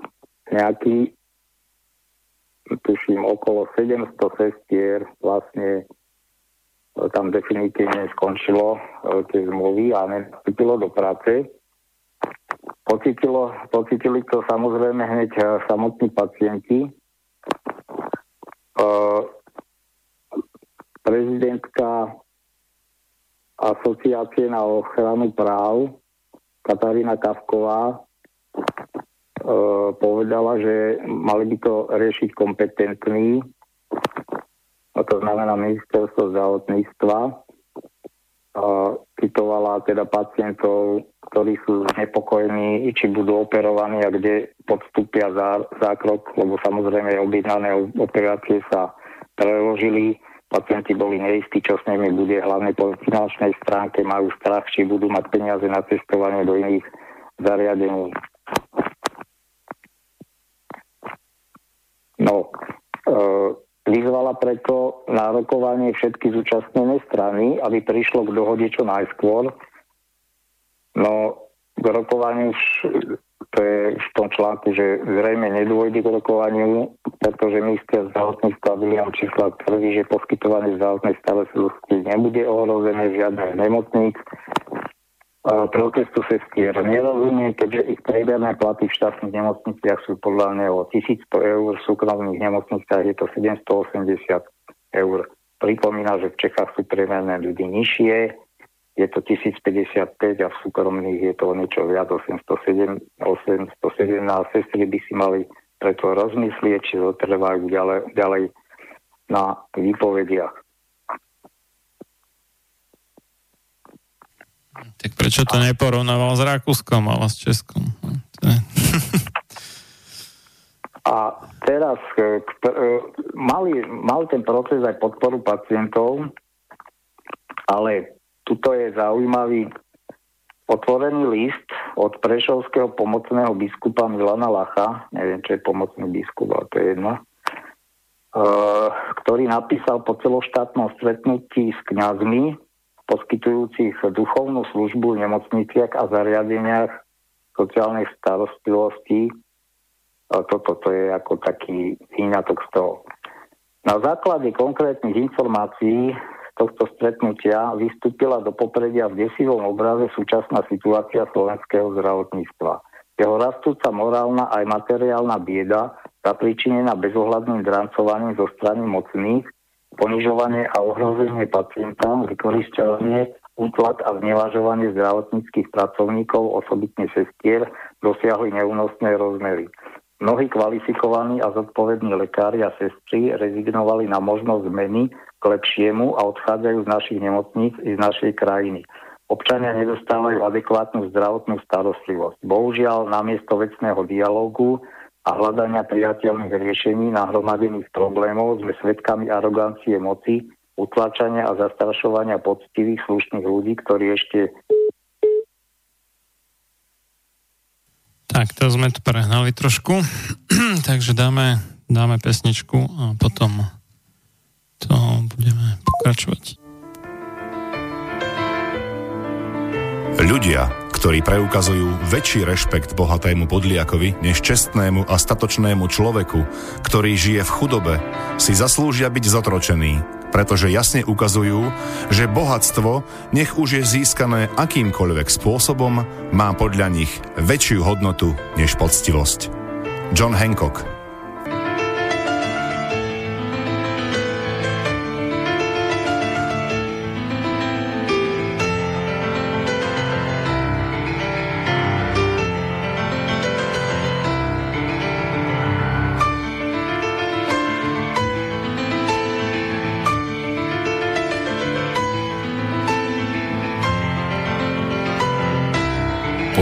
nejaký tuším okolo 700 sestier vlastne e, tam definitívne skončilo e, tie zmluvy a nenastúpilo do práce. Pocitilo, pocitili to samozrejme hneď samotní pacienti. Prezidentka asociácie na ochranu práv Katarína Kavková e, povedala, že mali by to riešiť kompetentní, a to znamená ministerstvo zdravotníctva. Citovala teda pacientov, ktorí sú znepokojení, či budú operovaní a kde podstúpia zá, zákrok, lebo samozrejme objednané operácie sa preložili pacienti boli neistí, čo s nimi bude, hlavne po finančnej stránke majú strach, či budú mať peniaze na cestovanie do iných zariadení. No, e, vyzvala preto nárokovanie všetky zúčastnené strany, aby prišlo k dohode čo najskôr. No, k rokovaniu to je v tom článku, že zrejme nedôjde k rokovaniu, pretože minister zdravotníctva William Čísla tvrdí, že poskytovanie zdravotnej starostlivosti nebude ohrozené žiadne nemocníc. Protestu sestier nerozumie, keďže ich prieberné platy v štátnych nemocniciach sú podľa neho 1100 eur, v súkromných nemocniciach je to 780 eur. Pripomína, že v Čechách sú priemerné ľudí nižšie, je to 1055 a v súkromných je to niečo viac, 807, 817. Sestry by si mali preto rozmyslieť, či zotrvajú ďalej, ďalej na výpovediach. Tak prečo to neporovnával s Rakúskom, ale s Českom? A teraz e, e, mali, mal ten proces aj podporu pacientov, ale Tuto je zaujímavý otvorený list od prešovského pomocného biskupa Milana Lacha, neviem, čo je pomocný biskup, ale to je jedno, uh, ktorý napísal po celoštátnom stretnutí s kňazmi, poskytujúcich duchovnú službu v nemocniciach a zariadeniach sociálnej starostlivosti. Toto to je ako taký výňatok z toho. Na základe konkrétnych informácií tohto stretnutia vystúpila do popredia v desivom obraze súčasná situácia slovenského zdravotníctva. Jeho rastúca morálna aj materiálna bieda zapríčinená bezohľadným drancovaním zo strany mocných, ponižovanie a ohrozenie pacienta, vykoristovanie, útlak a znevažovanie zdravotníckých pracovníkov, osobitne sestier, dosiahli neúnosné rozmery. Mnohí kvalifikovaní a zodpovední lekári a sestry rezignovali na možnosť zmeny k lepšiemu a odchádzajú z našich nemocníc i z našej krajiny. Občania nedostávajú adekvátnu zdravotnú starostlivosť. Bohužiaľ, namiesto vecného dialogu a hľadania priateľných riešení nahromadených problémov sme svedkami arogancie moci, utlačania a zastrašovania poctivých slušných ľudí, ktorí ešte Tak, to sme tu prehnali trošku, takže dáme, dáme pesničku a potom to budeme pokračovať. Ľudia, ktorí preukazujú väčší rešpekt bohatému podliakovi než čestnému a statočnému človeku, ktorý žije v chudobe, si zaslúžia byť zotročení, pretože jasne ukazujú, že bohatstvo, nech už je získané akýmkoľvek spôsobom, má podľa nich väčšiu hodnotu než poctivosť. John Hancock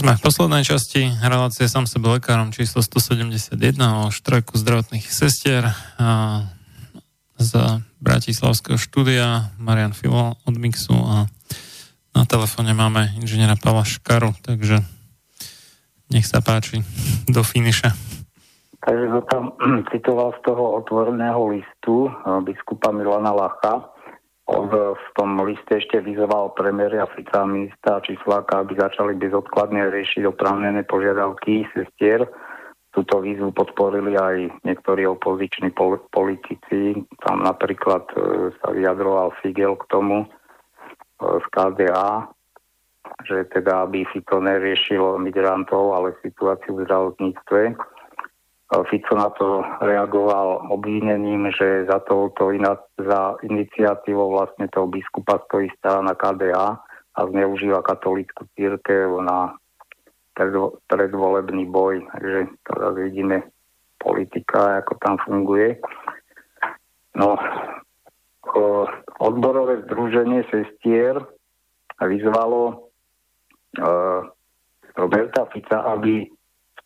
Sme v poslednej časti relácie sám sebe lekárom číslo 171 o štrajku zdravotných sestier a z Bratislavského štúdia Marian Filo od Mixu a na telefóne máme inžiniera Pavla Škaru, takže nech sa páči do finiša. Takže to tam citoval z toho otvoreného listu eh, biskupa Milana Lacha. On v tom liste ešte vyzval premiéra Fica ministra Čísláka, aby začali bezodkladne riešiť oprávnené požiadavky sestier. Túto výzvu podporili aj niektorí opoziční politici. Tam napríklad eh, sa vyjadroval Figel k tomu eh, z KDA, že teda aby si to neriešilo migrantov, ale situáciu v zdravotníctve Fico na to reagoval obvinením, že za touto za iniciatívou vlastne toho biskupa stojí strana KDA a zneužíva katolickú církev na predvolebný boj. Takže teraz vidíme politika, ako tam funguje. No, odborové združenie sestier vyzvalo Roberta Fica, aby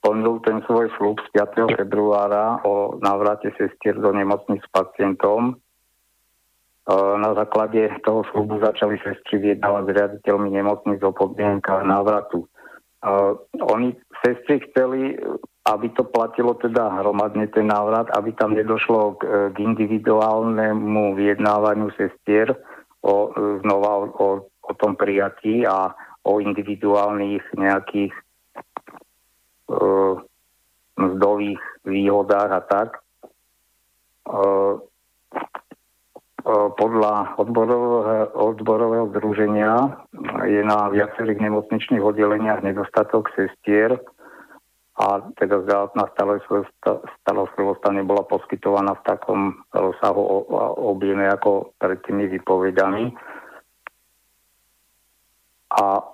splnil ten svoj slub z 5. februára o návrate sestier do nemocnic s pacientom. E, na základe toho slubu začali sestry vyjednávať s riaditeľmi nemocnic o podmienkach návratu. Uh, oni sestry chceli, aby to platilo teda hromadne ten návrat, aby tam nedošlo k, k individuálnemu vyjednávaniu sestier o, znova o, o tom prijatí a o individuálnych nejakých mzdových výhodách a tak. Podľa odborového, odborového združenia je na viacerých nemocničných oddeleniach nedostatok sestier a teda zdravotná starostlivosť nebola poskytovaná v takom rozsahu objeme ako pred tými výpovedami. A E,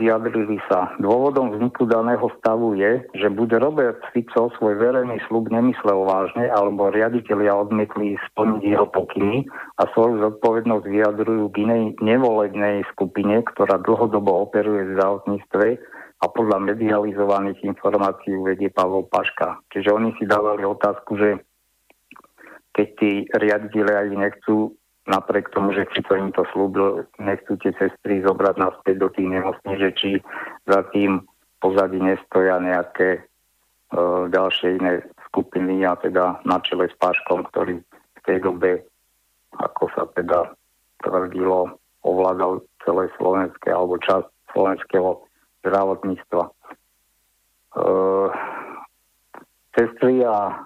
vyjadrili sa. Dôvodom vzniku daného stavu je, že buď Robert Fico svoj verejný slub nemyslel vážne, alebo riaditeľia odmietli splniť jeho pokyny a svoju zodpovednosť vyjadrujú k inej nevolebnej skupine, ktorá dlhodobo operuje v zdravotníctve a podľa medializovaných informácií uvedie Pavol Paška. Čiže oni si dávali otázku, že keď tí riaditeľia ich nechcú napriek tomu, že to im to slúbil, nechcú tie sestry zobrať naspäť do tých nemocní, že či za tým pozadí nestoja nejaké uh, ďalšie iné skupiny a teda na čele s Páškom, ktorý v tej dobe, ako sa teda tvrdilo, ovládal celé slovenské alebo časť slovenského zdravotníctva. Uh, sestry a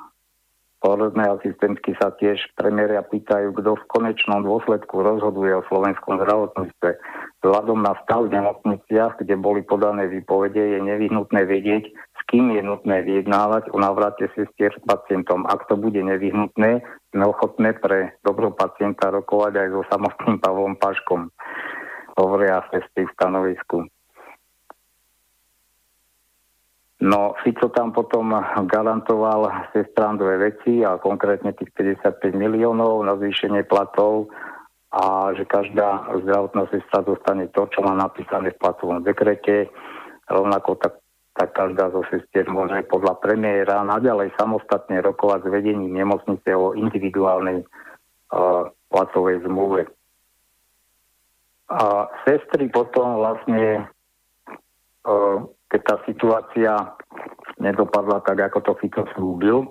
porodné asistentky sa tiež premiéria pýtajú, kto v konečnom dôsledku rozhoduje o slovenskom zdravotníctve. Vzhľadom na stav v nemocniciach, kde boli podané výpovede, je nevyhnutné vedieť, s kým je nutné vyjednávať o navrate sestier s pacientom. Ak to bude nevyhnutné, sme ochotné pre dobro pacienta rokovať aj so samotným Pavlom Paškom. Hovoria sestry v stanovisku. No, Fico tam potom garantoval sestrám dve veci a konkrétne tých 55 miliónov na zvýšenie platov a že každá zdravotná sestra dostane to, čo má napísané v platovom dekrete. Rovnako tak, tak každá zo sestier môže podľa premiéra naďalej samostatne rokovať s vedením nemocnice o individuálnej uh, platovej zmluve. A sestry potom vlastne uh, keď tá situácia nedopadla tak, ako to Fico slúbil. E,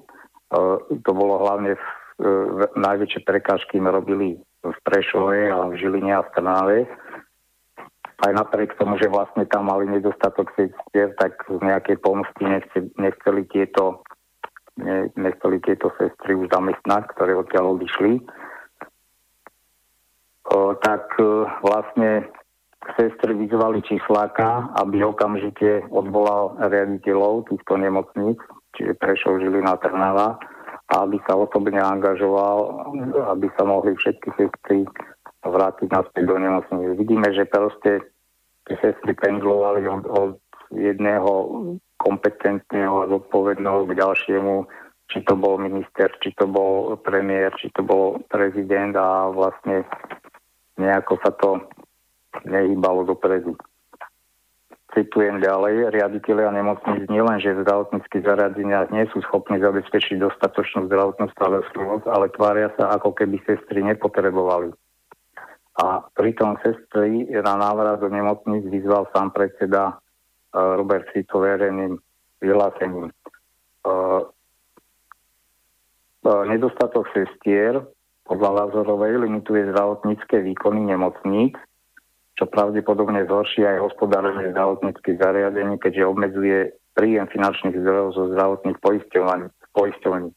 to bolo hlavne v, e, v najväčšie prekážky robili v Prešove a v Žiline a v Trnave. Aj napriek tomu, že vlastne tam mali nedostatok sestier, tak z nejakej pomsty nechceli, nechceli tieto ne, nechceli tieto sestry už zamestnať, ktoré odtiaľ odišli. O, e, tak vlastne sestry vyzvali čísláka, aby okamžite odvolal riaditeľov týchto nemocníc, čiže Prešov, Žilina, Trnava, a aby sa osobne angažoval, aby sa mohli všetky sestry vrátiť naspäť do nemocnice. Vidíme, že proste tie sestry pendlovali od, od jedného kompetentného a zodpovedného k ďalšiemu, či to bol minister, či to bol premiér, či to bol prezident a vlastne nejako sa to nehýbalo dopredu. Citujem ďalej, riaditeľia nemocníc nielen, že v zdravotníckých zariadeniach nie sú schopní zabezpečiť dostatočnú zdravotnú starostlivosť, ale tvária sa, ako keby sestry nepotrebovali. A pritom sestry na návrat do nemocníc vyzval sám predseda uh, Robert Fico verejným vyhlásením. Uh, uh, nedostatok sestier podľa Lázorovej limituje zdravotnícke výkony nemocníc čo pravdepodobne zhorší aj hospodárenie zdravotníckých zariadení, keďže obmedzuje príjem finančných zdrojov zo zdravotných poisťovaní.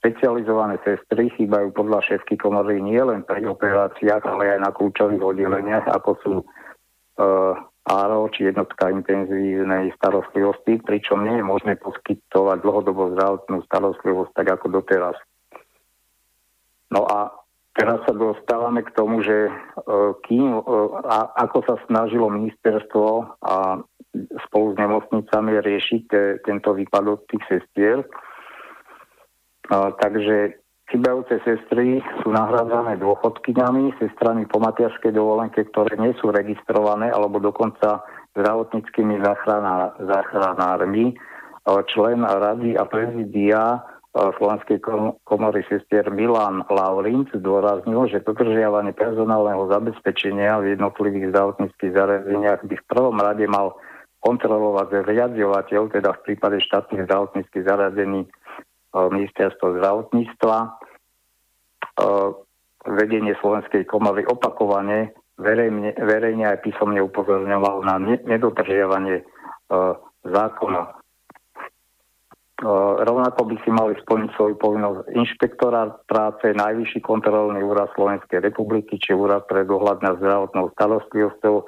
Špecializované sestry chýbajú podľa šéfky komory nie len pri operáciách, ale aj na kľúčových oddeleniach, ako sú e, ARO či jednotka intenzívnej starostlivosti, pričom nie je možné poskytovať dlhodobo zdravotnú starostlivosť tak ako doteraz. No a Teraz sa dostávame k tomu, že e, kým, e, a, ako sa snažilo ministerstvo a spolu s nemocnicami riešiť te, tento výpadok tých sestier. A, takže chybajúce sestry sú nahrádzané dôchodkyňami, sestrami po materskej dovolenke, ktoré nie sú registrované, alebo dokonca zdravotníckými záchranármi. Člen rady a prezidia Slovenskej komory sestier Milan Laurinc zdôraznil, že dodržiavanie personálneho zabezpečenia v jednotlivých zdravotníckých zariadeniach by v prvom rade mal kontrolovať riadiovateľ, teda v prípade štátnych zdravotníckých zariadení ministerstvo zdravotníctva. Vedenie Slovenskej komory opakovane verejne, verejne aj písomne upozorňoval na nedodržiavanie zákona. Rovnako by si mali splniť svoju povinnosť inšpektora práce, Najvyšší kontrolný úrad Slovenskej republiky či úrad pre dohľad na zdravotnou starostlivosťou,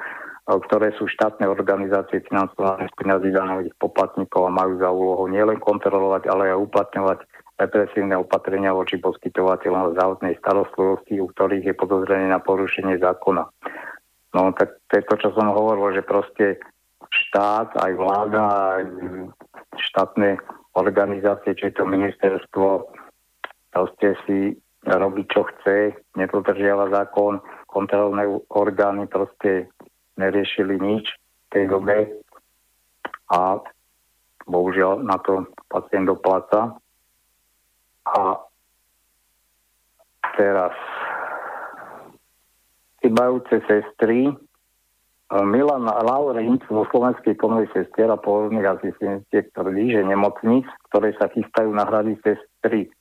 ktoré sú štátne organizácie financované z peniazí danových poplatníkov a majú za úlohu nielen kontrolovať, ale aj uplatňovať represívne opatrenia voči poskytovateľom zdravotnej starostlivosti, u ktorých je podozrenie na porušenie zákona. No tak to je to, čo som hovoril, že proste štát, aj vláda, aj štátne organizácie, či to ministerstvo proste si robí, čo chce, nedodržiava zákon, kontrolné orgány proste neriešili nič v tej dobe a bohužiaľ na to pacient dopláca. A teraz chybajúce sestry Milan Laurenc vo Slovenskej komore sestier a pôvodných asistentiek tvrdí, že nemocnic, ktoré sa chystajú nahradiť sestry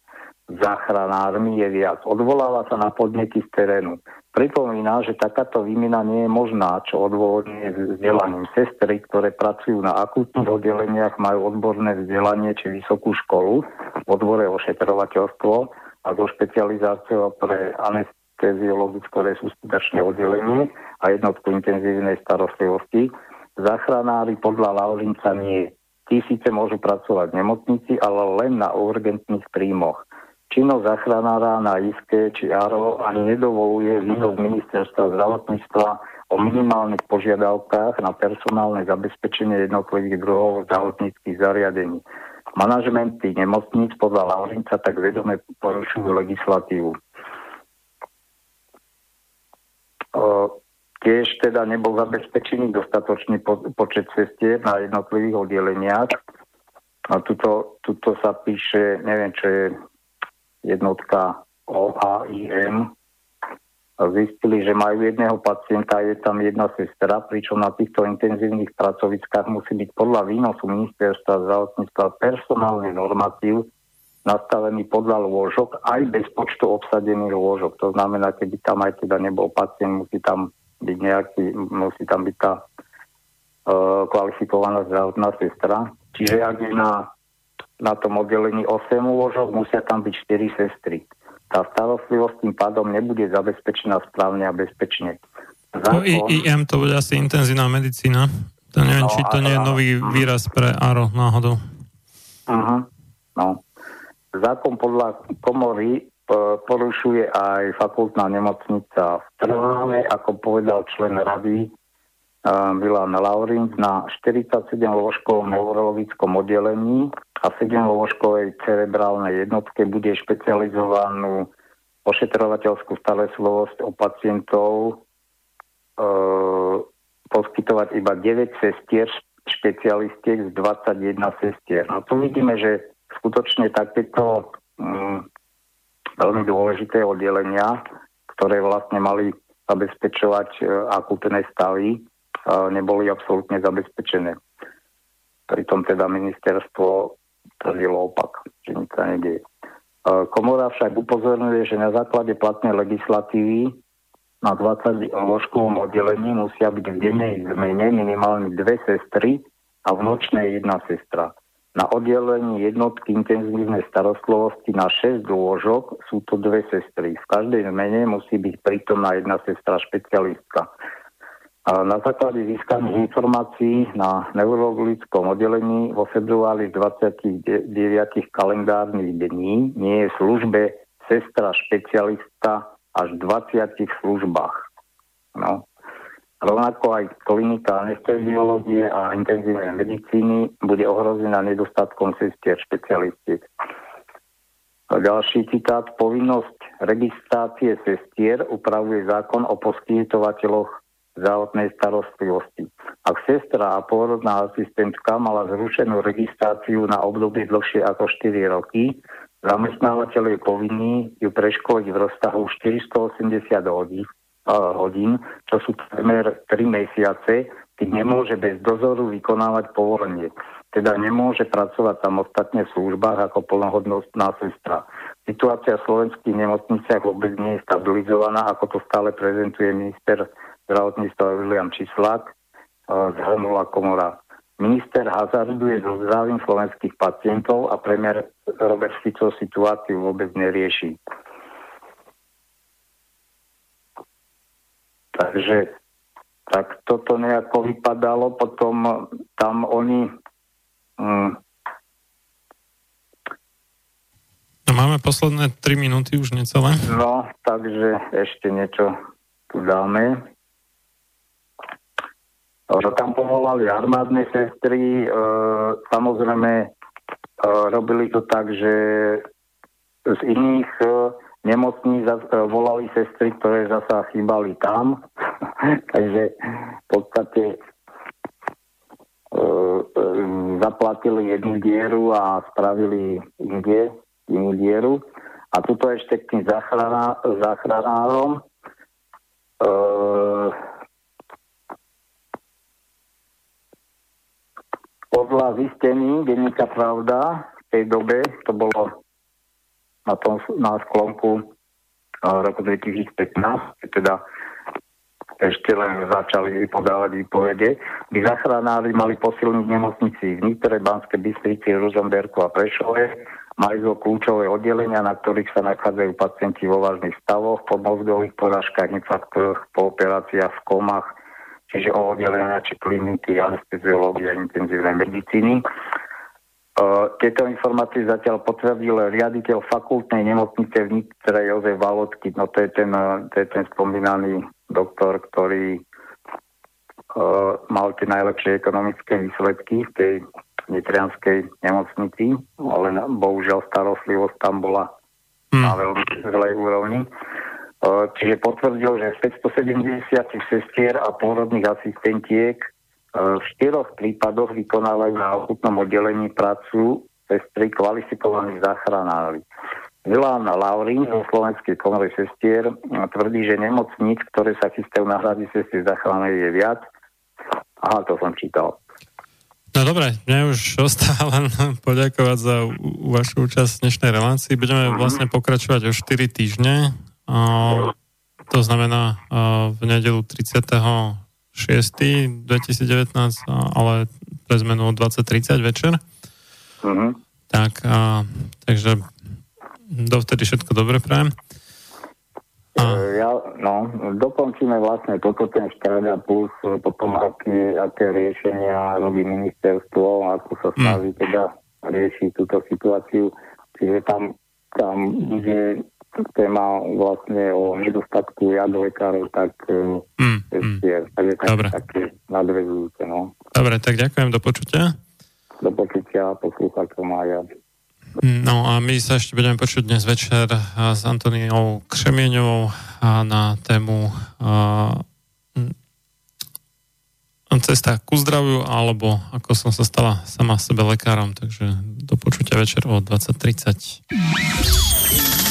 záchranármi je viac. Odvoláva sa na podneky z terénu. Pripomína, že takáto výmena nie je možná, čo odôvodňuje vzdelaním. Sestry, ktoré pracujú na akútnych oddeleniach, majú odborné vzdelanie či vysokú školu v odbore ošetrovateľstvo a so špecializáciou pre anest- anesteziologické resuscitačné oddelenie a jednotku intenzívnej starostlivosti. Záchranári podľa Laurinca nie. Tí síce môžu pracovať v nemocnici, ale len na urgentných príjmoch. Činnosť záchranára na ISKE či ARO ani nedovoluje výnos ministerstva zdravotníctva o minimálnych požiadavkách na personálne zabezpečenie jednotlivých druhov zdravotníckých zariadení. Manažmenty nemocníc podľa Laurinca tak vedome porušujú legislatívu. Tiež teda nebol zabezpečený dostatočný po, počet cestier na jednotlivých oddeleniach. A tuto, tuto sa píše, neviem, čo je jednotka OAIM. Zistili, že majú jedného pacienta, je tam jedna sestra, pričom na týchto intenzívnych pracoviskách musí byť podľa výnosu ministerstva zdravotníctva personálny normatív nastavený podľa lôžok aj bez počtu obsadených lôžok. To znamená, keby tam aj teda nebol pacient, musí tam byť nejaký, musí tam byť tá e, kvalifikovaná zdravotná sestra. Čiže ak je na, na tom oddelení 8 lôžok, musia tam byť 4 sestry. Tá starostlivosť tým pádom nebude zabezpečená správne a bezpečne. Zákon... To IM to bude asi intenzívna medicína. To neviem, no, či to nie je nový výraz pre ARO náhodou. Uh-huh. No. Zákon podľa komory porušuje aj fakultná nemocnica v Trnave, ako povedal člen rady Milan Laurin na 47 lôžkovom neurologickom oddelení a 7 lôžkovej cerebrálnej jednotke bude špecializovanú ošetrovateľskú starostlivosť o pacientov e, poskytovať iba 9 sestier špecialistiek z 21 sestier. No tu vidíme, že skutočne takéto mm, veľmi dôležité oddelenia, ktoré vlastne mali zabezpečovať e, akútne stavy, e, neboli absolútne zabezpečené. Pritom teda ministerstvo tvrdilo opak, že nič sa nedieje. E, komora však upozorňuje, že na základe platnej legislatívy na 20 ložkovom oddelení musia byť v dennej zmene minimálne dve sestry a v nočnej jedna sestra. Na oddelení jednotky intenzívnej starostlivosti na 6 lôžok sú to dve sestry. V každej zmene musí byť prítomná jedna sestra špecialistka. Na základe získaných informácií na neurologickom oddelení vo februári 29 kalendárnych dní nie je v službe sestra špecialista až v 20 službách. No. Rovnako aj klinika anesteziológie a intenzívnej medicíny bude ohrozená nedostatkom sestier špecialistiek. Ďalší citát. Povinnosť registrácie sestier upravuje zákon o poskytovateľoch zdravotnej starostlivosti. Ak sestra a pôrodná asistentka mala zrušenú registráciu na obdobie dlhšie ako 4 roky, zamestnávateľ je povinný ju preškoliť v rozsahu 480 hodín hodín, čo sú takmer 3 mesiace, keď nemôže bez dozoru vykonávať povolenie. Teda nemôže pracovať samostatne v službách ako plnohodnostná sestra. Situácia v slovenských nemocniciach vôbec nie je stabilizovaná, ako to stále prezentuje minister zdravotníctva William Čislák, zhrnula komora. Minister hazarduje so zdravím slovenských pacientov a premiér Robert Fico situáciu vôbec nerieši. Takže tak toto nejako vypadalo, potom tam oni... Mm, no, máme posledné 3 minúty už necelé. No, takže ešte niečo tu dáme. Tam povolali armádne sestry, e, samozrejme e, robili to tak, že z iných e, nemocní e, volali sestry, ktoré zasa chýbali tam. Takže v podstate e, e, zaplatili jednu dieru a spravili inde inú dieru. A tuto ešte k tým záchranárom. E, podľa zistení denníka Pravda v tej dobe, to bolo na, tom, na sklonku roku 2015, teda ešte len začali podávať výpovede, by zachránári mali posilniť nemocnici v Nitre, Banské Bystrici, Rožomberku a Prešove, mali zo kľúčové oddelenia, na ktorých sa nachádzajú pacienti vo vážnych stavoch, po mozgových porážkach, infarktoch, po operáciách v komách, čiže o oddelenia či kliniky, anesteziológie a intenzívnej medicíny. Tieto informácie zatiaľ potvrdil riaditeľ fakultnej nemocnice v Nitre Jozef Valotky. No to je ten, to je ten spomínaný doktor, ktorý uh, mal tie najlepšie ekonomické výsledky v tej nitrianskej nemocnici, ale bohužiaľ starostlivosť tam bola hmm. na veľmi zlej úrovni. Uh, čiže potvrdil, že 570 sestier a pôrodných asistentiek v štyroch prípadoch vykonávajú na akutnom oddelení prácu sestry kvalifikovaných záchranári. Milan Laurín zo Slovenskej komory sestier tvrdí, že nemocníc, ktoré sa chystajú na hrady sestry záchranári je viac. Aha, to som čítal. No dobre, mne už ostáva len poďakovať za vašu účasť v dnešnej relácii. Budeme mm-hmm. vlastne pokračovať o 4 týždne. to znamená v nedelu 30. 6. 2019, ale pre zmenu o 20.30 večer. Uh-huh. Tak, a, takže dovtedy všetko dobre prajem. A... E, ja, no, dokončíme vlastne toto ten štráda plus potom aké, aké riešenia robí ministerstvo, ako sa snaží hmm. teda riešiť túto situáciu. Čiže tam, tam bude téma vlastne o nedostatku jad lekárov, tak mm, ešte, mm. Takže tak, Dobre. také nadvezujúce. No. Dobre, tak ďakujem, do počutia. Do počutia poslúchačom a ja. No a my sa ešte budeme počuť dnes večer s Antoniou Křemieňovou na tému cesta ku zdraviu, alebo ako som sa stala sama sebe lekárom, takže do počutia večer o 20.30.